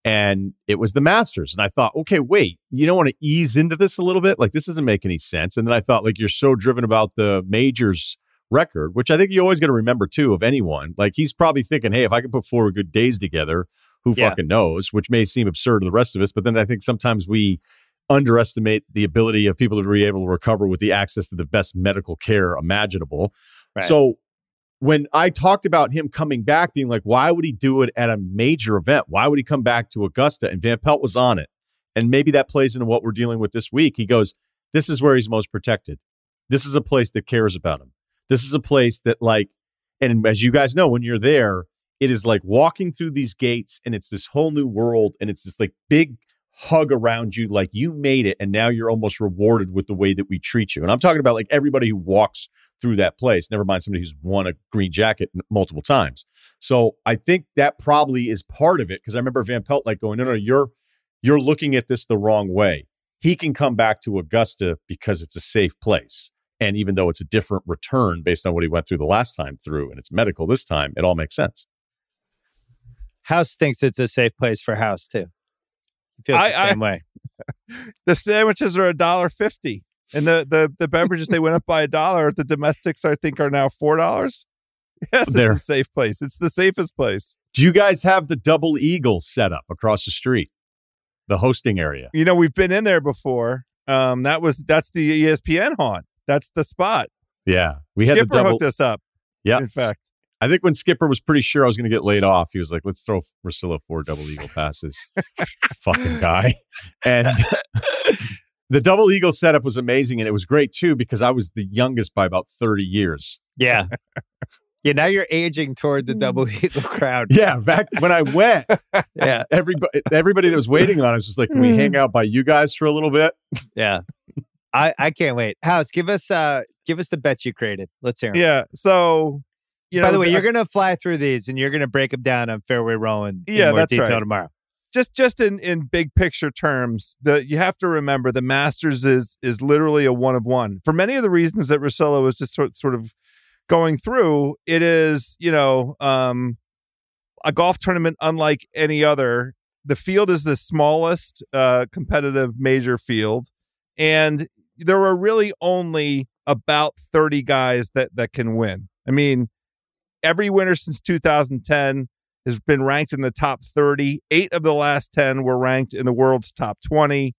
And it was the Masters, and I thought, okay, wait, you don't want to ease into this a little bit? Like this doesn't make any sense. And then I thought, like you're so driven about the majors record, which I think you always got to remember too of anyone. Like he's probably thinking, hey, if I can put four good days together, who Yeah. fucking knows? Which may seem absurd to the rest of us, but then I think sometimes we underestimate the ability of people to be able to recover with the access to the best medical care imaginable. Right. So when I talked about him coming back, being like, why would he do it at a major event? Why would he come back to Augusta? And Van Pelt was on it. And maybe that plays into what we're dealing with this week. He goes, This is where he's most protected. This is a place that cares about him. This is a place that, like, and as you guys know, when you're there, it is like walking through these gates and it's this whole new world and it's this like big hug around you like you made it and now you're almost rewarded with the way that we treat you and i'm talking about like everybody who walks through that place never mind somebody who's won a green jacket multiple times so i think that probably is part of it because i remember van pelt like going no no you're you're looking at this the wrong way he can come back to augusta because it's a safe place And even though it's a different return based on what he went through the last time through and it's medical this time, it all makes sense. House thinks it's a safe place for House too. Feels I- the I- same way. The sandwiches are a dollar fifty, and the the the beverages they went up by a dollar. The domestics I think are now four dollars. Yes, it's There. a safe place. It's the safest place. Do you guys have the double eagle set up across the street? The hosting area. You know, we've been in there before. Um, that was that's the ESPN haunt. That's the spot. Yeah. We had the double hooked us up. Yeah. In fact, I think when Skipper was pretty sure I was going to get laid off, he was like, let's throw Russillo four double eagle passes. Fucking guy. And the double eagle setup was amazing. And it was great too, because I was the youngest by about 30 years. Yeah. yeah, now you're aging toward the double eagle crowd. Yeah. Back when I went, Yeah. everybody, everybody that was waiting on us was like, can we hang out by you guys for a little bit? Yeah. I, I can't wait. House, give us uh give us the bets you created. Let's hear 'em. yeah. So, you know, By the way, uh, you're gonna fly through these and you're gonna break them down on Fairway Rolling in Yeah, more that's detail right. tomorrow. just just in in big picture terms, the you have to remember the Masters is is literally a one of one for many of the reasons that Russillo was just sort sort of going through. It is you know um, a golf tournament unlike any other. The field is the smallest uh, competitive major field, and there are really only about 30 guys that that can win. I mean, every winner since 2010 has been ranked in the top 30. Eight of the last 10 were ranked in the world's top 20.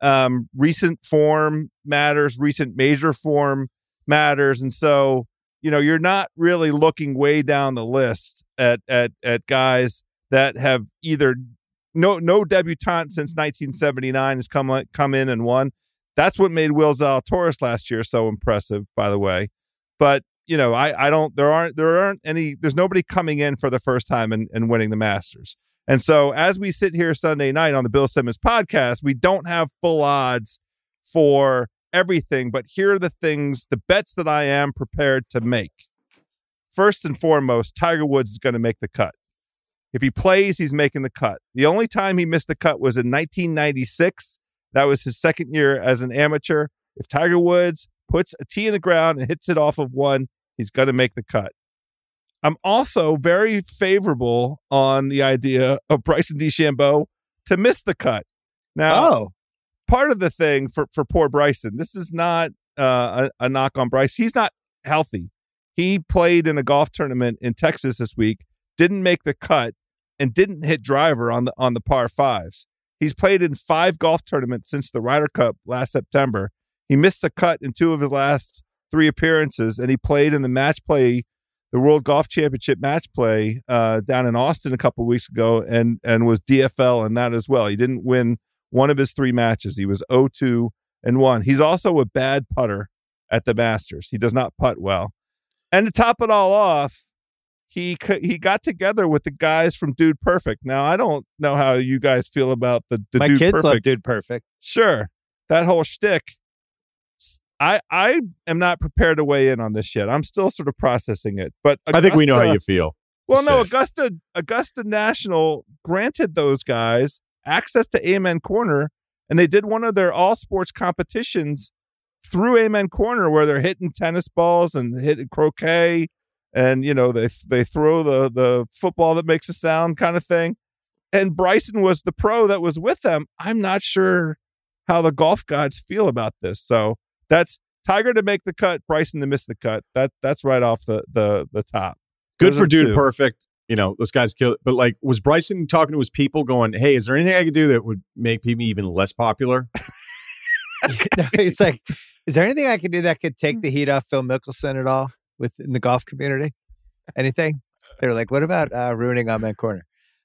Um, recent form matters, recent major form matters. And so, you know, you're not really looking way down the list at at at guys that have either no no debutante since 1979 has come come in and won. That's what made Will Zalatoris last year so impressive, by the way. But you know, I I don't there aren't there aren't any there's nobody coming in for the first time and, and winning the Masters. And so as we sit here Sunday night on the Bill Simmons podcast, we don't have full odds for everything, but here are the things, the bets that I am prepared to make. First and foremost, Tiger Woods is going to make the cut. If he plays, he's making the cut. The only time he missed the cut was in 1996. That was his second year as an amateur. If Tiger Woods puts a tee in the ground and hits it off of one, he's going to make the cut. I'm also very favorable on the idea of Bryson DeChambeau to miss the cut. Now, Oh. part of the thing for for poor Bryson, this is not uh, a, a knock on Bryce. He's not healthy. He played in a golf tournament in Texas this week, didn't make the cut, and didn't hit driver on the on the par fives. He's played in five golf tournaments since the Ryder Cup last September. He missed the cut in two of his last three appearances, and he played in the match play, the World Golf Championship match play uh, down in Austin a couple weeks ago, and and was DFL in that as well. He didn't win one of his three matches. He was 0-2 and 1. He's also a bad putter at the Masters. He does not putt well. And to top it all off, he he got together with the guys from Dude Perfect. Now I don't know how you guys feel about the, the My Dude kids Perfect. love Dude Perfect. Sure, that whole shtick. I I am not prepared to weigh in on this yet. I'm still sort of processing it. But I think we know how you feel. well, no. Augusta Augusta National granted those guys access to Amen Corner, and they did one of their all sports competitions through Amen Corner, where they're hitting tennis balls and hitting croquet, and you know they they throw the the football that makes a sound kind of thing. And Bryson was the pro that was with them. I'm not sure how the golf gods feel about this. So that's Tiger to make the cut, Bryson to miss the cut. That that's right off the the the top. Good Those for dude two. perfect. You know, this guy's killed. But like, was Bryson talking to his people going, hey, is there anything I could do that would make people even less popular? He's like, is there anything I can do that could take the heat off Phil Mickelson at all within the golf community? Anything? They were like, what about uh, ruining on that corner?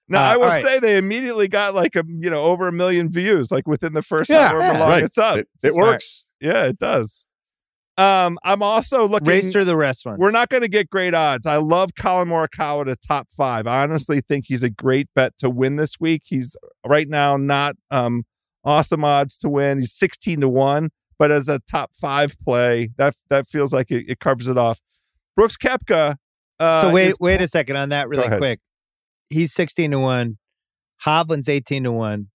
Now Uh, I will all right. say they immediately got like a you know over a million views like within the first Yeah, however yeah, long right. it's up. It, it Smart. works. Yeah, it does. Um, I'm also looking. Race through the rest ones. we're not going to get great odds. I love Collin Morikawa to top five. I honestly think he's a great bet to win this week. He's right now not um awesome odds to win. He's 16 to one, but as a top five play, that that feels like it, it covers it off. Brooks Koepka. Uh, so wait, is- wait a second on that really quick. He's 16 to 1. Hovland's 18 to 1.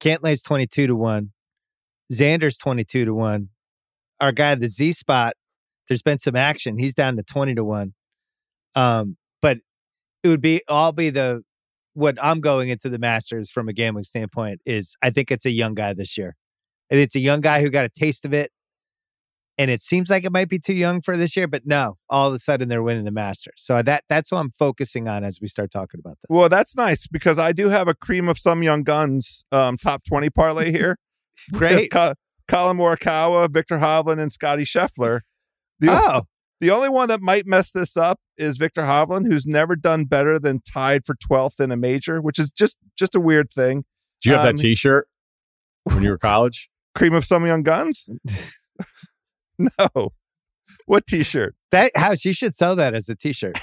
Cantlay's 22 to 1. Xander's 22 to 1. our guy, the Z spot, there's been some action. He's down to 20 to 1. Um, but it would be all be the what I'm going into the Masters from a gambling standpoint is I think it's a young guy this year. And it's a young guy who got a taste of it. And it seems like it might be too young for this year, but no, all of a sudden they're winning the Masters. So that that's what I'm focusing on as we start talking about this. Well, that's nice because I do have a cream of some young guns um, top 20 parlay here. Great. Co- Collin Morikawa, Viktor Hovland, and Scotty Scheffler. The, oh, the only one that might mess this up is Viktor Hovland, who's never done better than tied for 12th in a major, which is just just a weird thing. Do you have Um, that T-shirt when you were college? Cream of some young guns? no. What t-shirt? that house, you should sell that as a t shirt.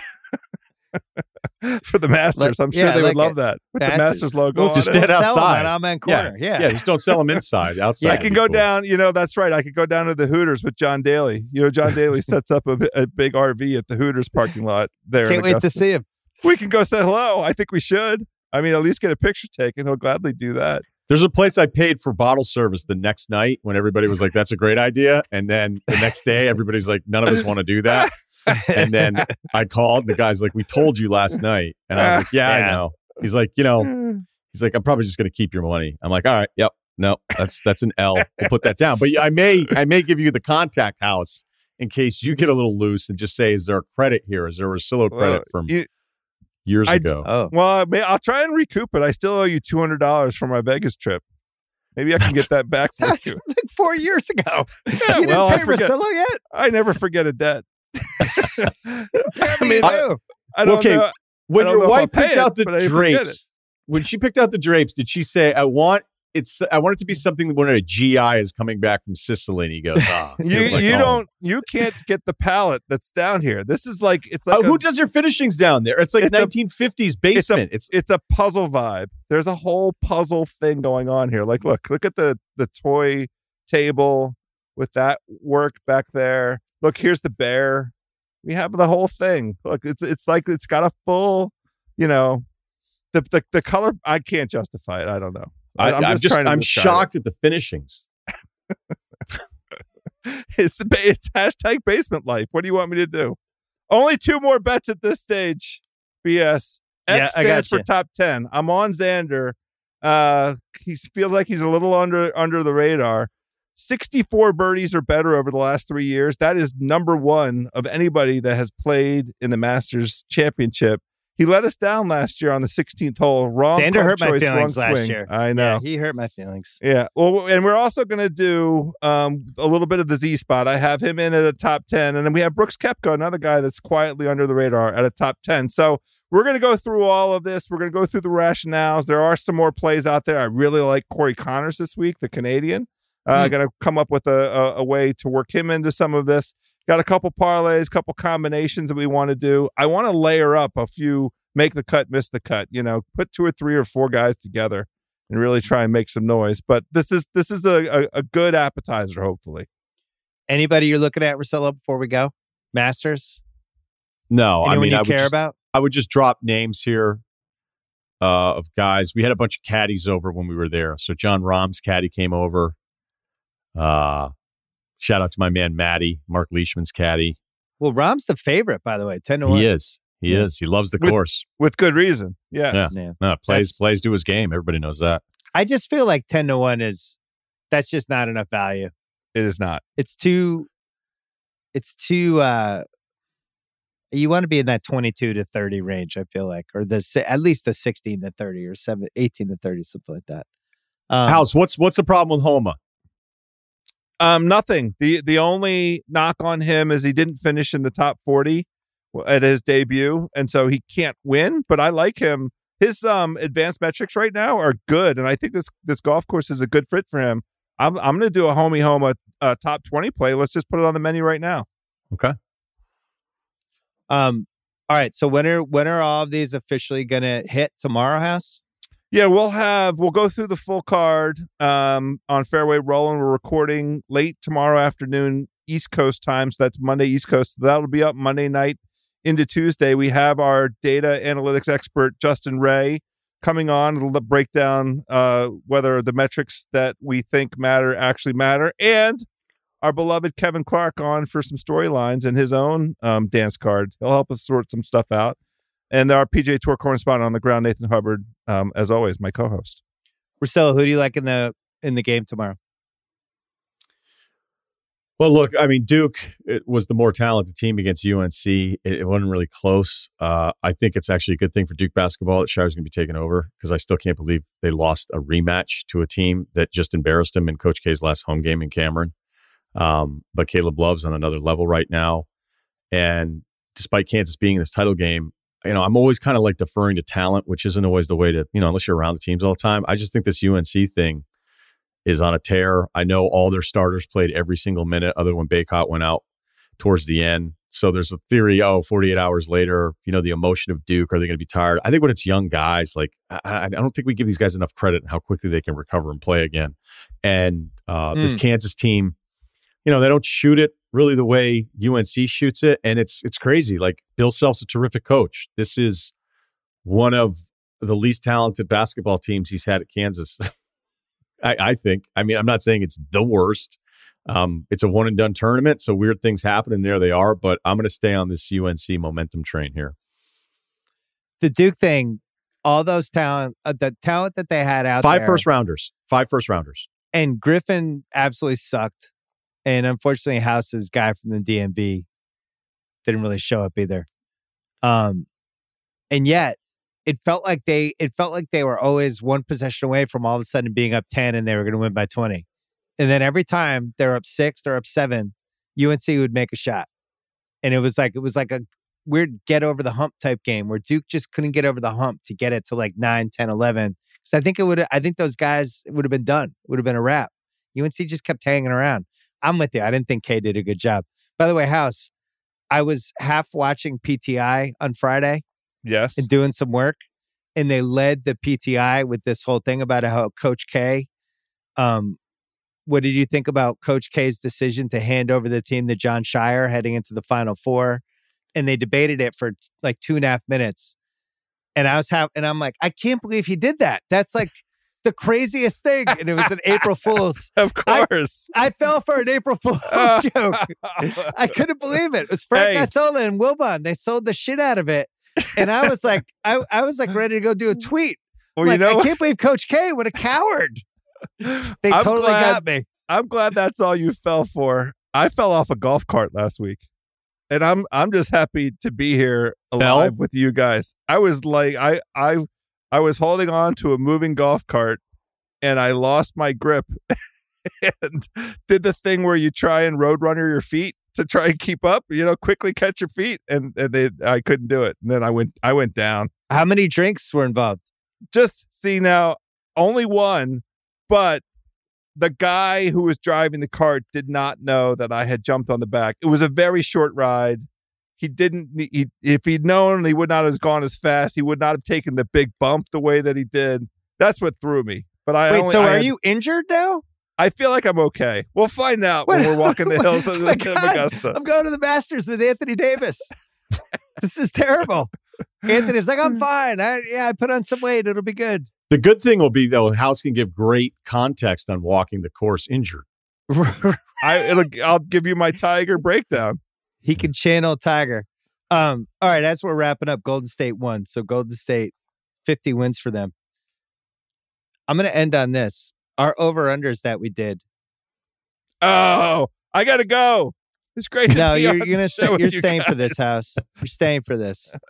For the Masters. I'm sure yeah, they like would love that. With Masters. the Masters logo Well, on just stand outside. at Amen Corner. Yeah. yeah, just don't sell them inside. Outside, yeah, I can go cool. down, you know, that's right. I could go down to the Hooters with John Daly. You know, John Daly sets up a, a big RV at the Hooters parking lot there. Can't wait to see him. We can go say hello. I think we should. I mean, at least get a picture taken. He'll gladly do that. There's a place I paid for bottle service the next night when everybody was like, "That's a great idea," and then the next day everybody's like, "None of us want to do that." And then I called. The guy's like, "We told you last night," and I was like, "Yeah, I know." He's like, "You know," hmm. he's like, "I'm probably just going to keep your money." I'm like, "All right, yep, no, that's that's an L. We'll put that down." But I may I may give you the contact house in case you get a little loose and just say, "Is there a credit here? Is there a Russillo Well, credit from you- years I- ago?" Oh, well, I may, I'll try and recoup it. I still owe you two hundred dollars for my Vegas trip. Maybe I can get that back for that's you. like four years ago. Yeah, you well, didn't pay forget. Russillo yet? I never forget a debt. Apparently mean, I- do. I don't Okay, know. when I don't your know wife picked it, out the but I forget drapes, when she picked out the drapes, did she say, "I want it's I want it to be something that when a GI is coming back from Sicily and he goes, ah, it You like you home." don't you can't get the palette that's down here. This is like it's like Oh, a- who does your finishings down there? It's like It's a- 1950s basement. It's, it's a puzzle vibe. There's a whole puzzle thing going on here. Like, look, look at the the toy table with that work back there. Look, here's the bear. We have the whole thing. Look, it's it's like it's got a full, you know, the the, the color. I can't justify it. I don't know. I, I'm I'm just just trying to I'm shocked at the finishings. It's the it's hashtag basement life. What do you want me to do? Only two more bets at this stage. BS. Yeah, stands for top ten. I'm on Xander. Uh, he feels like he's a little under under the radar. 64 birdies or better over the last three years. That is number one of anybody that has played in the Masters Championship. He let us down last year on the 16th hole. Wrong. Sander club hurt my choice, feelings wrong last swing. year. I know. Yeah, he hurt my feelings. Yeah. Well, and we're also going to do um, a little bit of the Z spot. I have him in at a top 10. And then we have Brooks Koepka, another guy that's quietly under the radar at a top 10. So we're going to go through all of this. We're going to go through the rationales. There are some more plays out there. I really like Corey Conners this week, the Canadian. Uh, Hmm. Going to come up with a, a, a way to work him into some of this. Got a couple parlays, couple combinations that we want to do. I want to layer up a few make the cut, miss the cut. You know, put two or three or four guys together and really try and make some noise. But this is this is a, a, a good appetizer, hopefully. Anybody you're looking at, Russillo, before we go? Masters? No, Anyone I mean you I care just, about? I would just drop names here uh, of guys. We had a bunch of caddies over when we were there. So Jon Rahm's caddy came over. Uh, shout out to my man Matty, Mark Leishman's caddy. Well, Rahm's the favorite, by the way. 10 to 1. He is. He Yeah. is. He loves the With- course. With good reason. Yes. Yeah. Yeah. No, plays That's- plays to his game. Everybody knows that. I just feel like 10 to 1 is that's just not enough value. It is not. It's too it's too uh you want to be in that 22 to 30 range, I feel like, or the at least the 16 to 30 or 7 18 to 30 something like that. Um, House, what's what's the problem with Homa? Um, nothing. The the only knock on him is he didn't finish in the top 40 at his debut, and so he can't win. But I like him. His um advanced metrics right now are good, and I think this this golf course is a good fit for him. I'm I'm going to do a homie homa uh, top 20 play. Let's just put it on the menu right now. Okay. Um all right, so when are when are all of these officially going to hit tomorrow house? Yeah, we'll have we'll go through the full card um, on Fairway Rolling. We're recording late tomorrow afternoon East Coast time, so that's Monday East Coast. So that'll be up Monday night into Tuesday. We have our data analytics expert Justin Ray coming on to break down uh, whether the metrics that we think matter actually matter, and our beloved Kevin Clark on for some storylines and his own um, dance card. He'll help us sort some stuff out. And our PJ Tour correspondent on the ground, Nathan Hubbard, um, as always, my co-host. Russillo, who do you like in the in the game tomorrow? Well, look, I mean, Duke it was the more talented team against UNC. It, it wasn't really close. Uh, I think it's actually a good thing for Duke basketball that Scheyer's going to be taken over because I still can't believe they lost a rematch to a team that just embarrassed them in Coach K's last home game in Cameron. Um, but Caleb Love's on another level right now. And despite Kansas being in this title game, you know, I'm always kind of like deferring to talent, which isn't always the way to, you know, unless you're around the teams all the time. I just think this UNC thing is on a tear. I know all their starters played every single minute, other when Baycott went out towards the end. So there's a theory, oh, 48 hours later, you know, the emotion of Duke, are they going to be tired? I think when it's young guys, like, I, I don't think we give these guys enough credit and how quickly they can recover and play again. And uh, mm. this Kansas team, you know, they don't shoot it really the way UNC shoots it. And it's it's crazy. Like Bill Self's a terrific coach. This is one of the least talented basketball teams he's had at Kansas. I, I, think. I mean, I'm not saying it's the worst. Um, it's a one and done tournament, so weird things happen, and there they are. But I'm going to stay on this UNC momentum train here. The Duke thing, all those talent, uh, the talent that they had out five there, first rounders, five first rounders, and Griffin absolutely sucked. And unfortunately, House's guy from the DMV didn't really show up either. Um, and yet it felt like they it felt like they were always one possession away from all of a sudden being up 10 and they were going to win by 20. And then every time they're up 6, they're up 7, UNC would make a shot. And it was like it was like a weird get over the hump type game where Duke just couldn't get over the hump to get it to like 9, 10, 11. So I think it would I think those guys would have been done. Would have been a wrap. UNC just kept hanging around. I'm with you. I didn't think K did a good job. By the way, House, I was half watching PTI on Friday Yes. And doing some work. And they led the PTI with this whole thing about how Coach K. Um, what did you think about Coach K's decision to hand over the team to Jon Scheyer heading into the Final Four? And they debated it for like two and a half minutes. And I was having, and I'm like, I can't believe he did that. That's like the craziest thing. And it was an April Fool's. Of course. I, I, fell for an April Fool's joke. I couldn't believe it. It was Frank hey. Isola and Wilbon. They sold the shit out of it and I was like, I, I was like ready to go do a tweet. Well, like, you know, I can't believe Coach K, what a coward. They I'm totally glad, got me. I'm glad that's all you fell for. I fell off a golf cart last week. And I'm I'm just happy to be here alive fell? with you guys. I was like I I I was holding on to a moving golf cart and I lost my grip and did the thing where you try and roadrunner your feet to try and keep up, you know, quickly catch your feet. And, and they, I couldn't do it. And then I went, I went down. How many drinks were involved? Just see now, only one, but the guy who was driving the cart did not know that I had jumped on the back. It was a very short ride. He didn't, he, if he'd known, he would not have gone as fast. He would not have taken the big bump the way that he did. That's what threw me. But I wait. Only, so I are had, you injured now? I feel like I'm okay. We'll find out when we're walking the hills oh of, oh Augusta. I'm going to the Masters with Anthony Davis. this is terrible. Anthony's like, I'm hmm. fine. I, yeah, I put on some weight. It'll be good. The good thing will be though, House can give great context on walking the course injured. I, I'll give you my Tiger breakdown. He can channel Tiger. Um, all right, as we're wrapping up, Golden State won. So Golden State, 50 wins for them. I'm going to end on this our over unders that we did. Oh, I gotta go. It's great. No, you're, you're gonna stay, you're staying guys. for this house. You're staying for this.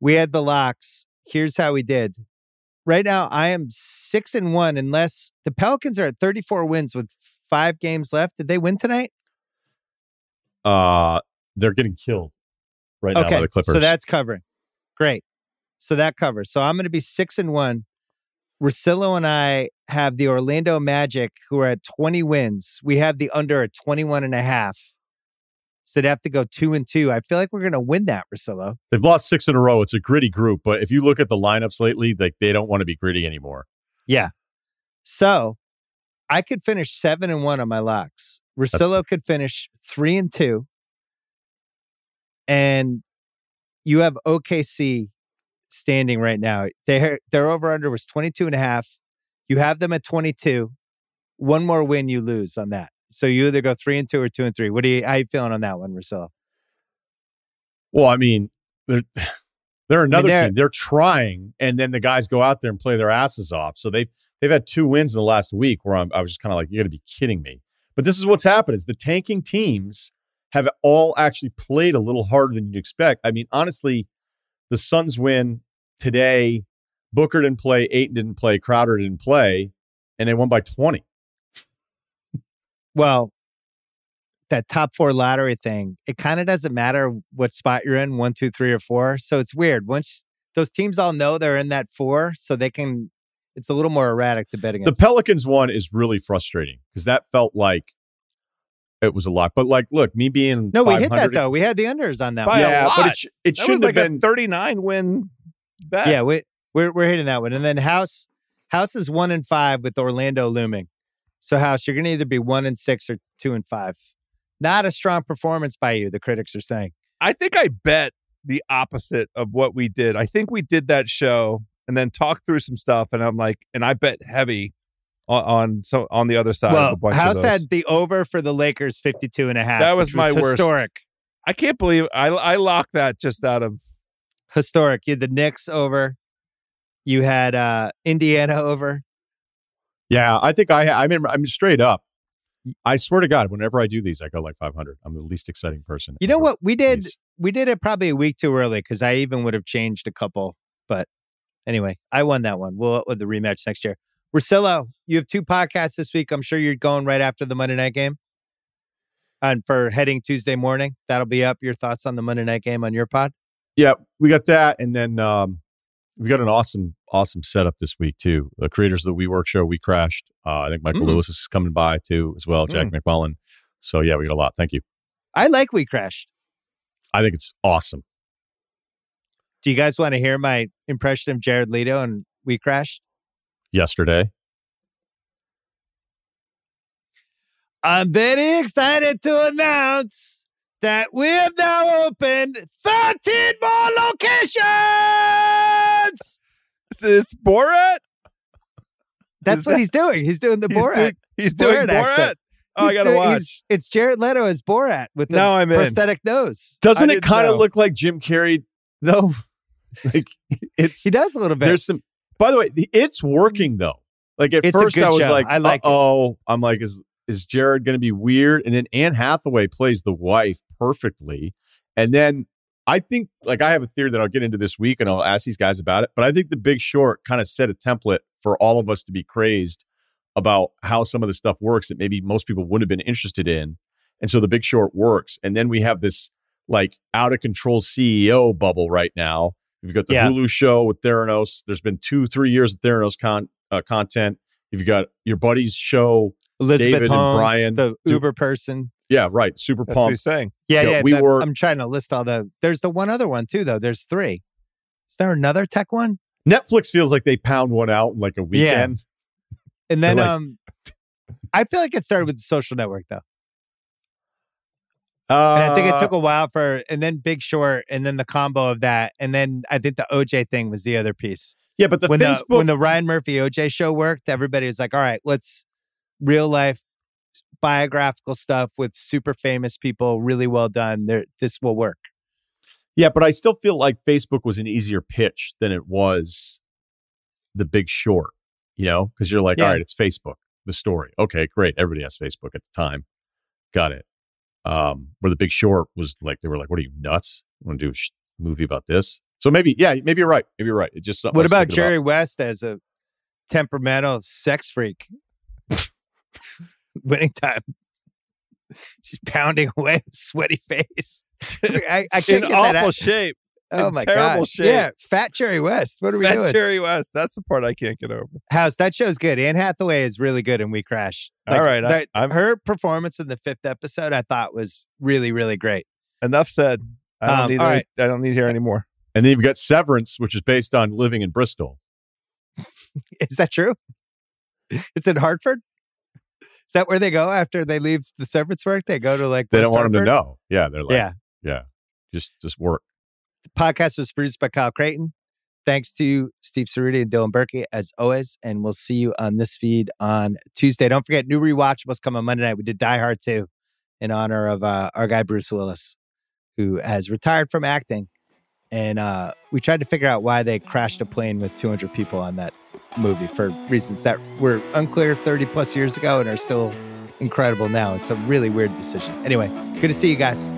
We had the locks. Here's how we did. Right now, I am six and one. Unless the Pelicans are at 34 wins with five games left. Did they win tonight? Uh, they're getting killed right okay, now by the Clippers. So that's covering. Great. So that covers. So I'm going to be six and one. Russillo and I have the Orlando Magic, who are at 20 wins. We have the under at 21 and a half. So they'd have to go two and two. I feel like we're going to win that, Russillo. They've lost six in a row. It's a gritty group, but if you look at the lineups lately, like they don't want to be gritty anymore. Yeah. So I could finish seven and one on my locks. Russillo could finish three and two. And you have OKC standing right now. Their their over under was 22 and a half. You have them at 22. One more win, you lose on that. So you either go three and two or two and three. What are you? How you feeling on that one, Russillo? Well, I mean, they're they're another they're- team. They're trying, and then the guys go out there and play their asses off. So they've they've had two wins in the last week where I'm, I was just kind of like, you got to be kidding me. But this is what's happened: is the tanking teams have all actually played a little harder than you'd expect. I mean, honestly, the Suns win today. Booker didn't play, Ayton didn't play, Crowder didn't play, and they won by twenty. Well, that top four lottery thing, it kind of doesn't matter what spot you're in, one, two, three, or four. So it's weird. Once those teams all know they're in that four, so they can. It's a little more erratic to bet against. The. Pelicans one is really frustrating because that felt like it was a lot. But like, look, me being no, we hit that though. We had the unders on that. By one. yeah, but lot. it, sh- it shouldn't like have been. a 39 win bet. Yeah, we we're we're hitting that one, and then House House is one and five with Orlando looming. So House, you're going to either be one and six or two and five. Not a strong performance by you. The critics are saying. I think I bet the opposite of what we did. I think we did that show and then talked through some stuff, and I'm like, and I bet heavy on, on so on the other side. of well, a bunch House of those. had the over for the Lakers 52 and a half. That was which my worst. historic. I can't believe I I locked that just out of Historic. You had the Knicks over. You had uh Indiana over. Yeah, I think I. I mean, I'm straight up. I swear to God, whenever I do these, I go like 500. I'm the least exciting person. You know ever. what? We did These. we did it probably a week too early because I even would have changed a couple. But anyway, I won that one. We'll with the rematch next year. Russillo, you have two podcasts this week. I'm sure you're going right after the Monday night game. And for heading Tuesday morning, that'll be up. Your thoughts on the Monday night game on your pod? Yeah, we got that, and then um, we got an awesome, awesome setup this week too. The creators of the WeWork show, we crashed. Uh, I think Michael Mm. Lewis is coming by too as well. Jack MacMullan. So yeah, we got a lot. Thank you. I like We Crashed. I think it's awesome. Do you guys want to hear my impression of Jared Leto and We Crashed? Yesterday, I'm very excited to announce that we have now opened 13 more locations. Is this Borat? That's Is what that- he's doing. He's doing the He's Borat. doing, he's doing Borat Borat. accent. Oh, I gotta doing- watch. It's Jared Leto as Borat with the Now I'm in. prosthetic nose. doesn't I it kind of know. look like Jim Carrey though? like it's He does a little bit. there's some. By the way, it's mm-hmm. working though. Like at It's first, I was show. like, I like "Oh, I'm like, is is Jared going to be weird?" And then Anne Hathaway plays the wife perfectly, and then I think, like, I have a theory that I'll get into this week, and I'll ask these guys about it. But I think The Big Short kind of set a template for all of us to be crazed about how some of the stuff works that maybe most people wouldn't have been interested in, and so The Big Short works. And then we have this like out of control CEO bubble right now. You've got the Yeah. Hulu show with Theranos. There's been two, three years of Theranos con- uh, content. You've got your buddy's show. Elizabeth David and Brian the Uber person. Yeah, right. Super That's pumped. saying. Yeah, Yeah, yeah. we that- were- I'm trying to list all the. There's the one other one too, though. There's three. Is there another tech one? Netflix feels like they pound one out in like a weekend. And then, like- um, I feel like it started with the Social Network though, Uh, and I think it took a while for, and then Big Short, and then the combo of that, and then I think the OJ thing was the other piece. yeah, but the when Facebook the when the Ryan Murphy OJ show worked, everybody was like, "All right, let's real life biographical stuff with super famous people, really well done. There, this will work." Yeah, but I still feel like Facebook was an easier pitch than it was the big short, you know, because you're like, Yeah. all right, it's Facebook, the story. Okay, great. Everybody has Facebook at the time. Got it. Um, where the big short was like, they were like, what are you nuts? Want to do a sh- movie about this? So maybe, yeah, maybe you're right. Maybe you're right. It just What about Jerry West as a temperamental sex freak? Winning time. Just pounding away sweaty face. I, I can't get awful that out. shape. Oh my terrible god! shape. Yeah, fat Jerry West. What are we Fat doing? Jerry West. That's the part I can't get over. House that show's good. Anne Hathaway is really good in We Crash. All right, I- that- I'm- her performance in the fifth episode I thought was really really great. Enough said. I don't Um, need. all any- right. I don't need to hear anymore. And then you've got Severance, which is based on living in Bristol. Is that true? It's in Hartford. Is that where they go after they leave the severance work? They go to like They West don't want them to know. Yeah, they're like, yeah. yeah, just just work. The podcast was produced by Kyle Crichton. Thanks to Steve Cerruti and Dylan Berkey, as always. And we'll see you on this feed on Tuesday. Don't forget, new rewatch must come on Monday night. We did Die Hard 2 in honor of uh, our guy, Bruce Willis, who has retired from acting. And uh, we tried to figure out why they crashed a plane with 200 people on that movie for reasons that were unclear 30 plus years ago and are still incredible now. It's a really weird decision. Anyway, good to see you guys.